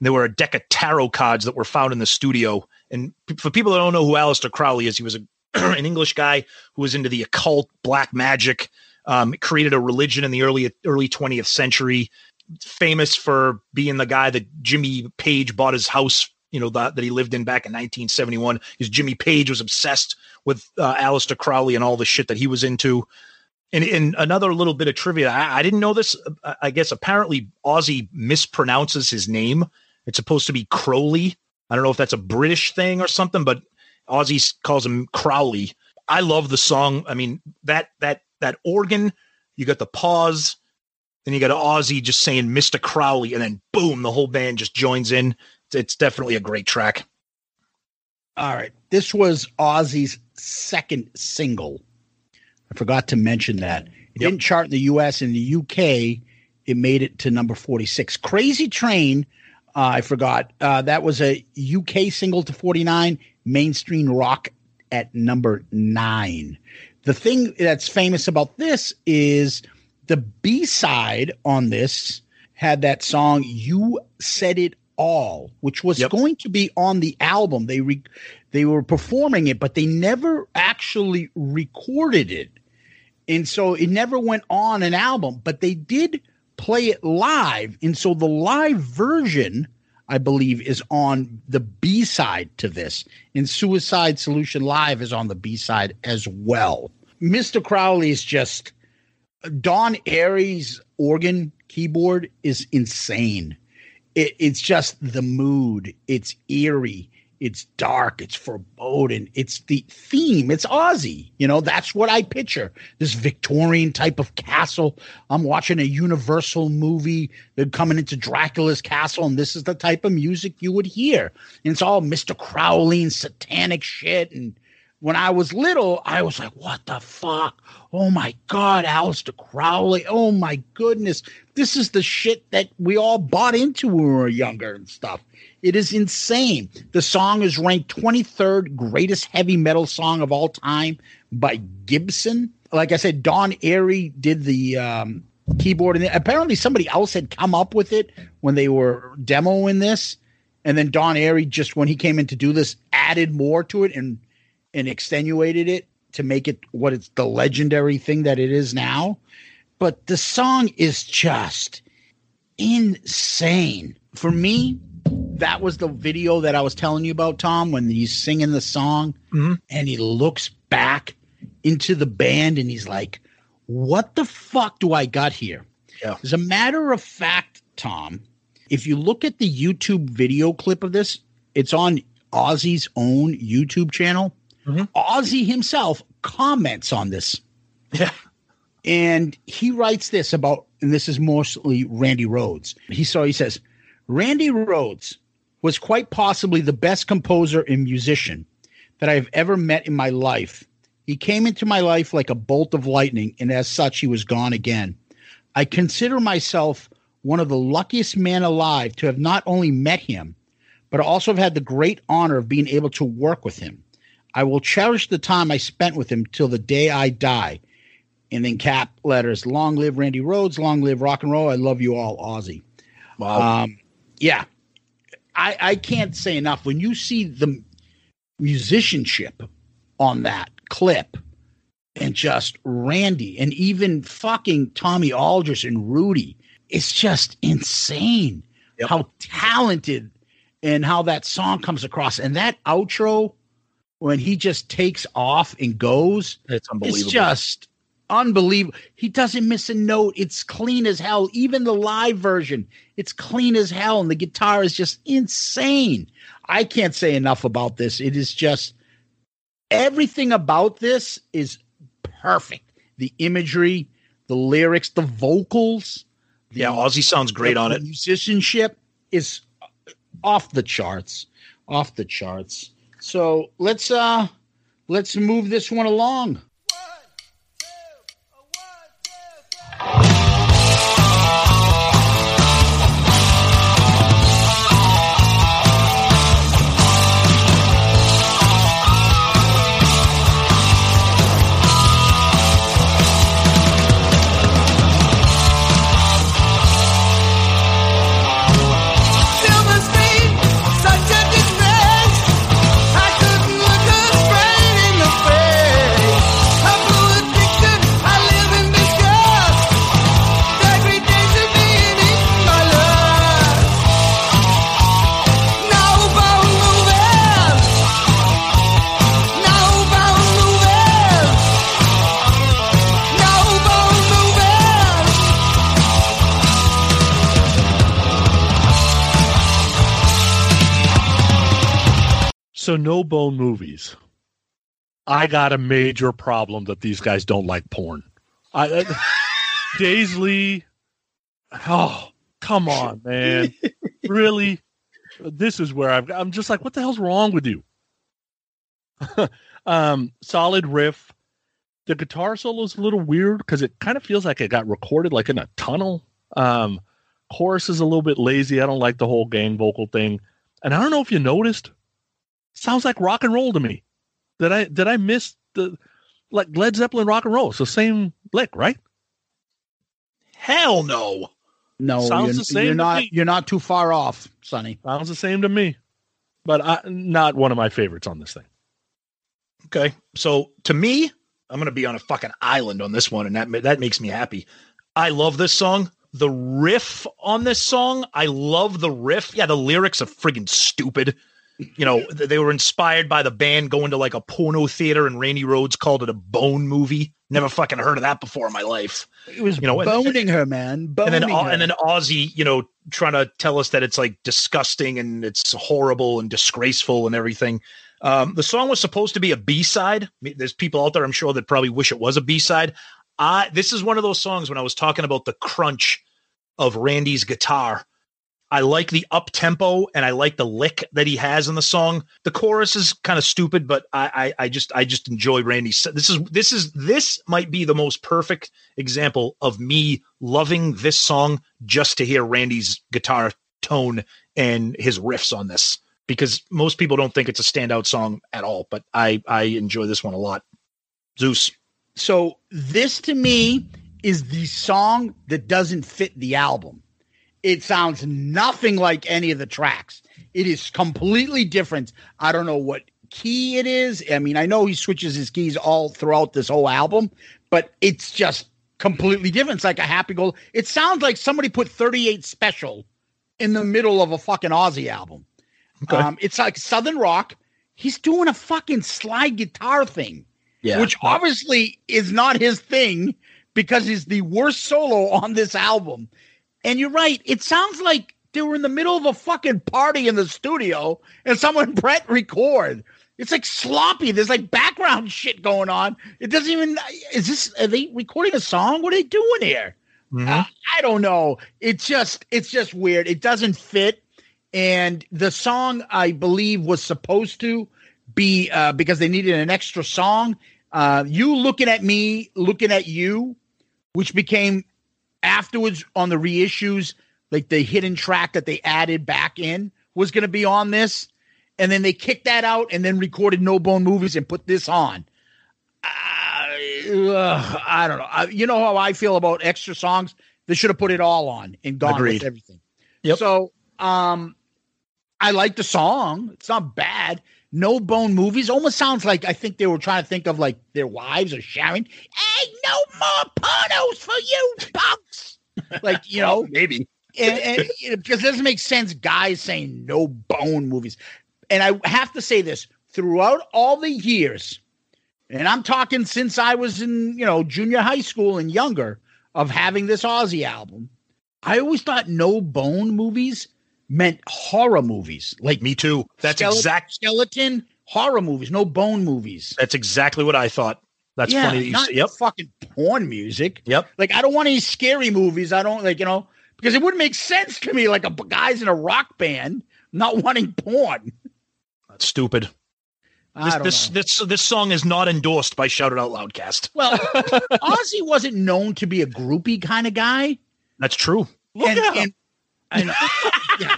There were a deck of tarot cards that were found in the studio. And for people that don't know who Aleister Crowley is, he was a, an English guy who was into the occult, black magic, um, created a religion in the early early 20th century. Famous for being the guy that Jimmy Page bought his house, you know, that, that he lived in back in 1971. Because Jimmy Page was obsessed with uh, Aleister Crowley and all the shit that he was into. And, another little bit of trivia, I, I didn't know this. uh, I guess apparently Ozzy mispronounces his name. It's supposed to be Crowley. I don't know if that's a British thing or something, but Ozzy calls him Crowley. I love the song. I mean that that that organ. You got the pause, then you got Ozzy just saying Mr. Crowley, and then boom, the whole band just joins in. It's, definitely a great track. All right. This was Ozzy's second single. I forgot to mention that. It didn't chart in the US. In the UK, it made it to number 46. Crazy Train, uh, I forgot. Uh, that was a UK single to 49, mainstream rock at number nine. The thing that's famous about this is the B side on this had that song "You Said It All," which was going to be on the album. They re- they were performing it, but they never actually recorded it, and so it never went on an album. But they did play it live, and so the live version. I believe is on the B side to this, and Suicide Solution Live is on the B side as well. Mr. Crowley is just Don Airey's organ keyboard is insane. It, it's just the mood. It's eerie. It's dark. It's foreboding. It's the theme. It's Ozzy. You know, that's what I picture. This Victorian type of castle. I'm watching a Universal movie. They're coming into Dracula's castle, and this is the type of music you would hear. And it's all Mr. Crowley and satanic shit. And when I was little, I was like, what the fuck? Oh my God, Aleister Crowley. Oh my goodness. This is the shit that we all bought into when we were younger and stuff. It is insane. The song is ranked 23rd greatest heavy metal song of all time by Gibson. Like I said, Don Airey did the um, keyboard, and apparently somebody else had come up with it when they were demoing this. And then Don Airey just when he came in to do this added more to it and and extenuated it to make it what it's the legendary thing that it is now. But the song is just insane. For me, that was the video that I was telling you about, Tom, when he's singing the song mm-hmm. and he looks back into the band and he's like, What the fuck do I got here? Yeah. As a matter of fact, Tom, if you look at the YouTube video clip of this, it's on Ozzy's own YouTube channel. Mm-hmm. Ozzy himself comments on this. Yeah. And he writes this about, and this is mostly Randy Rhoads. He so he says, Randy Rhoads was quite possibly the best composer and musician that I have ever met in my life. He came into my life like a bolt of lightning, and as such, he was gone again. I consider myself one of the luckiest men alive to have not only met him, but also have had the great honor of being able to work with him. I will cherish the time I spent with him till the day I die. And then cap letters, long live Randy Rhoads, long live rock and roll. I love you all, Ozzy. Wow. Um, yeah. I, I can't say enough. When you see the musicianship on that clip and just Randy and even fucking Tommy Aldridge and Rudy, it's just insane how talented and how that song comes across. And that outro, when he just takes off and goes, It's unbelievable. It's just unbelievable. He doesn't miss a note. It's clean as hell. Even the live version, it's clean as hell, and the guitar is just insane. I can't say enough about this. It is just everything about this is perfect. The imagery, the lyrics, the vocals. The, Yeah, Ozzy sounds great on it. Musicianship is off the charts. Off the charts. So let's uh let's move this one along. So no bone movies. I got a major problem that these guys don't like porn. I, I Daisley. Oh, come on, man! really? This is where I've, I'm just like, what the hell's wrong with you? um, solid riff. The guitar solo is a little weird because it kind of feels like it got recorded like in a tunnel. Um, chorus is a little bit lazy. I don't like the whole gang vocal thing. And I don't know if you noticed, sounds like rock and roll to me. Did I did I miss the like Led Zeppelin rock and roll? It's the same lick, right? Hell no. No, Sounds you're, the same you're not me. you're not too far off, Sonny. Sounds the same to me. But I, not one of my favorites on this thing. Okay. So to me, I'm going to be on a fucking island on this one, and that that makes me happy. I love this song. The riff on this song, I love the riff. Yeah, the lyrics are friggin' stupid. You know, they were inspired by the band going to like a porno theater and Randy Rhoads, called it a bone movie. Never fucking heard of that before in my life. It was You know, and- boning her, man. Boning and then her. and then Ozzy, you know, trying to tell us that it's like disgusting and it's horrible and disgraceful and everything. Um, the song was supposed to be a B side. There's people out there, I'm sure, that probably wish it was a B side. I this is one of those songs when I was talking about the crunch of Randy's guitar. I like the up tempo and I like the lick that he has in the song. The chorus is kind of stupid, but I, I I just I just enjoy Randy's. This is this is this might be the most perfect example of me loving this song just to hear Randy's guitar tone and his riffs on this because most people don't think it's a standout song at all, but I I enjoy this one a lot. Zeus. so this to me is the song that doesn't fit the album. It sounds nothing like any of the tracks. It is completely different. I don't know what key it is. I mean, I know he switches his keys all throughout this whole album, but it's just completely different. It's like a happy go. It sounds like somebody put 38 special in the middle of a fucking Ozzy album. Okay. Um, it's like Southern rock. He's doing a fucking slide guitar thing Yeah. which obviously is not his thing because he's the worst solo on this album. And you're right, it sounds like they were in the middle of a fucking party in the studio and someone Brett record. It's like sloppy. There's like background shit going on. It doesn't even. Is this? Are they recording a song? What are they doing here? Uh, I don't know. It's just. It's just weird. It doesn't fit. And the song, I believe, was supposed to be uh, because they needed an extra song. Uh, you looking at me, looking at you, which became afterwards on the reissues, like the hidden track that they added back in was going to be on this. And then they kicked that out and then recorded No Bone Movies and put this on. Uh, I don't know. I, you know how I feel about extra songs? They should have put it all on and gone Agreed. with everything. Yep. So, um, I like the song. It's not bad. No Bone Movies almost sounds like I think they were trying to think of like their wives or sharing. Hey, no more pornos for you punks. Like you know, maybe. and, and you know, because it doesn't make sense. Guys saying no bone movies, and I have to say this throughout all the years and I'm talking since I was in, you know, junior high school and younger, of having this Ozzy album. I always thought no bone movies meant horror movies. Like Me too. That's skeleton, exact. skeleton horror movies, no bone movies. That's exactly what I thought. That's yeah, funny that you not say. Yep. fucking porn music. Yep. Like I don't want any scary movies. I don't like, you know, because it wouldn't make sense to me like a guys in a rock band not wanting porn. That's stupid. This this, this this song is not endorsed by Shout It Out Loudcast. Well, Ozzy wasn't known to be a groupie kind of guy. That's true. and, and, and yeah.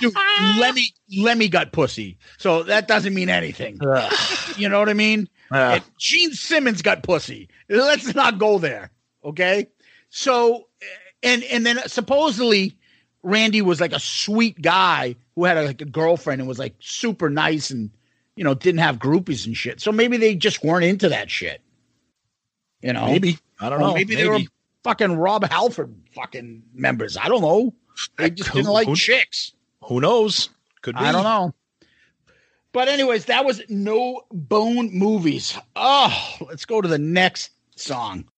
Dude, Lemmy Lemmy got pussy, so that doesn't mean anything. You know what I mean? Uh, Gene Simmons got pussy. Let's not go there. Okay. So, and and then supposedly Randy was like a sweet guy who had a, like a girlfriend and was like super nice and you know didn't have groupies and shit. So maybe they just weren't into that shit. You know, maybe I don't know. Maybe, they were fucking Rob Halford fucking members. I don't know. They just didn't like Who- chicks. Who knows? Could be. I don't know. But anyways, that was no bone movies. Oh, let's go to the next song.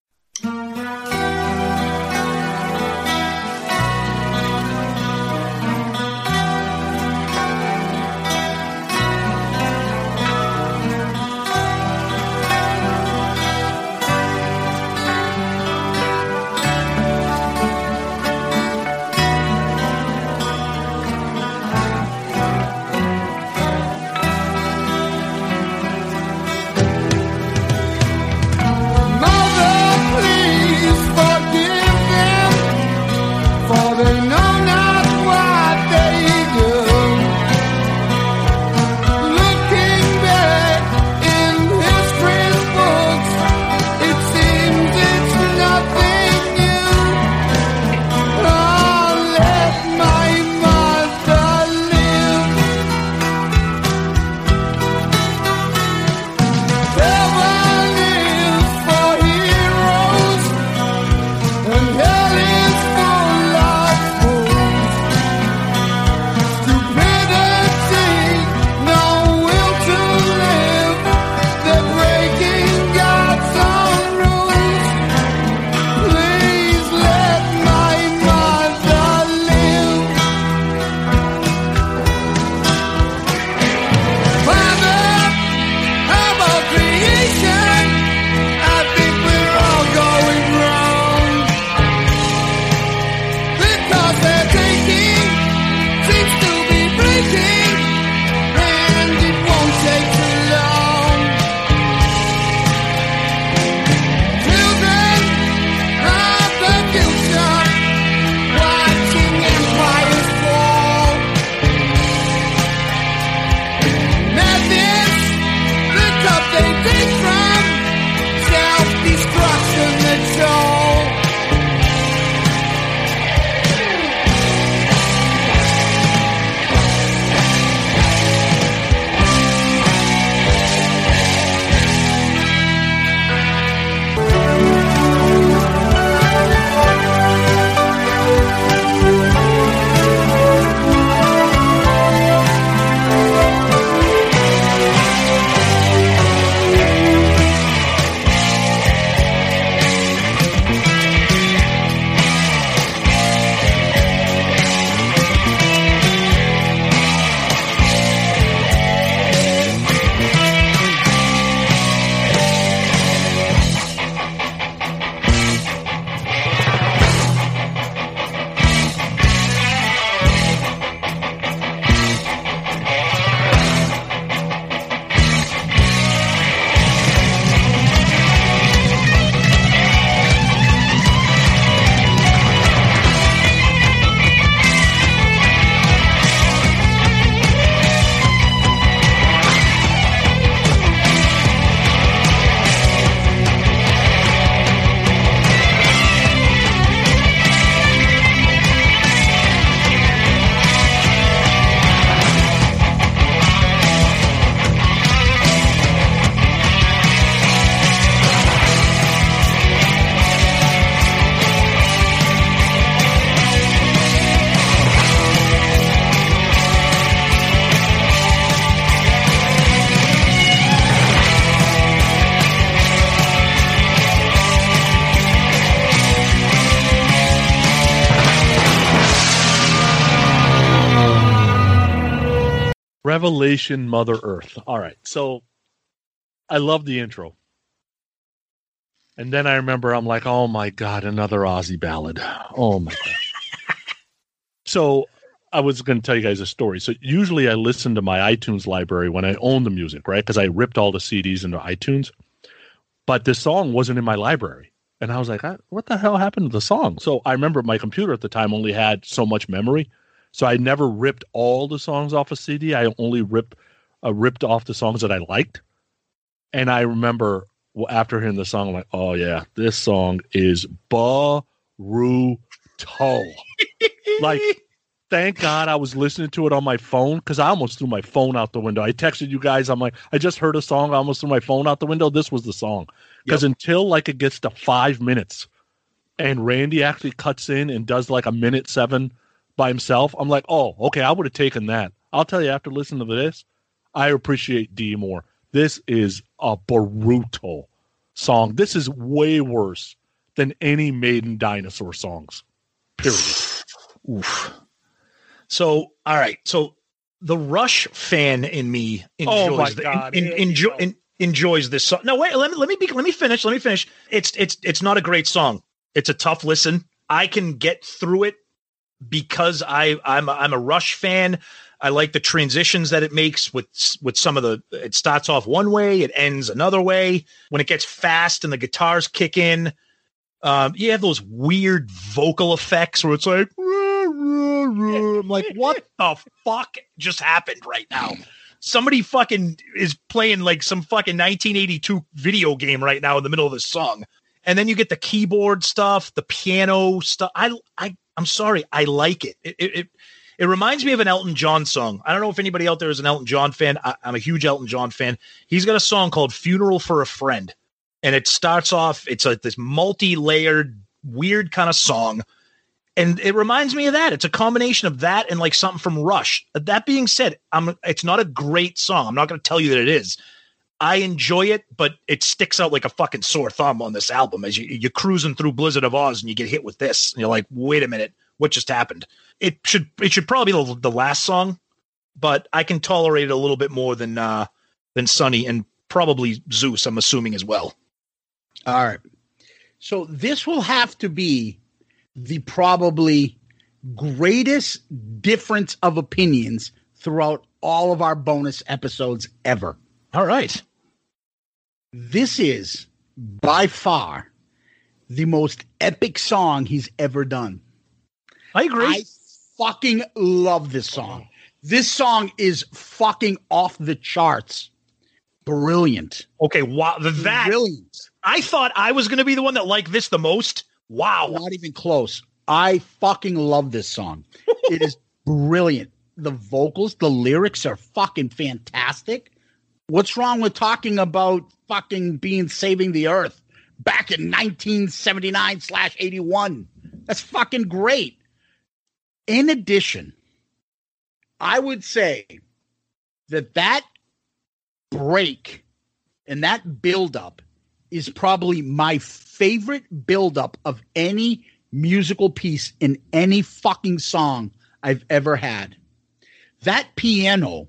Revelation Mother Earth. All right. So I love the intro. And then I remember I'm like, oh my God, another Ozzy ballad. Oh my God. so I was going to tell you guys a story. So usually I listen to my iTunes library when I own the music, right? Because I ripped all the CDs into iTunes. But this song wasn't in my library. And I was like, "Ah, what the hell happened to the song? So I remember my computer at the time only had so much memory. So I never ripped all the songs off a CD. I only ripped uh, ripped off the songs that I liked. And I remember well, after hearing the song, I'm like, oh yeah, this song is Baruto. like, thank God I was listening to it on my phone because I almost threw my phone out the window. I texted you guys. I'm like, I just heard a song. I almost threw my phone out the window. This was the song because until like it gets to five minutes, and Randy actually cuts in and does like a minute seven by himself, I'm like, oh, okay, I would have taken that. I'll tell you after listening to this, I appreciate Dee more. This is a brutal song. This is way worse than any Maiden dinosaur songs. Period. Oof. So, all right. So, the Rush fan in me enjoys Oh my the- God, en- enjoy, en- enjoys this song. No, wait. Let me let me be, let me finish. Let me finish. It's it's it's not a great song. It's a tough listen. I can get through it because I I'm a, I'm a Rush fan. I like the transitions that it makes with with some of the. It starts off one way, it ends another way. When it gets fast and the guitars kick in, um, you have those weird vocal effects where it's like, "Rah, rah, rah." I'm like, what the fuck just happened right now? Somebody fucking is playing like some fucking 1982 video game right now in the middle of this song. And then you get the keyboard stuff, the piano stuff. I, I, I'm sorry, I like it. It, it, it, it reminds me of an Elton John song. I don't know if anybody out there is an Elton John fan. I, I'm a huge Elton John fan. He's got a song called "Funeral for a Friend." and it starts off it's like this multi-layered weird kind of song and it reminds me of that it's a combination of that and like something from rush that being said i'm it's not a great song i'm not going to tell you that it is i enjoy it but it sticks out like a fucking sore thumb on this album as you, you're cruising through blizzard of ozz and you get hit with this and you're like wait a minute what just happened it should it should probably be the, the last song but i can tolerate it a little bit more than uh than Sonny and probably zeus i'm assuming as well All right. So this will have to be the probably greatest difference of opinions throughout all of our bonus episodes ever. All right. This is by far the most epic song he's ever done. I agree. I fucking love this song. This song is fucking off the charts. Brilliant. Okay, wow, that Brilliant. I thought I was going to be the one that liked this the most. Wow. Not even close. I fucking love this song. it is brilliant. The vocals, the lyrics are fucking fantastic. What's wrong with talking about fucking being saving the earth back in 1979 slash 81? That's fucking great. In addition, I would say that that break and that buildup is probably my favorite buildup of any musical piece in any fucking song I've ever had. That piano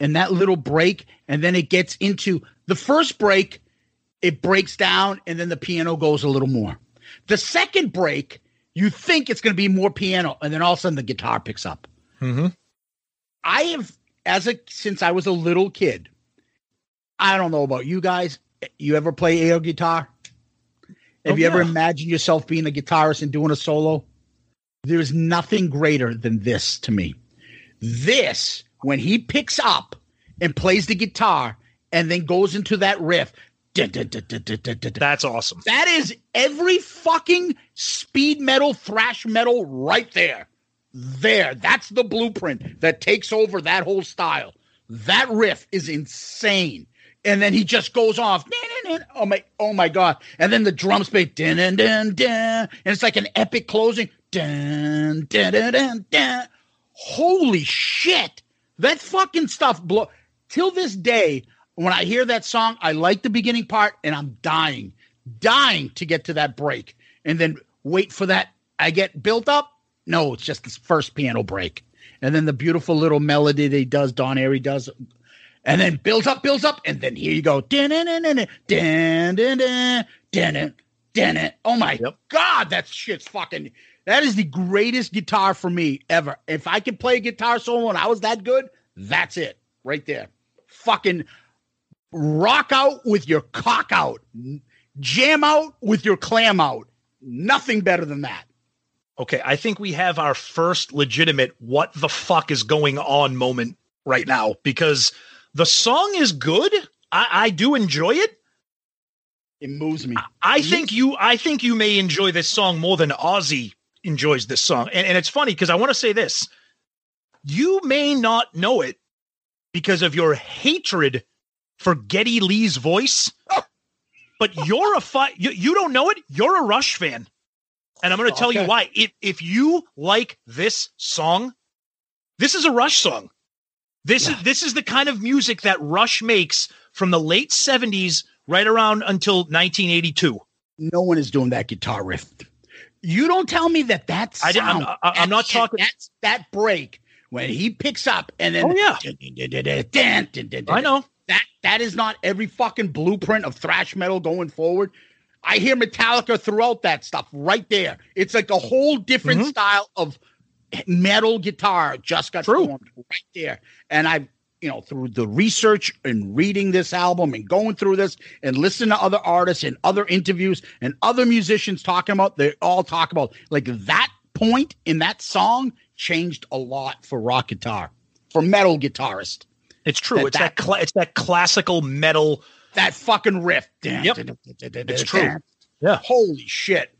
and that little break, and then it gets into the first break, it breaks down, and then the piano goes a little more. The second break, you think it's going to be more piano, and then all of a sudden the guitar picks up. Mm-hmm. I have, as a since I was a little kid, I don't know about you guys. You ever play air guitar? Have Oh, you ever imagined yourself being a guitarist and doing a solo? There's nothing greater than this to me. This, when he picks up and plays the guitar and then goes into that riff. That's awesome. That is every fucking speed metal, thrash metal right there. There. That's the blueprint that takes over that whole style. That riff is insane. And then he just goes off. Oh my, oh my God. And then the drums play. din dun. And it's like an epic closing. Dun, dun, dun, dun, dun. Holy shit that fucking stuff blow till this day. When I hear that song, I like the beginning part and I'm dying, dying to get to that break and then wait for that. I get built up. No, it's just this first piano break. And then the beautiful little melody that he does, Don Airey does, and then builds up, builds up, and then here you go. Oh my yep. god, that shit's fucking that is the greatest guitar for me ever. If I could play a guitar solo and I was that good, that's it right there. Fucking rock out with your cock out, jam out with your clam out. Nothing better than that. Okay, I think we have our first legitimate what the fuck is going on moment right now because the song is good. I, I do enjoy it. It moves me. I think you I think you may enjoy this song more than Ozzy enjoys this song. And, and it's funny because I want to say this. You may not know it because of your hatred for Geddy Lee's voice, but you're a fi- you, you don't know it. You're a Rush fan. And I'm going to tell you why. If if you like this song, this is a Rush song. This is this is the kind of music that Rush makes from the late 70s right around until 1982. No one is doing that guitar riff. You don't tell me that that's. I I'm- I- I'm not talking- That's that break when he picks up and then. Oh, yeah. I know that. That is not every fucking blueprint of thrash metal going forward. I hear Metallica throughout that stuff right there. It's like a whole different Mm-hmm. style of metal guitar just got formed right there. And I, you know, through the research and reading this album and going through this and listening to other artists and other interviews and other musicians talking about, they all talk about like that point in that song changed a lot for rock guitar, for metal guitarist. It's true. it's that, cla- it's that classical metal. That fucking riff. Yep. It's true. Yeah. Holy shit.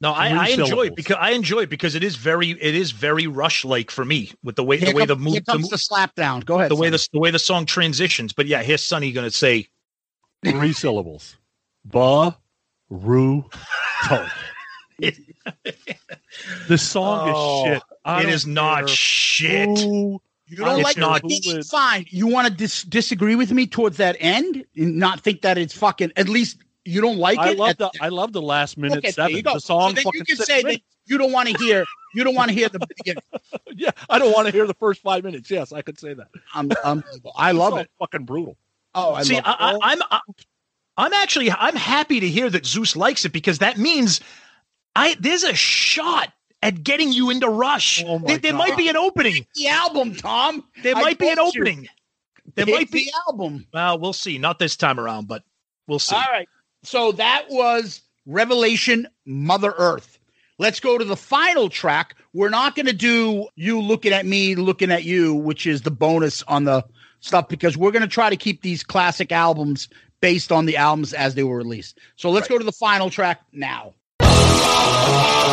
No, I, I enjoy syllables. it because I enjoy it because it is very it is very rush like for me with the way Here the way the come- move here the, comes mo- the slap down. Go ahead. the way the the way the song transitions. But yeah, here's Sonny going to say Three syllables. Ba, ru, to. The song Oh, is shit. I it don't care shit. who- You don't It's like not- it? It's fine. You want to dis- disagree with me towards that end and not think that it's fucking. At least you don't like I it. love the I love the last minute seven. The song so you can say that you don't want to hear. You don't want to hear the beginning. yeah, I don't want to hear the first five minutes. Yes, I could say that. I'm, I'm, I love it. Fucking brutal. Oh, I See, love I, I, all- I'm I, I'm actually I'm happy to hear that Zeus likes it because that means I there's a shot at getting you into Rush. Oh there there might be an opening. the album, Tom. There I might be an told you. opening. There Pick might be. the album. Well, we'll see. Not this time around, but we'll see. All right. So that was Revelation Mother Earth. Let's go to the final track. We're not going to do you looking at me, looking at you, which is the bonus on the stuff because we're going to try to keep these classic albums based on the albums as they were released. So let's go to the final track now. Now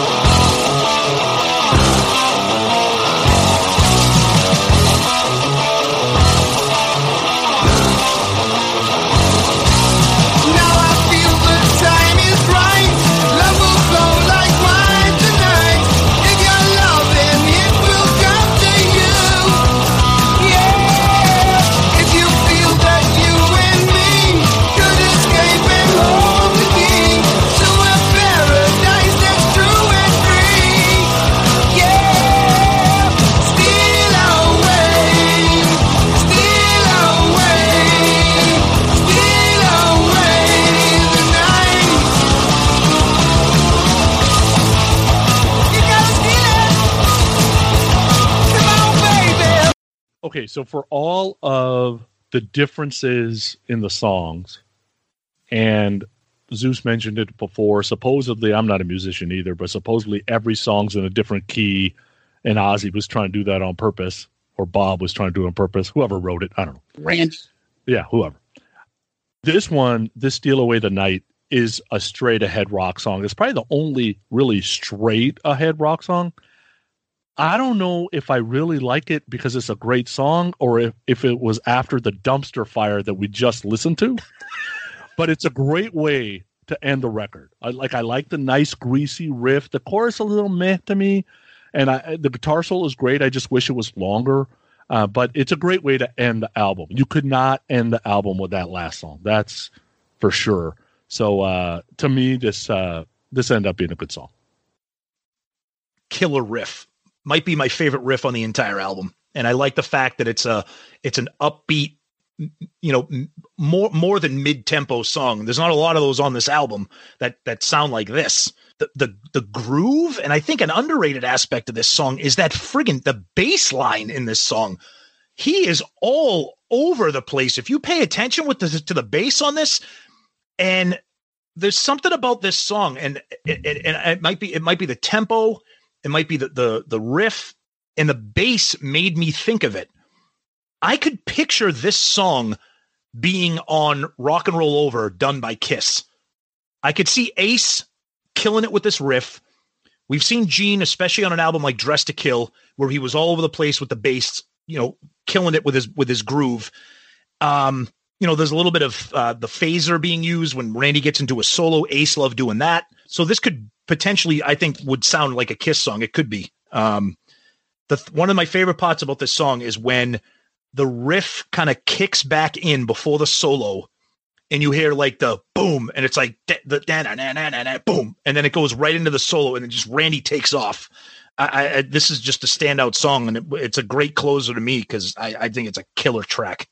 Okay, so for all of the differences in the songs, and Zeus mentioned it before. Supposedly, I'm not a musician either, but supposedly every song's in a different key, and Ozzy was trying to do that on purpose, or Bob was trying to do it on purpose. Whoever wrote it, I don't know. Randy. Yeah, whoever. This one, this Steal Away the Night, is a straight ahead rock song. It's probably the only really straight ahead rock song. I don't know if I really like it because it's a great song or if, if it was after the dumpster fire that we just listened to. but it's a great way to end the record. I like I like the nice greasy riff. The chorus a little meh to me. And I, the guitar solo is great. I just wish it was longer. Uh, but it's a great way to end the album. You could not end the album with that last song. That's for sure. So uh, to me, this uh, this ended up being a good song. Killer riff. Might be my favorite riff on the entire album, and I like the fact that it's a it's an upbeat, you know, more more than mid tempo song. There's not a lot of those on this album that that sound like this. The, the the groove and I think an underrated aspect of this song is that friggin' the bass line in this song. He is all over the place. If you pay attention with the to the bass on this, and there's something about this song, and it, it, and it might be it might be the tempo, it might be the the the riff, and the bass made me think of it. I could picture this song being on Rock and Roll Over, done by Kiss. I could see Ace killing it with this riff. We've seen Gene, especially on an album like Dress to Kill, where he was all over the place with the bass, you know, killing it with his with his groove. Um, you know, there's a little bit of uh, the phaser being used when Randy gets into a solo. Ace love doing that. So this could potentially, I think, would sound like a Kiss song. It could be. Um, the one of my favorite parts about this song is when the riff kind of kicks back in before the solo, and you hear like the boom, and it's like da- the da- na- na- na- na- na- boom, and then it goes right into the solo, and then just Randy takes off. I, I, this is just a standout song, and it, it's a great closer to me because I, I think it's a killer track.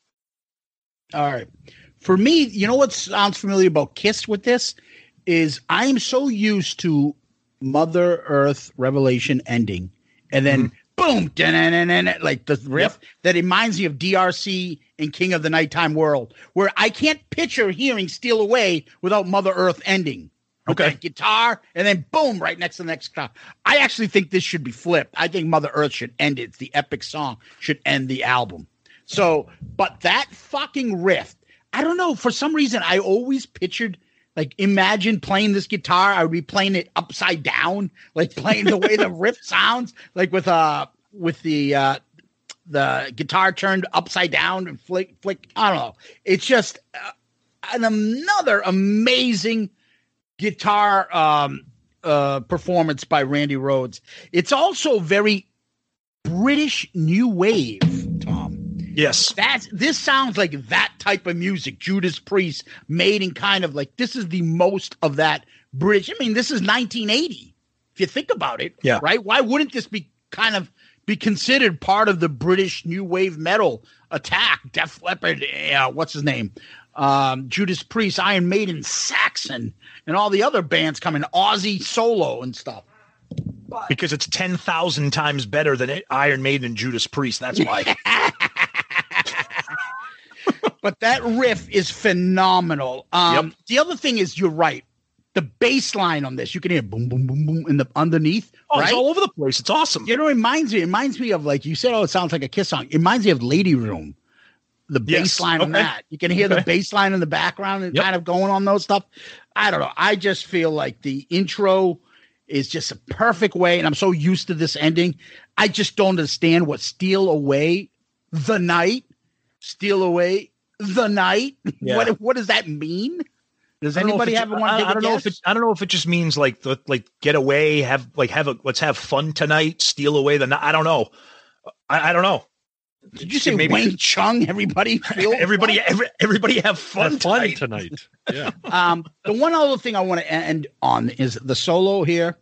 All right. For me, you know what sounds familiar about Kiss with this is I'm so used to Mother Earth Revelation ending, and then mm-hmm. boom, da-na-na-na-na, like the riff that reminds me of DRC and King of the Nighttime World, where I can't picture hearing "Steal Away" without Mother Earth ending. Okay. guitar, and then boom, right next to the next guitar. I actually think this should be flipped. I think Mother Earth should end it. It's the epic song should end the album. So, but that fucking riff, I don't know. For some reason, I always pictured like imagine playing this guitar. I would be playing it upside down, like playing the way the riff sounds, like with uh with the uh the guitar turned upside down and flick flick. I don't know. It's just uh, an, another amazing guitar um uh performance by Randy Rhoads. It's also very British new wave. Yes. That's this sounds like that type of music. Judas Priest made in kind of like this is the most of that British. I mean, this is 1980. If you think about it, Yeah. right? Why wouldn't this be kind of be considered part of the British new wave metal attack? Def Leppard, uh, what's his name? Um, Judas Priest, Iron Maiden, Saxon, and all the other bands coming, Ozzy solo and stuff. because it's 10,000 times better than Iron Maiden and Judas Priest. That's why. but that riff is phenomenal. Um, Yep. The other thing is, you're right. The bass line on this, you can hear boom, boom, boom, boom in the underneath. Oh, right? it's all over the place. It's awesome. You know, it reminds me. It reminds me of like you said. Oh, it sounds like a Kiss song. It reminds me of Ladies Room. The Yes, bass line on that. You can hear the Okay. bass line in the background and Yep. kind of going on those stuff. I don't know. I just feel like the intro is just a perfect way, and I'm so used to this ending. I just don't understand what "Steal Away the Night," "Steal Away the Night." Yeah. What what does that mean? Does I don't know if anybody have ju- one? I, take don't know if it. I don't know if it just means like the like get away, have like have a let's have fun tonight, steal away the night. I don't know. I, I don't know. Did you say maybe- Wang Chung? Everybody feel Everybody, every, everybody have fun, Have fun tonight. tonight. Yeah. um, the one other thing I want to end on is the solo here.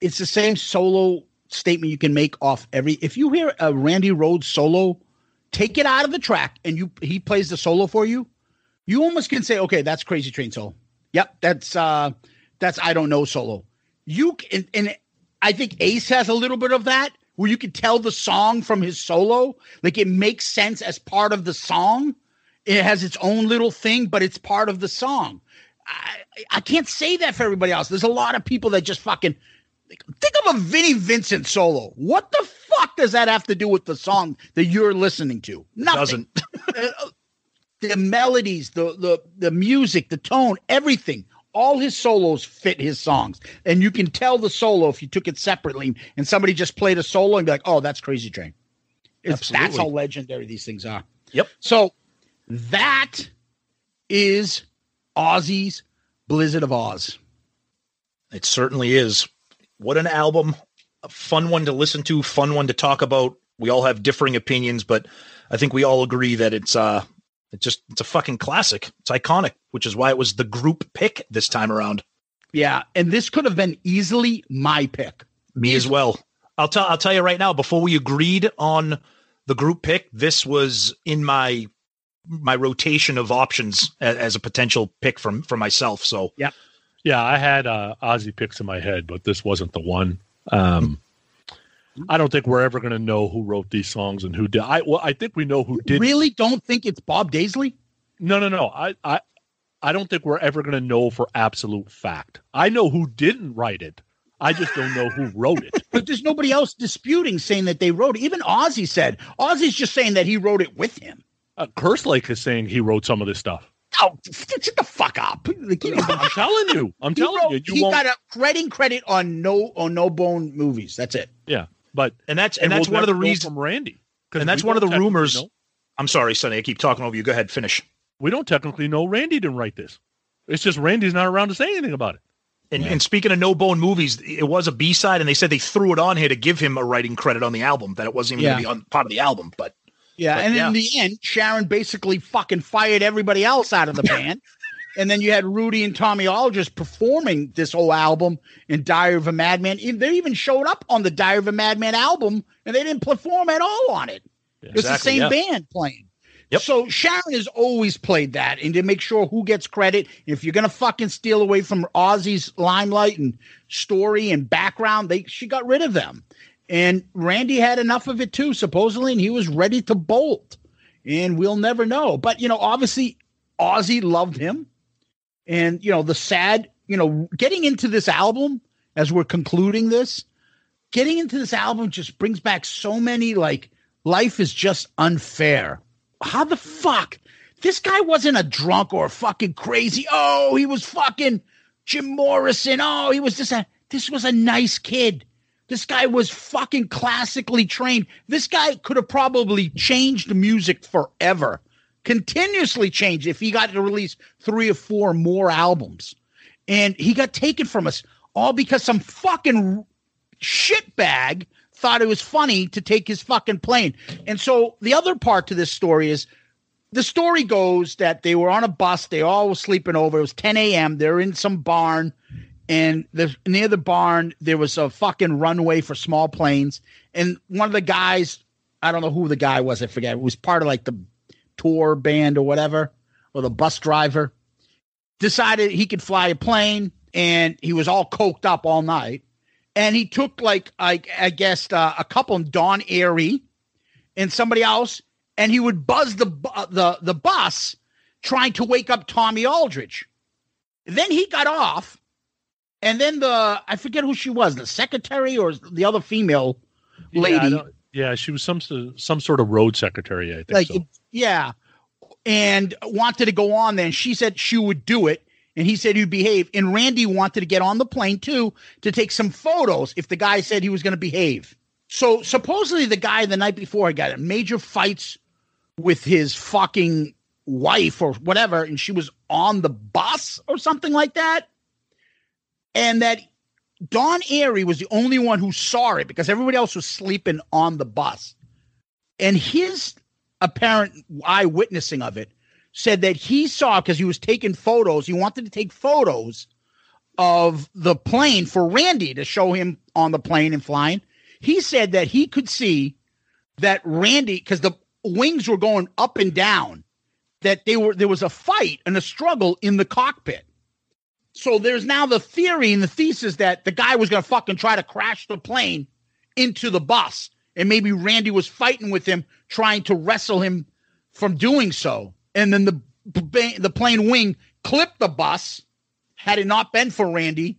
It's the same solo statement you can make off every. If you hear a Randy Rhoads solo, take it out of the track and you he plays the solo for you. You almost can say, okay, that's Crazy Train solo. Yep, that's uh, that's I don't know solo. You can, and I think Ace has a little bit of that where you can tell the song from his solo, like it makes sense as part of the song. It has its own little thing, but it's part of the song. I, I can't say that for everybody else. There's a lot of people that just fucking think of a Vinnie Vincent solo. What the fuck does that have to do with the song that you're listening to? Nothing. Doesn't. Uh, the melodies, the the the music, the tone, everything. All his solos fit his songs, and you can tell the solo if you took it separately and somebody just played a solo and be like, "Oh, that's Crazy Train." It's, that's how legendary these things are. Yep. So that is Ozzy's Blizzard of Ozz. It certainly is. What an album. A fun one to listen to, fun one to talk about. We all have differing opinions, but I think we all agree that it's uh it's just it's a fucking classic. It's iconic, which is why it was the group pick this time around. Yeah, and this could have been easily my pick. Me as well. I'll tell I'll tell you right now. Before we agreed on the group pick, this was in my my rotation of options as, as a potential pick from for myself. So yeah, Yeah, I had uh, Ozzy picks in my head, but this wasn't the one. Um, I don't think we're ever going to know who wrote these songs and who did. I well, I think we know who did. Really, don't think it's Bob Daisley. No, no, no. I, I, I don't think we're ever going to know for absolute fact. I know who didn't write it. I just don't know who wrote it. But there's nobody else disputing saying that they wrote it. Even Ozzy said Ozzy's just saying that he wrote it with him. Uh, Lake is saying he wrote some of this stuff. Oh, shut the fuck up! Like, you know, I'm telling you. I'm telling wrote- you. You he won't. got a credit credit on no on no bone movies. That's it. yeah, but and that's and, that's we'll one of the never reasons. from Randy. And that's one of the rumors. know- I'm sorry, Sonny. I keep talking over you. Go ahead, finish. we don't technically know Randy didn't write this. It's just Randy's not around to say anything about it. And, and speaking of no bone movies, it was a B side, and they said they threw it on here to give him a writing credit on the album. That it wasn't even Yeah. going to be on part of the album, but Yeah, But and yeah. in the end, Sharon basically fucking fired everybody else out of the band. And then you had Rudy and Tommy All just performing this whole album in Diary of a Madman. They even showed up on the Diary of a Madman album, and they didn't perform at all on it. It's the same yeah. band playing. Yep. So Sharon has always played that, and to make sure who gets credit. If you're gonna fucking steal away from Ozzy's limelight and story and background, they she got rid of them. And Randy had enough of it too, supposedly, and he was ready to bolt. And we'll never know. But you know, obviously, Ozzy loved him. And you know, the sad, you know, getting into this album as we're concluding this, getting into this album just brings back so many like life is just unfair. How the fuck? This guy wasn't a drunk or fucking crazy. Oh, he was fucking Jim Morrison. Oh, he was just a this was a nice kid. This guy was fucking classically trained. This guy could have probably changed music forever. Continuously changed if he got to release three or four more albums. And he got taken from us all because some fucking shitbag thought it was funny to take his fucking plane. And so the other part to this story is the story goes that they were on a bus. They all were sleeping over. It was 10 a.m. They're in some barn, and the, near the barn there was a fucking runway for small planes. And one of the guys, I don't know who the guy was. I forget. It was part of like the tour band or whatever, or the bus driver. Decided he could fly a plane, and he was all coked up all night. And he took like I, I guess uh, a couple, Don Airey, and somebody else, and he would buzz the uh, the the bus trying to wake up Tommy Aldridge. Then he got off, and then the I forget who she was, the secretary or the other female Yeah, lady. don't- Yeah, she was some some sort of road secretary. I think like so. yeah, and wanted to go on there. And she said she would do it, and he said he'd behave. And Randy wanted to get on the plane too to take some photos if the guy said he was going to behave. So supposedly the guy the night before got in major fights with his fucking wife or whatever, and she was on the bus or something like that. And that Don Airey was the only one who saw it because everybody else was sleeping on the bus. And his apparent eyewitnessing of it said that he saw because he was taking photos. He wanted to take photos of the plane for Randy to show him on the plane and flying. He said that he could see that Randy, because the wings were going up and down, that they were there was a fight and a struggle in the cockpit. So there's now the theory and the thesis that the guy was going to fucking try to crash the plane into the bus. And maybe Randy was fighting with him, trying to wrestle him from doing so. And then the the plane wing clipped the bus. Had it not been for Randy,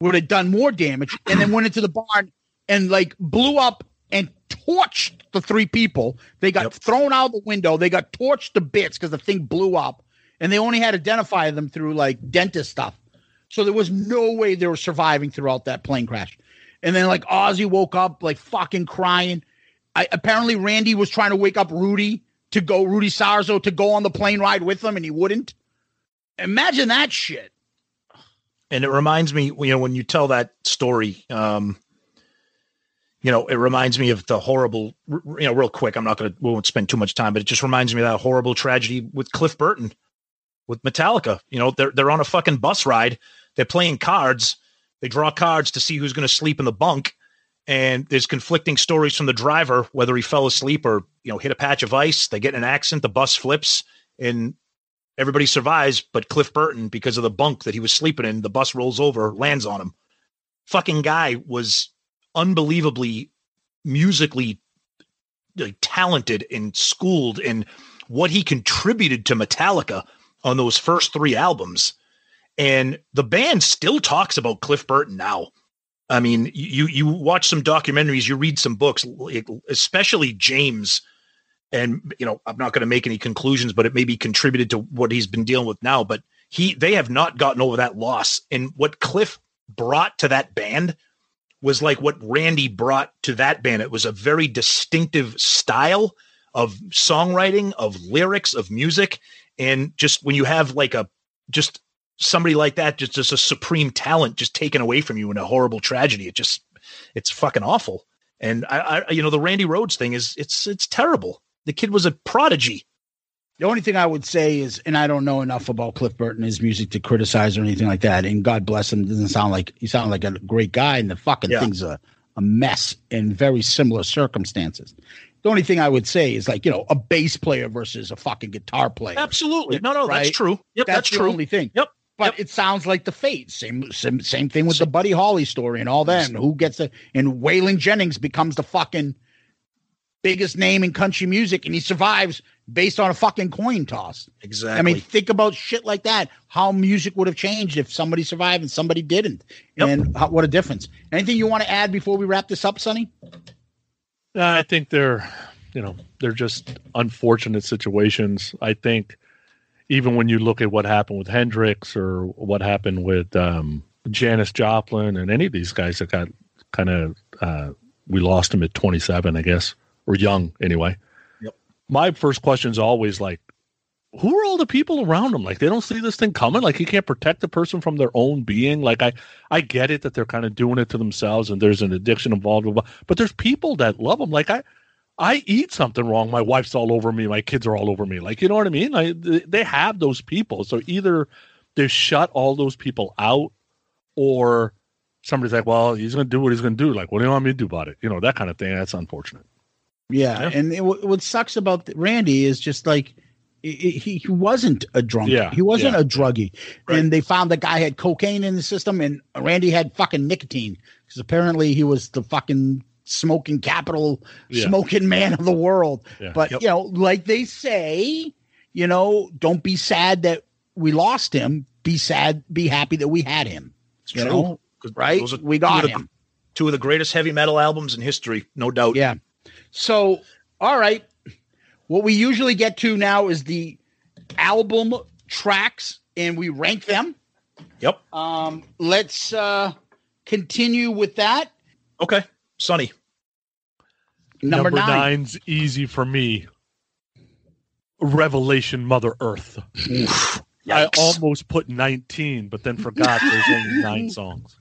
would have done more damage. And then went into the barn and like blew up and torched the three people. They got thrown out the window. They got torched to bits because the thing blew up. And they only had to identify them through like dentist stuff. So there was no way they were surviving throughout that plane crash. And then like Ozzy woke up like fucking crying. I, apparently Randy was trying to wake up Rudy to go Rudy Sarzo to go on the plane ride with him, and he wouldn't. Imagine that shit. and it reminds me you know when you tell that story um you know it reminds me of the horrible you know real quick i'm not gonna we won't spend too much time but it just reminds me of that horrible tragedy with cliff burton with metallica you know they're, they're on a fucking bus ride they're playing cards they draw cards to see who's going to sleep in the bunk and there's conflicting stories from the driver whether he fell asleep or you know hit a patch of ice. They get in an accident, the bus flips, and everybody survives, but Cliff Burton, because of the bunk that he was sleeping in, the bus rolls over, lands on him. Fucking guy was unbelievably musically talented and schooled in what he contributed to Metallica on those first three albums. And the band still talks about Cliff Burton now. I mean, you you watch some documentaries, you read some books, especially James. And you know, I'm not going to make any conclusions, but it maybe contributed to what he's been dealing with now. But he, they have not gotten over that loss. And what Cliff brought to that band was like what Randy brought to that band. It was a very distinctive style of songwriting, of lyrics, of music, and just when you have like a just somebody like that, just just a supreme talent, just taken away from you in a horrible tragedy. It just it's fucking awful. And I, I you know, the Randy Rhoads thing is it's it's terrible. The kid was a prodigy. The only thing I would say is, and I don't know enough about Cliff Burton, his music to criticize or anything like that. And God bless him, doesn't sound like he sounded like a great guy, and the fucking Yeah. thing's a, a mess in very similar circumstances. The only thing I would say is like, you know, a bass player versus a fucking guitar player. Absolutely. No, no, that's true. Yep, that's, the true. only thing. Yep. But it sounds like the fate. Same, same, same thing with the Buddy Holly story and all that. And who gets it? and Waylon Jennings becomes the fucking biggest name in country music, and he survives based on a fucking coin toss. Exactly. I mean, think about shit like that. How music would have changed if somebody survived and somebody didn't, and how, what a difference. Anything you want to add before we wrap this up, Sonny? Uh, I think they're, you know, they're just unfortunate situations. I think even when you look at what happened with Hendrix or what happened with um, Janis Joplin and any of these guys that got kind of, uh, we lost them at 27, I guess, or young anyway. Yep. My first question is always like, who are all the people around them? Like they don't see this thing coming. Like you can't protect the person from their own being. Like I, I get it that they're kind of doing it to themselves and there's an addiction involved. But there's people that love them. Like I, I eat something wrong. My wife's all over me. My kids are all over me. Like you know what I mean? Th- they have those people. So either they shut all those people out, or somebody's like, well, he's going to do what he's going to do. Like, what do you want me to do about it? You know that kind of thing. That's unfortunate. Yeah, and it, what sucks about Randy is just like i- i- he, he wasn't a drunk. Yeah, he wasn't yeah. a druggie. And they found the guy had cocaine in the system, and Randy had fucking nicotine because apparently he was the fucking smoking capital, Yeah. smoking man of the world. Yeah. But Yep. you know, like they say, you know, don't be sad that we lost him. Be sad. Be happy that we had him. It's You true. know? 'Cause right? those are We two of got the- Two of the greatest heavy metal albums in history, no doubt. Yeah. So, all right. What we usually get to now is the album tracks and we rank them. Yep. Um, let's uh continue with that. Okay. Sonny. Number, nine. nine's easy for me. Revelation Mother Earth. I almost put 19, but then forgot there's only nine songs.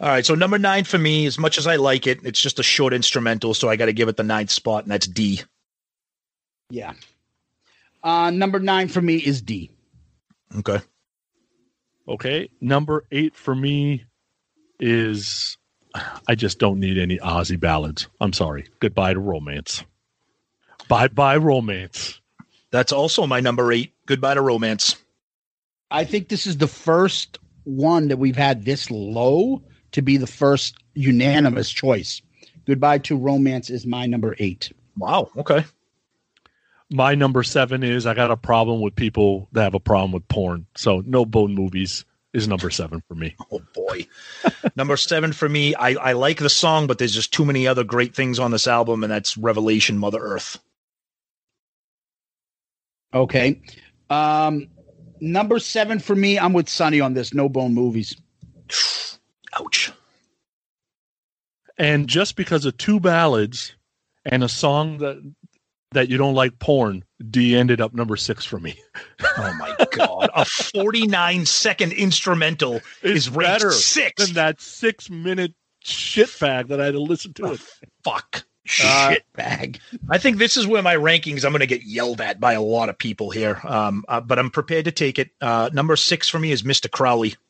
All right. So number nine for me, as much as I like it, it's just a short instrumental, so I got to give it the ninth spot, and that's D. Yeah. Uh number nine for me is D. Okay. Okay. Number eight for me is I just don't need any Ozzy ballads. I'm sorry. Goodbye to romance. Bye bye romance. That's also my number eight. Goodbye to romance. I think this is the first one that we've had this low to be the first unanimous choice. Goodbye to Romance is my number eight. Wow. Okay. My number seven is I got a problem with people that have a problem with porn. So no bone movies is number seven for me. Oh boy. number seven for me. I, I like the song, but there's just too many other great things on this album, and that's Revelation Mother Earth. Okay. Um, number seven for me, I'm with Sonny on this. No bone movies. Ouch. And just because of two ballads and a song that that you don't like porn, D ended up number six for me. Oh my god. a 49 second instrumental is ranked better six. than that six minute shit bag that I had to listen to it. Fuck. Uh, Shit. bag. I think this is where my rankings. I'm going to get yelled at by a lot of people here, um, uh, but I'm prepared to take it. Uh, number six for me is Mr. Crowley.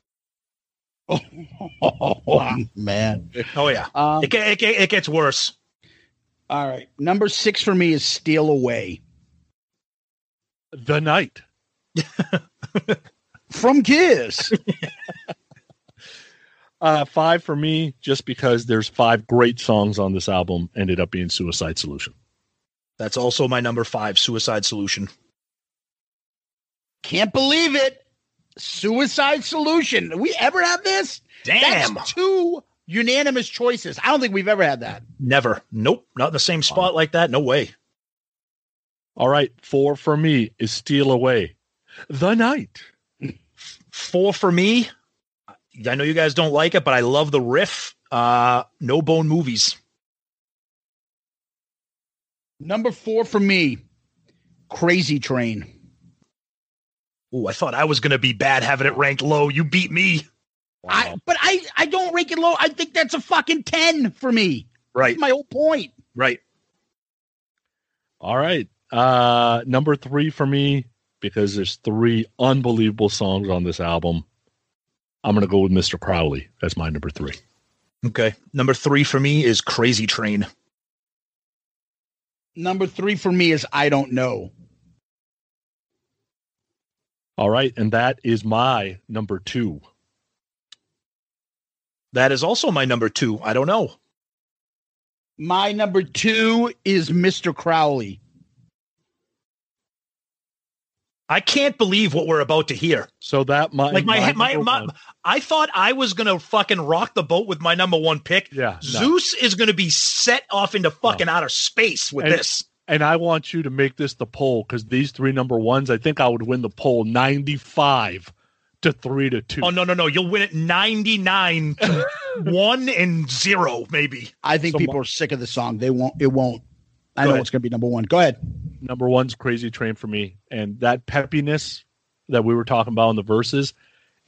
Oh man. Oh yeah, Um, it, it, it gets worse. All right. Number six for me is Steal Away The night. from Kiss. Uh, five for me, just because there's five great songs on this album, ended up being Suicide Solution. That's also my number five, Suicide Solution. Can't believe it. Suicide Solution. We ever have this? Damn. That's two unanimous choices. I don't think we've ever had that. Never. Nope. Not in the same spot like that. No way. All right, four for me is Steal Away. The night. Four for me. I know you guys don't like it, but I love the riff. Uh, no bone movies. Number four for me, Crazy Train. Oh, I thought I was going to be bad having it ranked low. You beat me. I but I I don't rank it low. I think that's a fucking ten for me. Right. That's my whole point. Right. All right. Uh, number three for me, because there's three unbelievable songs on this album. I'm going to go with Mr. Crowley as my number three. Okay. Number three for me is Crazy Train. Number three for me is I don't know. All right. And that is my number two. That is also my number two. I don't know. My number two is Mr. Crowley. I can't believe what we're about to hear. So that my Like my my my, my, I thought I was gonna fucking rock the boat with my number one pick. Yeah, no. Zeus is gonna be set off into fucking outer space with And- this. And I want you to make this the poll because these three number ones, I think I would win the poll 95 to three to two. Oh no no no! You'll win it ninety nine one and zero maybe. I think So people my- are sick of the song. They won't. It won't. I Go know ahead. it's going to be number one. Go ahead. Number one's Crazy Train for me. And that peppiness that we were talking about in the verses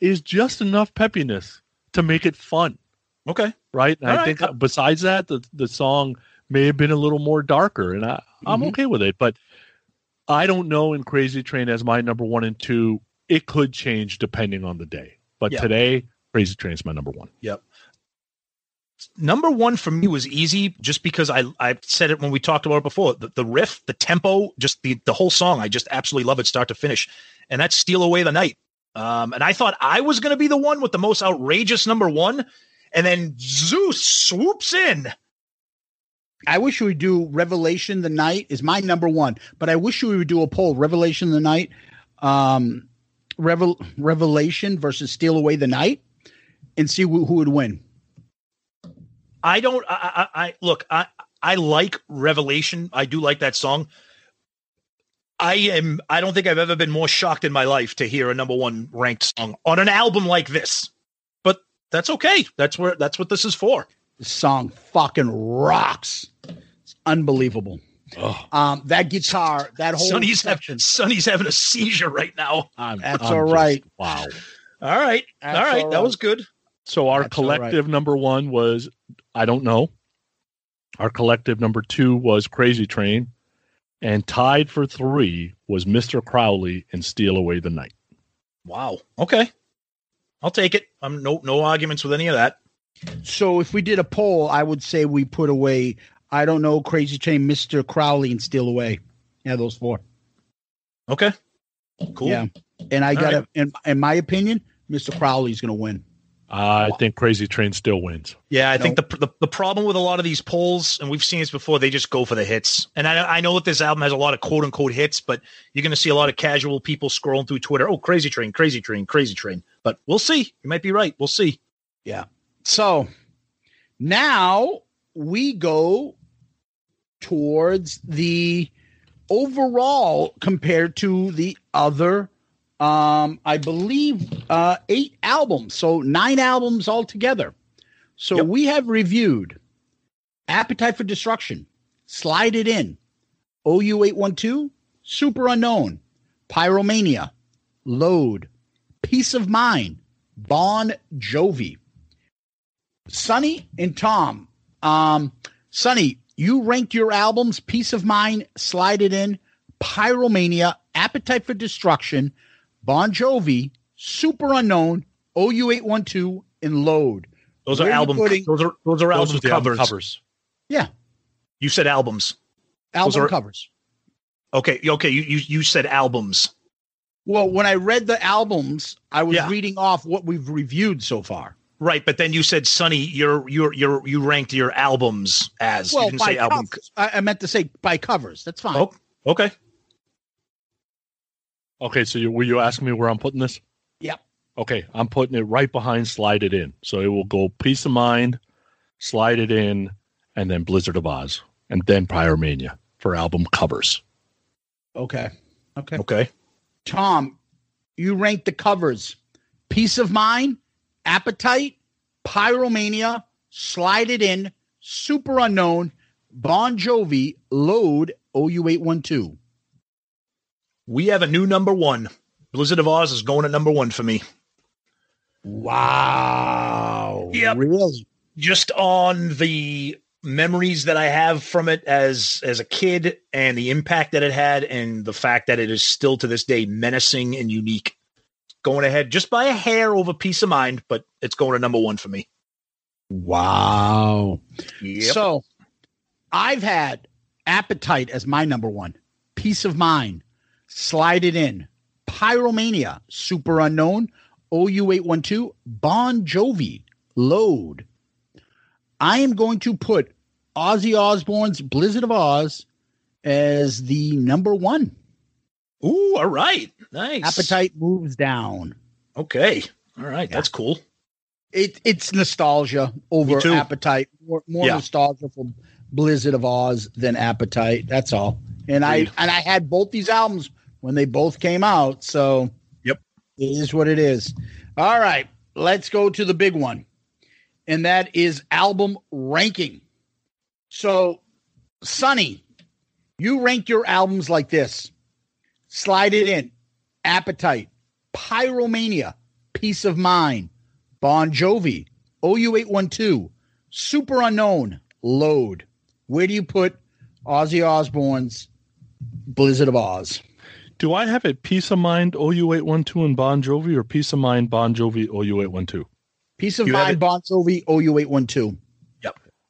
is just enough peppiness to make it fun. Okay. Right. And All I right. think besides that, the, the song may have been a little more darker. And I, I'm Mm-hmm. Mhm. okay with it. But I don't know in Crazy Train as my number one and two. It could change depending on the day. But Yeah. today, Crazy Train is my number one. Yep. Number one for me was easy just because I I said it when we talked about it before. The, the riff, the tempo, just the the whole song. I just absolutely love it, start to finish. And that's "Steal Away the Night." Um, and I thought I was going to be the one with the most outrageous number one, and then Zeus swoops in. I wish we would do Revelation the Night is my number one, but I wish we would do a poll. Revelation the Night, um, Revel, Revelation versus Steal Away the Night, and see who, who would win. I don't. I, I, I look. I I like Revelation. I do like that song. I am. I don't think I've ever been more shocked in my life to hear a number one ranked song on an album like this. But that's okay. That's where. That's what this is for. The song fucking rocks. It's unbelievable. Um, that guitar, that whole Sonny's section. having Sonny's having a seizure right now. I'm, That's I'm all just- wow. All right. That's all right. all That right. was good. So our That's all right. collective number one was I don't know. Our collective number two was Crazy Train, and tied for three was Mr. Crowley and Steal Away the Night. Wow. Okay. I'll take it. I'm no no arguments with any of that. So if we did a poll, I would say we put away. I don't know, Crazy Train, Mister Crowley, and Steal Away. Yeah, those four. Okay. Cool. Yeah, and I got to right. in, in my opinion, Mister Crowley's going to win. I think Crazy Train still wins. Yeah, I think the, the the problem with a lot of these polls, and we've seen this before, they just go for the hits. And I I know that this album has a lot of quote unquote hits, but you're going to see a lot of casual people scrolling through Twitter. Oh, Crazy Train, Crazy Train, Crazy Train. But we'll see. You might be right. We'll see. Yeah. So now we go towards the overall compared to the other um I believe uh 8 albums. So 9 albums altogether. So Yep. we have reviewed Appetite for Destruction, Slide It In, OU812, Superunknown, Pyromania, Load, Piece of Mind, Bon Jovi, Sonny and Tom. Um, Sonny, you ranked your albums Piece of Mind, Slide It In, Pyromania, Appetite for Destruction, Bon Jovi, Superunknown, OU812, and Load. Those are Where you album. putting- those are those are Those album are the album covers. covers. Yeah, You said albums. album are- covers. Okay, okay. You you you said albums. Well, when I read the albums, I was Yeah. reading off what we've reviewed so far. Right, but then you said Sonny, you're you're you're you ranked your albums as you didn't say album. covers. I, I meant to say by covers. That's fine. Oh, okay. Okay, so you, were you asking me where I'm putting this? Yep. Okay, I'm putting it right behind Slide It In. So it will go Piece of Mind, Slide It In, and then Blizzard of Ozz, and then Pyromania for album covers. Okay. Okay. Okay. Tom, you ranked the covers Piece of Mind, Appetite, Pyromania, Slide It In, Superunknown, Bon Jovi, Load, OU812. We have a new number one. Blizzard of Ozz is going at number one for me. Wow. Yep. Really? Just on the memories that I have from it as as a kid and the impact that it had and the fact that it is still to this day menacing and unique. Going ahead just by a hair over Piece of Mind, but it's going to number one for me. Wow. Yep. So I've had Appetite as my number one, Piece of Mind, Slide It In, Pyromania, Superunknown, OU812, Bon Jovi, Load. I am going to put Ozzy Osbourne's Blizzard of Ozz as the number one. Ooh, all right. Nice. Appetite moves down. Okay. All right. That's cool. It, it's nostalgia over Appetite. More, more Yeah. nostalgia for Blizzard of Ozz than Appetite. That's all. And Agreed. I and I had both these albums when they both came out. So Yep. it is what it is. All right, let's go to the big one, and that is album ranking. So, Sonny, you rank your albums like this: Slide It In, Appetite, Pyromania, Piece of Mind, Bon Jovi, OU812, Superunknown, Load. Where do you put Ozzy Osbourne's Blizzard of Ozz? Do I have it Piece of Mind OU812 and Bon Jovi or Piece of Mind Bon Jovi OU812? Peace of You Mind, Bon Jovi, OU812.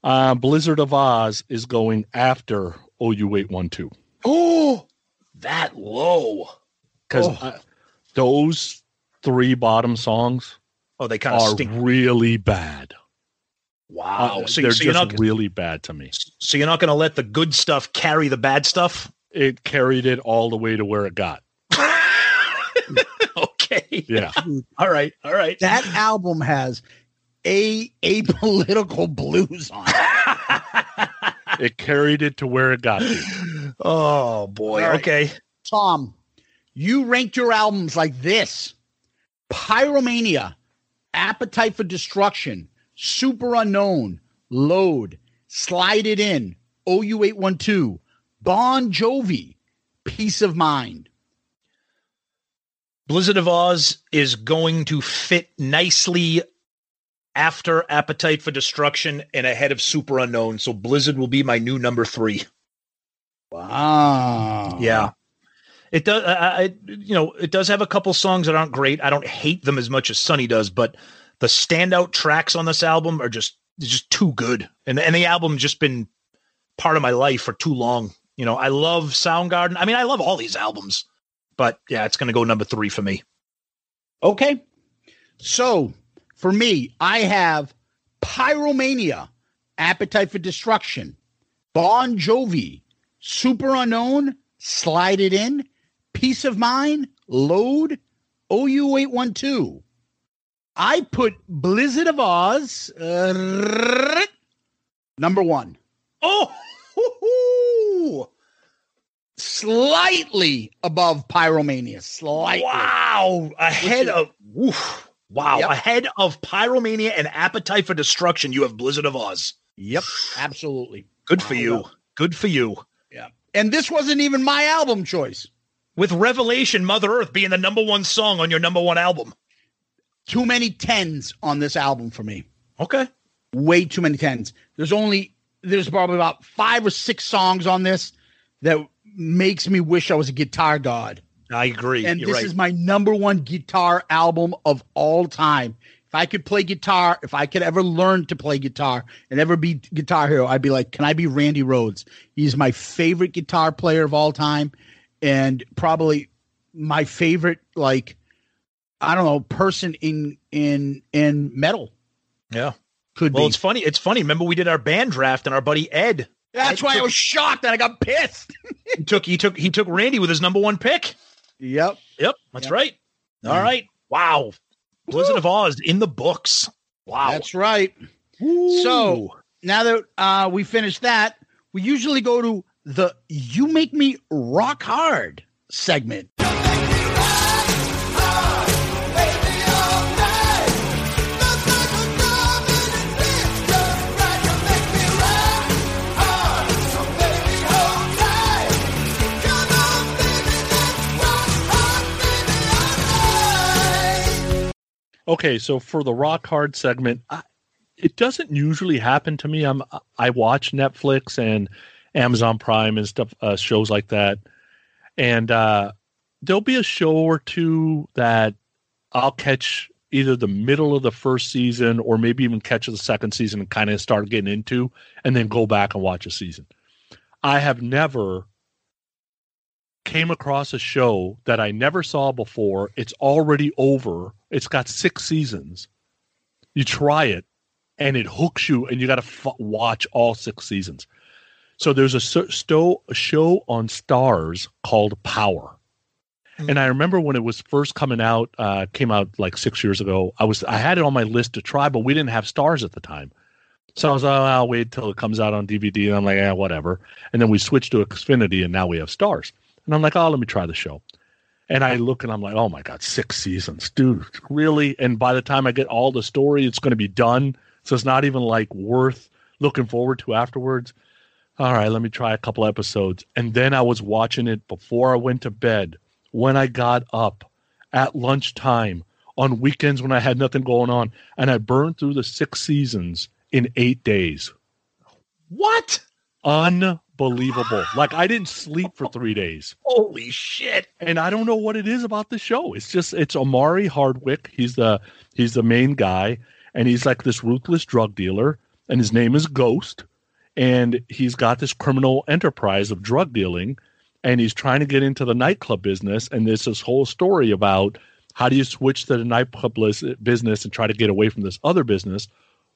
Uh, Blizzard of Ozz is going after OU812 Oh, that low. Because Oh. those three bottom songs Oh, they kind of are stink. really bad. Wow. Uh, so, they're so you're just not really bad to me. so you're not going to let the good stuff carry the bad stuff? It carried it all the way to where it got. okay. Yeah. All right. All right. That album has a apolitical blues on it. It carried it to where it got to. Oh boy. All right. Okay. Tom, you ranked your albums like this Pyromania, Appetite for Destruction, Superunknown, Load, Slide It In, OU812, Bon Jovi, Piece of Mind. Blizzard of Ozz is going to fit nicely after Appetite for Destruction and ahead of Superunknown. So Blizzard will be my new number three. Wow. Yeah. It does. I, I, you know, it does have a couple songs that aren't great. I don't hate them as much as Sonny does, but the standout tracks on this album are just just too good. And and the album just been part of my life for too long. You know, I love Soundgarden. I mean, I love all these albums, but yeah, it's going to go number three for me. Okay. So for me, I have Pyromania, Appetite for Destruction, Bon Jovi, Superunknown, Slide It In, Piece of Mind, Load, OU812. I put Blizzard of Ozz uh, number one. Oh, hoo-hoo. Slightly above Pyromania. Slightly. wow! Ahead of oof, wow, Yep. ahead of Pyromania and Appetite for Destruction. You have Blizzard of Ozz. Yep. Absolutely. Good for you. Good for you. Yeah. And this wasn't even my album choice. With Revelation, Mother Earth being the number one song on your number one album. Too many tens on this album for me. Okay. Way too many tens. There's only there's probably about five or six songs on this that makes me wish I was a guitar god. I agree. And You're this right. is my number one guitar album of all time. if I could play guitar, if I could ever learn to play guitar and ever be guitar hero, I'd be like, can I be Randy Rhoads? He's my favorite guitar player of all time, and probably my favorite like I don't know person in in in metal. Yeah. Could well, be. it's funny. It's funny. Remember, we did our band draft, and our buddy Ed. That's Ed why I was shocked and I got pissed. he took he took he took Randy with his number one pick. Yep. Yep, that's Yep. right. All right. Wow. Blizzard of Ozz in the books. Wow. That's right. So now that uh, we finished that, we usually go to the "You Make Me Rock Hard" segment. Okay, so for the rock hard segment, I, it doesn't usually happen to me. I'm I watch Netflix and Amazon Prime and stuff, uh, shows like that, and uh, there'll be a show or two that I'll catch either the middle of the first season or maybe even catch the second season and kind of start getting into, and then go back and watch a season. I have never came across a show that I never saw before. It's already over. It's got six seasons. You try it, and it hooks you, and you got to f- watch all six seasons. So there's a, sto- a show on Starz called Power. And I remember when it was first coming out, uh, came out like six years ago. I was I had it on my list to try, but we didn't have Starz at the time. So I was, oh, I'll wait till it comes out on DVD. And I'm like, yeah, whatever. And then we switched to Xfinity, and now we have Starz. And I'm like, oh, let me try the show. And I look and I'm like, oh my God, six seasons, dude, really? And by the time I get all the story, it's going to be done. So it's not even like worth looking forward to afterwards. All right, let me try a couple episodes. And then I was watching it before I went to bed, when I got up, at lunchtime, on weekends when I had nothing going on. And I burned through the six seasons in eight days. What? Unbelievable. like I didn't sleep for three days. Holy shit. And I don't know what it is about the show. It's just it's Omari Hardwick. He's the he's the main guy, and he's like this ruthless drug dealer, and his name is Ghost. And he's got this criminal enterprise of drug dealing, and he's trying to get into the nightclub business. And there's this whole story about how do you switch to the nightclub business and try to get away from this other business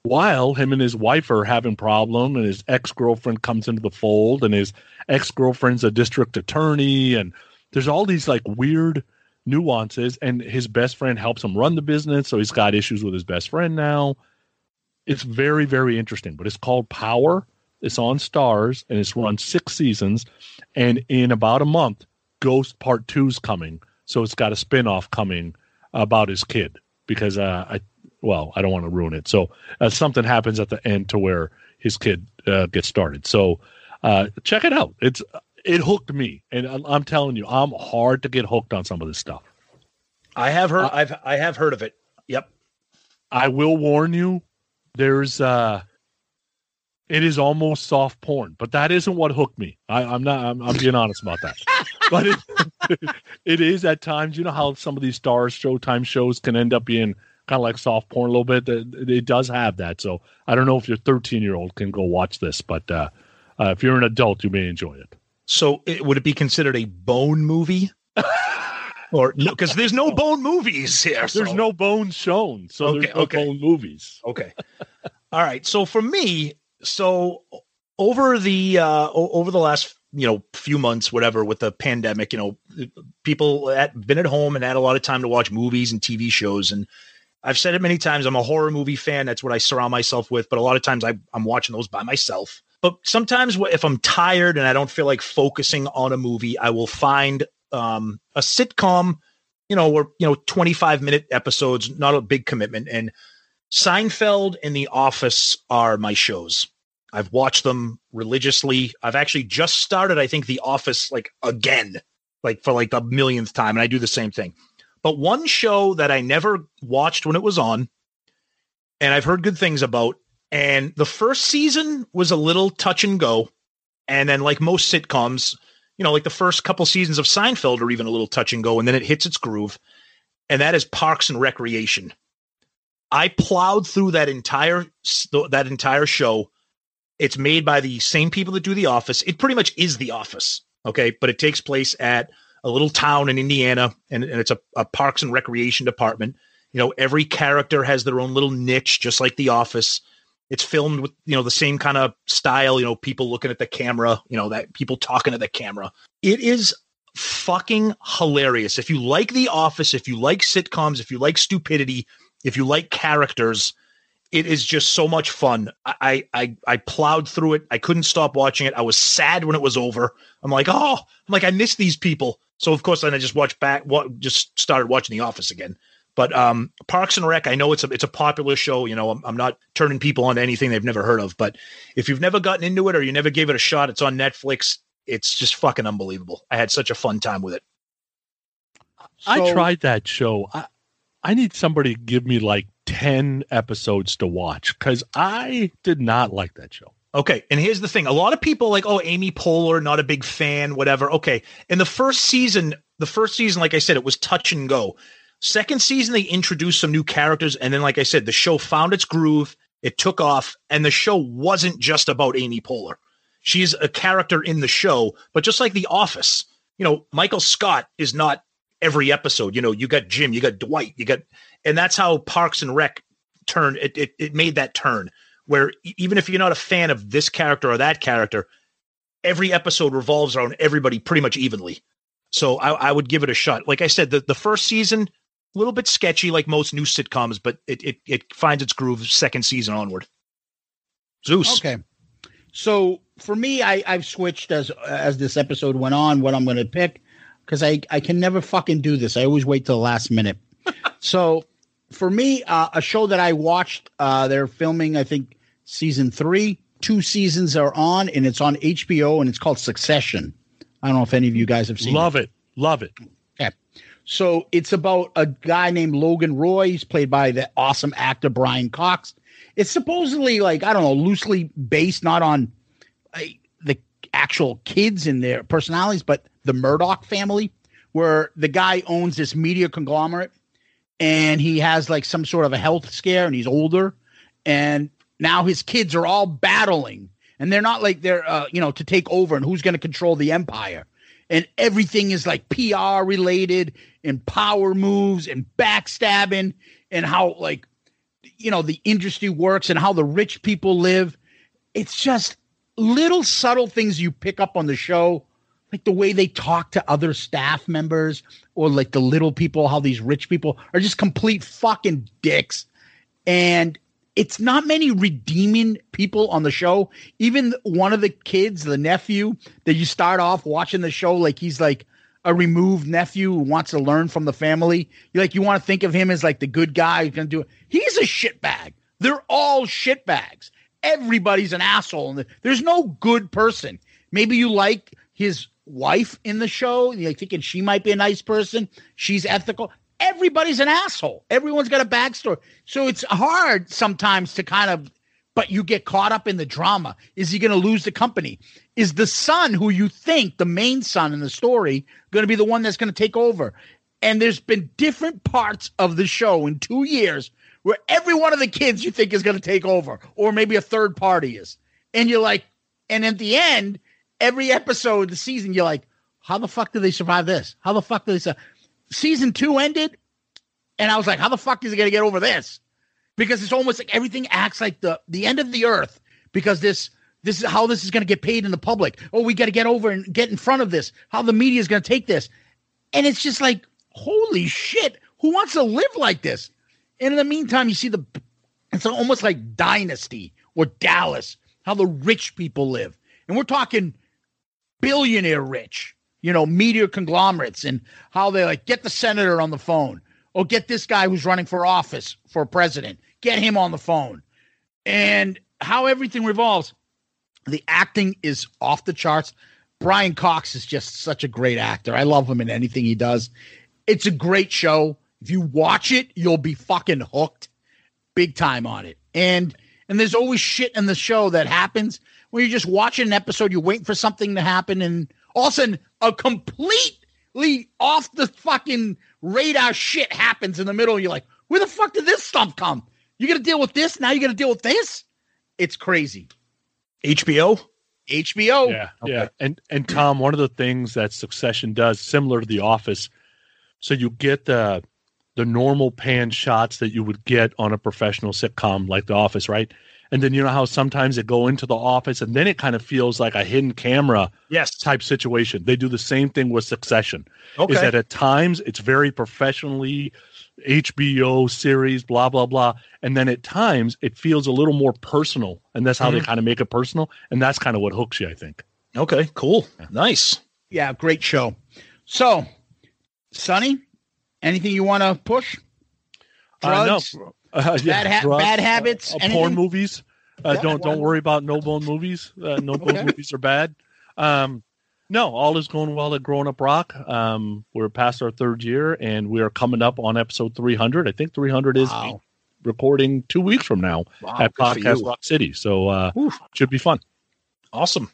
while him and his wife are having problem and his ex-girlfriend comes into the fold and his ex-girlfriend's a district attorney and there's all these like weird nuances and his best friend helps him run the business so he's got issues with his best friend now it's very very interesting but it's called power it's on Starz and it's run six seasons and in about a month ghost part two's coming so it's got a spin-off coming about his kid because uh, I well, I don't want to ruin it. So uh, something happens at the end to where his kid uh, gets started. So uh, check it out. It's it hooked me, and I'm, I'm telling you, I'm hard to get hooked on some of this stuff. I have heard. I've I have heard of it. Yep. I will warn you. There's uh, it is almost soft porn, but that isn't what hooked me. I, I'm not. I'm, I'm being honest about that. but it, it is at times. You know how some of these Starz Showtime shows can end up being kind of like soft porn a little bit. It, it does have that. So I don't know if your 13 year old can go watch this, but uh, uh, if you're an adult, you may enjoy it. So it, would it be considered a bone movie? or no, because there's no bone movies here. There's no bones shown, so Okay, there's no okay. bone movies. Okay. All right. So for me, so over the uh over the last you know few months, whatever, with the pandemic, you know, people had been at home and had a lot of time to watch movies and TV shows. And I've said it many times. I'm a horror movie fan. That's what I surround myself with. But a lot of times I, I'm watching those by myself. But sometimes if I'm tired and I don't feel like focusing on a movie, I will find um, a sitcom, you know, or you know, 25 minute episodes, not a big commitment. And Seinfeld and The Office are my shows. I've watched them religiously. I've actually just started, I think, The Office like again, like for like the millionth time, and I do the same thing. But one show that I never watched when it was on, and I've heard good things about, and the first season was a little touch and go, and then like most sitcoms, you know, like the first couple seasons of Seinfeld are even a little touch and go, and then it hits its groove, and that is Parks and Recreation. I plowed through that entire that entire show. It's made by the same people that do The Office. It pretty much is The Office, okay? But it takes place at a little town in Indiana, and, and it's a, a Parks and Recreation department. You know, every character has their own little niche, just like The Office. It's filmed with you know the same kind of style. You know, people looking at the camera. You know that people talking to the camera. It is fucking hilarious. If you like The Office, if you like sitcoms, if you like stupidity, if you like characters, it is just so much fun. I I I plowed through it. I couldn't stop watching it. I was sad when it was over. I'm like, oh, I'm like, I miss these people. So of course, then I just watched back. What just started watching The Office again. But um, Parks and Rec, I know it's a it's a popular show. You know, I'm, I'm not turning people on to anything they've never heard of. But if you've never gotten into it or you never gave it a shot, it's on Netflix. It's just fucking unbelievable. I had such a fun time with it. I tried that show. I, I need somebody to give me like 10 episodes to watch because I did not like that show. Okay, and here's the thing: a lot of people like, oh, Amy Poehler, not a big fan, whatever. Okay, in the first season, the first season, like I said, it was touch and go. Second season, they introduced some new characters, and then, like I said, the show found its groove. It took off, and the show wasn't just about Amy Poehler. She's a character in the show, but just like The Office, you know, Michael Scott is not every episode. You know, you got Jim, you got Dwight, you got, and that's how Parks and Rec turned. It it, it made that turn where even if you're not a fan of this character or that character, every episode revolves around everybody pretty much evenly. So I, I would give it a shot. Like I said, the, the first season, a little bit sketchy, like most new sitcoms, but it, it it finds its groove second season onward. Zeus. Okay. So for me, I, I've switched as as this episode went on what I'm going to pick because I I can never fucking do this. I always wait till the last minute. so for me, uh, a show that I watched, uh, they're filming I think season three. Two seasons are on, and it's on HBO, and it's called Succession. I don't know if any of you guys have seen. Love it. Love it. Okay. So it's about a guy named Logan Roy. He's played by the awesome actor Brian Cox. It's supposedly like, I don't know, loosely based not on actual kids and their personalities, but the Murdoch family, where the guy owns this media conglomerate and he has like some sort of a health scare and he's older. And now his kids are all battling and they're not like they're, uh, you know, to take over and who's going to control the empire and everything is like PR related and power moves and backstabbing and how like you know the industry works and how the rich people live. It's just little subtle things you pick up on the show, like the way they talk to other staff members or like the little people, how these rich people are just complete fucking dicks. And it's not many redeeming people on the show. Even one of the kids, the nephew, that you start off watching the show like he's like a removed nephew who wants to learn from the family. You like you want to think of him as like the good guy who's gonna do it. He's a shitbag. They're all shitbags. Everybody's an asshole, and there's no good person. Maybe you like his wife in the show, and you're thinking she might be a nice person. She's ethical everybody's an asshole. Everyone's got a backstory. So it's hard sometimes to kind of, but you get caught up in the drama. Is he going to lose the company? Is the son who you think, the main son in the story, going to be the one that's going to take over? And there's been different parts of the show in two years where every one of the kids you think is going to take over, or maybe a third party is. And you're like, and at the end, every episode of the season, you're like, how the fuck do they survive this? How the fuck do they survive? season two ended, and I was like, how the fuck is it gonna get over this? Because it's almost like everything acts like the the end of the earth because this this is how this is gonna get paid in the public. Oh, we gotta get over and get in front of this. How the media is gonna take this. And it's just like, holy shit, who wants to live like this? And in the meantime, you see the it's almost like Dynasty or Dallas, how the rich people live. And we're talking billionaire rich you know, media conglomerates and how they like get the senator on the phone or get this guy who's running for office for president, get him on the phone, and how everything revolves. The acting is off the charts. Brian Cox is just such a great actor. I love him in anything he does. It's a great show. If you watch it, you'll be fucking hooked big time on it. And and there's always shit in the show that happens when you're just watching an episode, you're waiting for something to happen, and all of a sudden a completely off the fucking radar shit happens in the middle. And you're like, where the fuck did this stuff come? You got to deal with this. Now you got to deal with this. It's crazy. HBO. HBO. Yeah, yeah. And and Tom, one of the things that Succession does, similar to The Office, so you get the the normal pan shots that you would get on a professional sitcom like The Office, right? And then you know how sometimes they go into the office and then it kind of feels like a hidden camera yes. type situation. They do the same thing with Succession. Okay. Is that at times it's very professionally HBO series, blah, blah, blah. And then at times it feels a little more personal. And that's how they Mhm. kind of make it personal. And that's kind of what hooks you, I think. Okay, cool. Nice. Yeah, great show. So, Sonny, anything you want to push? Uh, no. Drugs? Uh, Bad ha- drugs, bad habits? uh, uh, porn movies. Uh, Yeah, don't don't worry about no bone movies. Uh, no bone movies are bad. Um, no, all is going well at Growing Up Rock. Um, we're past our third year, and we are coming up on episode 300. I think 300 is Wow. recording two weeks from now Wow, at Podcast. Rock City. So uh, should be fun. Awesome.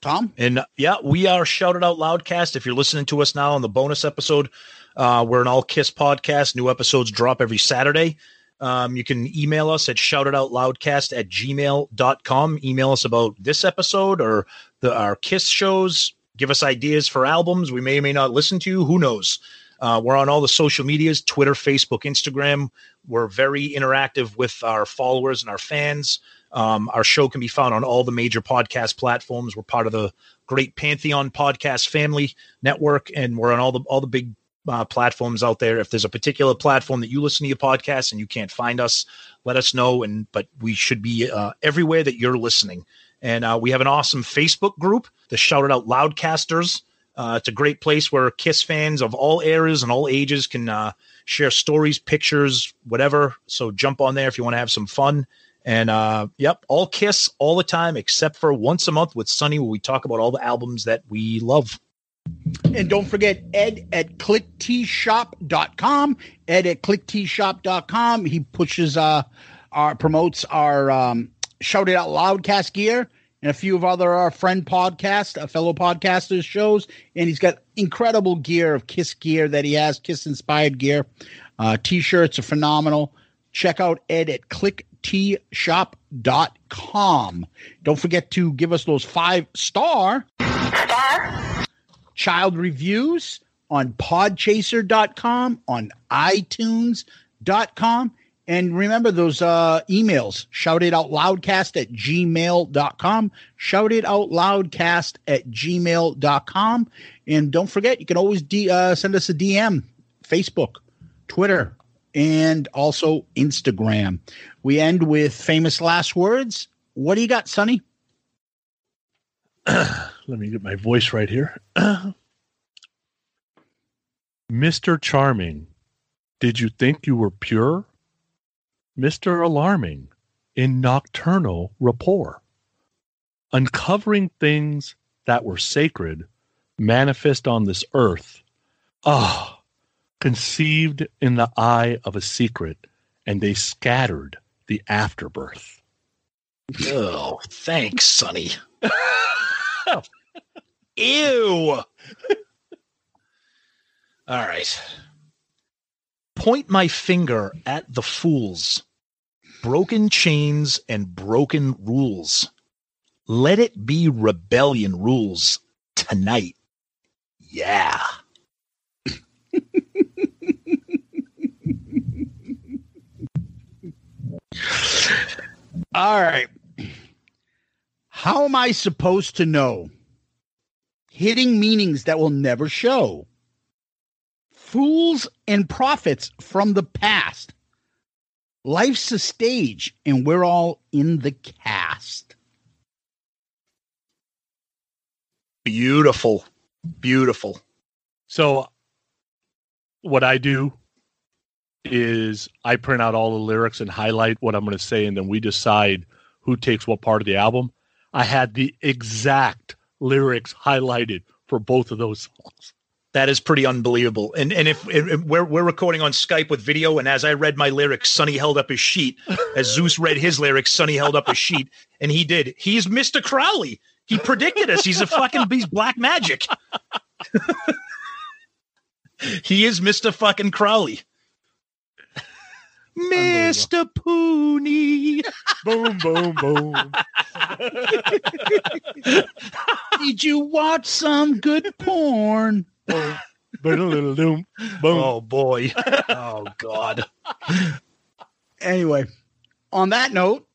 Tom? And uh, yeah, we are Shout It Out Loudcast. If you're listening to us now on the bonus episode, uh, we're an all Kiss podcast. New episodes drop every Saturday. Um, you can email us at shoutitoutloudcast at gmail.com. Email us about this episode or the, our Kiss shows. Give us ideas for albums we may or may not listen to. Who knows? Uh, we're on all the social medias Twitter, Facebook, Instagram. We're very interactive with our followers and our fans. Um, our show can be found on all the major podcast platforms. We're part of the great Pantheon podcast family network, and we're on all the all the big uh, platforms out there. If there's a particular platform that you listen to your podcast and you can't find us, let us know. And but we should be uh, everywhere that you're listening. And uh, we have an awesome Facebook group, the Shout It Out Loudcasters. Uh, it's a great place where Kiss fans of all eras and all ages can uh, share stories, pictures, whatever. So jump on there if you want to have some fun. And uh, yep, all Kiss all the time, except for once a month with Sonny, where we talk about all the albums that we love. And don't forget Ed at clicktshop.com. Ed at clicktshop.com. He pushes uh our promotes our um shout it out loudcast gear and a few of other our friend podcast, uh, fellow podcasters shows. And he's got incredible gear of Kiss gear that he has, Kiss inspired gear. Uh t-shirts are phenomenal. Check out Ed at clicktshop.com. Don't forget to give us those five star star child reviews on podchaser.com, on itunes.com. And remember those uh, emails, shout it out loudcast at gmail.com, shout it out loudcast at gmail.com. And don't forget, you can always D, uh, send us a DM, Facebook, Twitter, and also Instagram. We end with famous last words. What do you got, Sonny? Let me get my voice right here. Mr. Charming, did you think you were pure? Mr. Alarming, in nocturnal rapport. Uncovering things that were sacred, manifest on this earth. Ah, conceived in the eye of a secret, and they scattered the afterbirth. Oh, thanks, Sonny. Ew. All right. Point my finger at the fools. Broken chains and broken rules. Let it be rebellion rules tonight. Yeah. All right. How am I supposed to know? Hitting meanings that will never show. Fools and prophets from the past. Life's a stage, and we're all in the cast. Beautiful. Beautiful. So, what I do is I print out all the lyrics and highlight what I'm going to say, and then we decide who takes what part of the album. I had the exact lyrics highlighted for both of those songs. That is pretty unbelievable. And and if, if we're we're recording on Skype with video, and as I read my lyrics, Sonny held up his sheet. As Zeus read his lyrics, Sonny held up his sheet, and he did. He's Mr. Crowley. He predicted us. He's a fucking he's black magic. he is Mr. fucking Crowley. Mr. Pooney. boom, boom, boom. Did you watch some good porn? boom, boom, boom. Oh boy. Oh God. Anyway, on that note,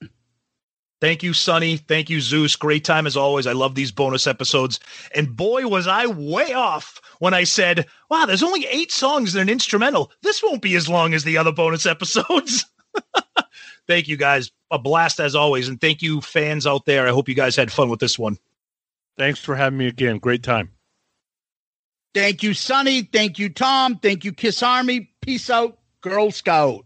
Thank you, Sonny. Thank you, Zeus. Great time as always. I love these bonus episodes. And boy, was I way off when I said, wow, there's only eight songs and an instrumental. This won't be as long as the other bonus episodes. thank you, guys. A blast as always. And thank you, fans out there. I hope you guys had fun with this one. Thanks for having me again. Great time. thank you, Sonny. Thank you, Tom. Thank you, Kiss Army. Peace out, Girl Scout.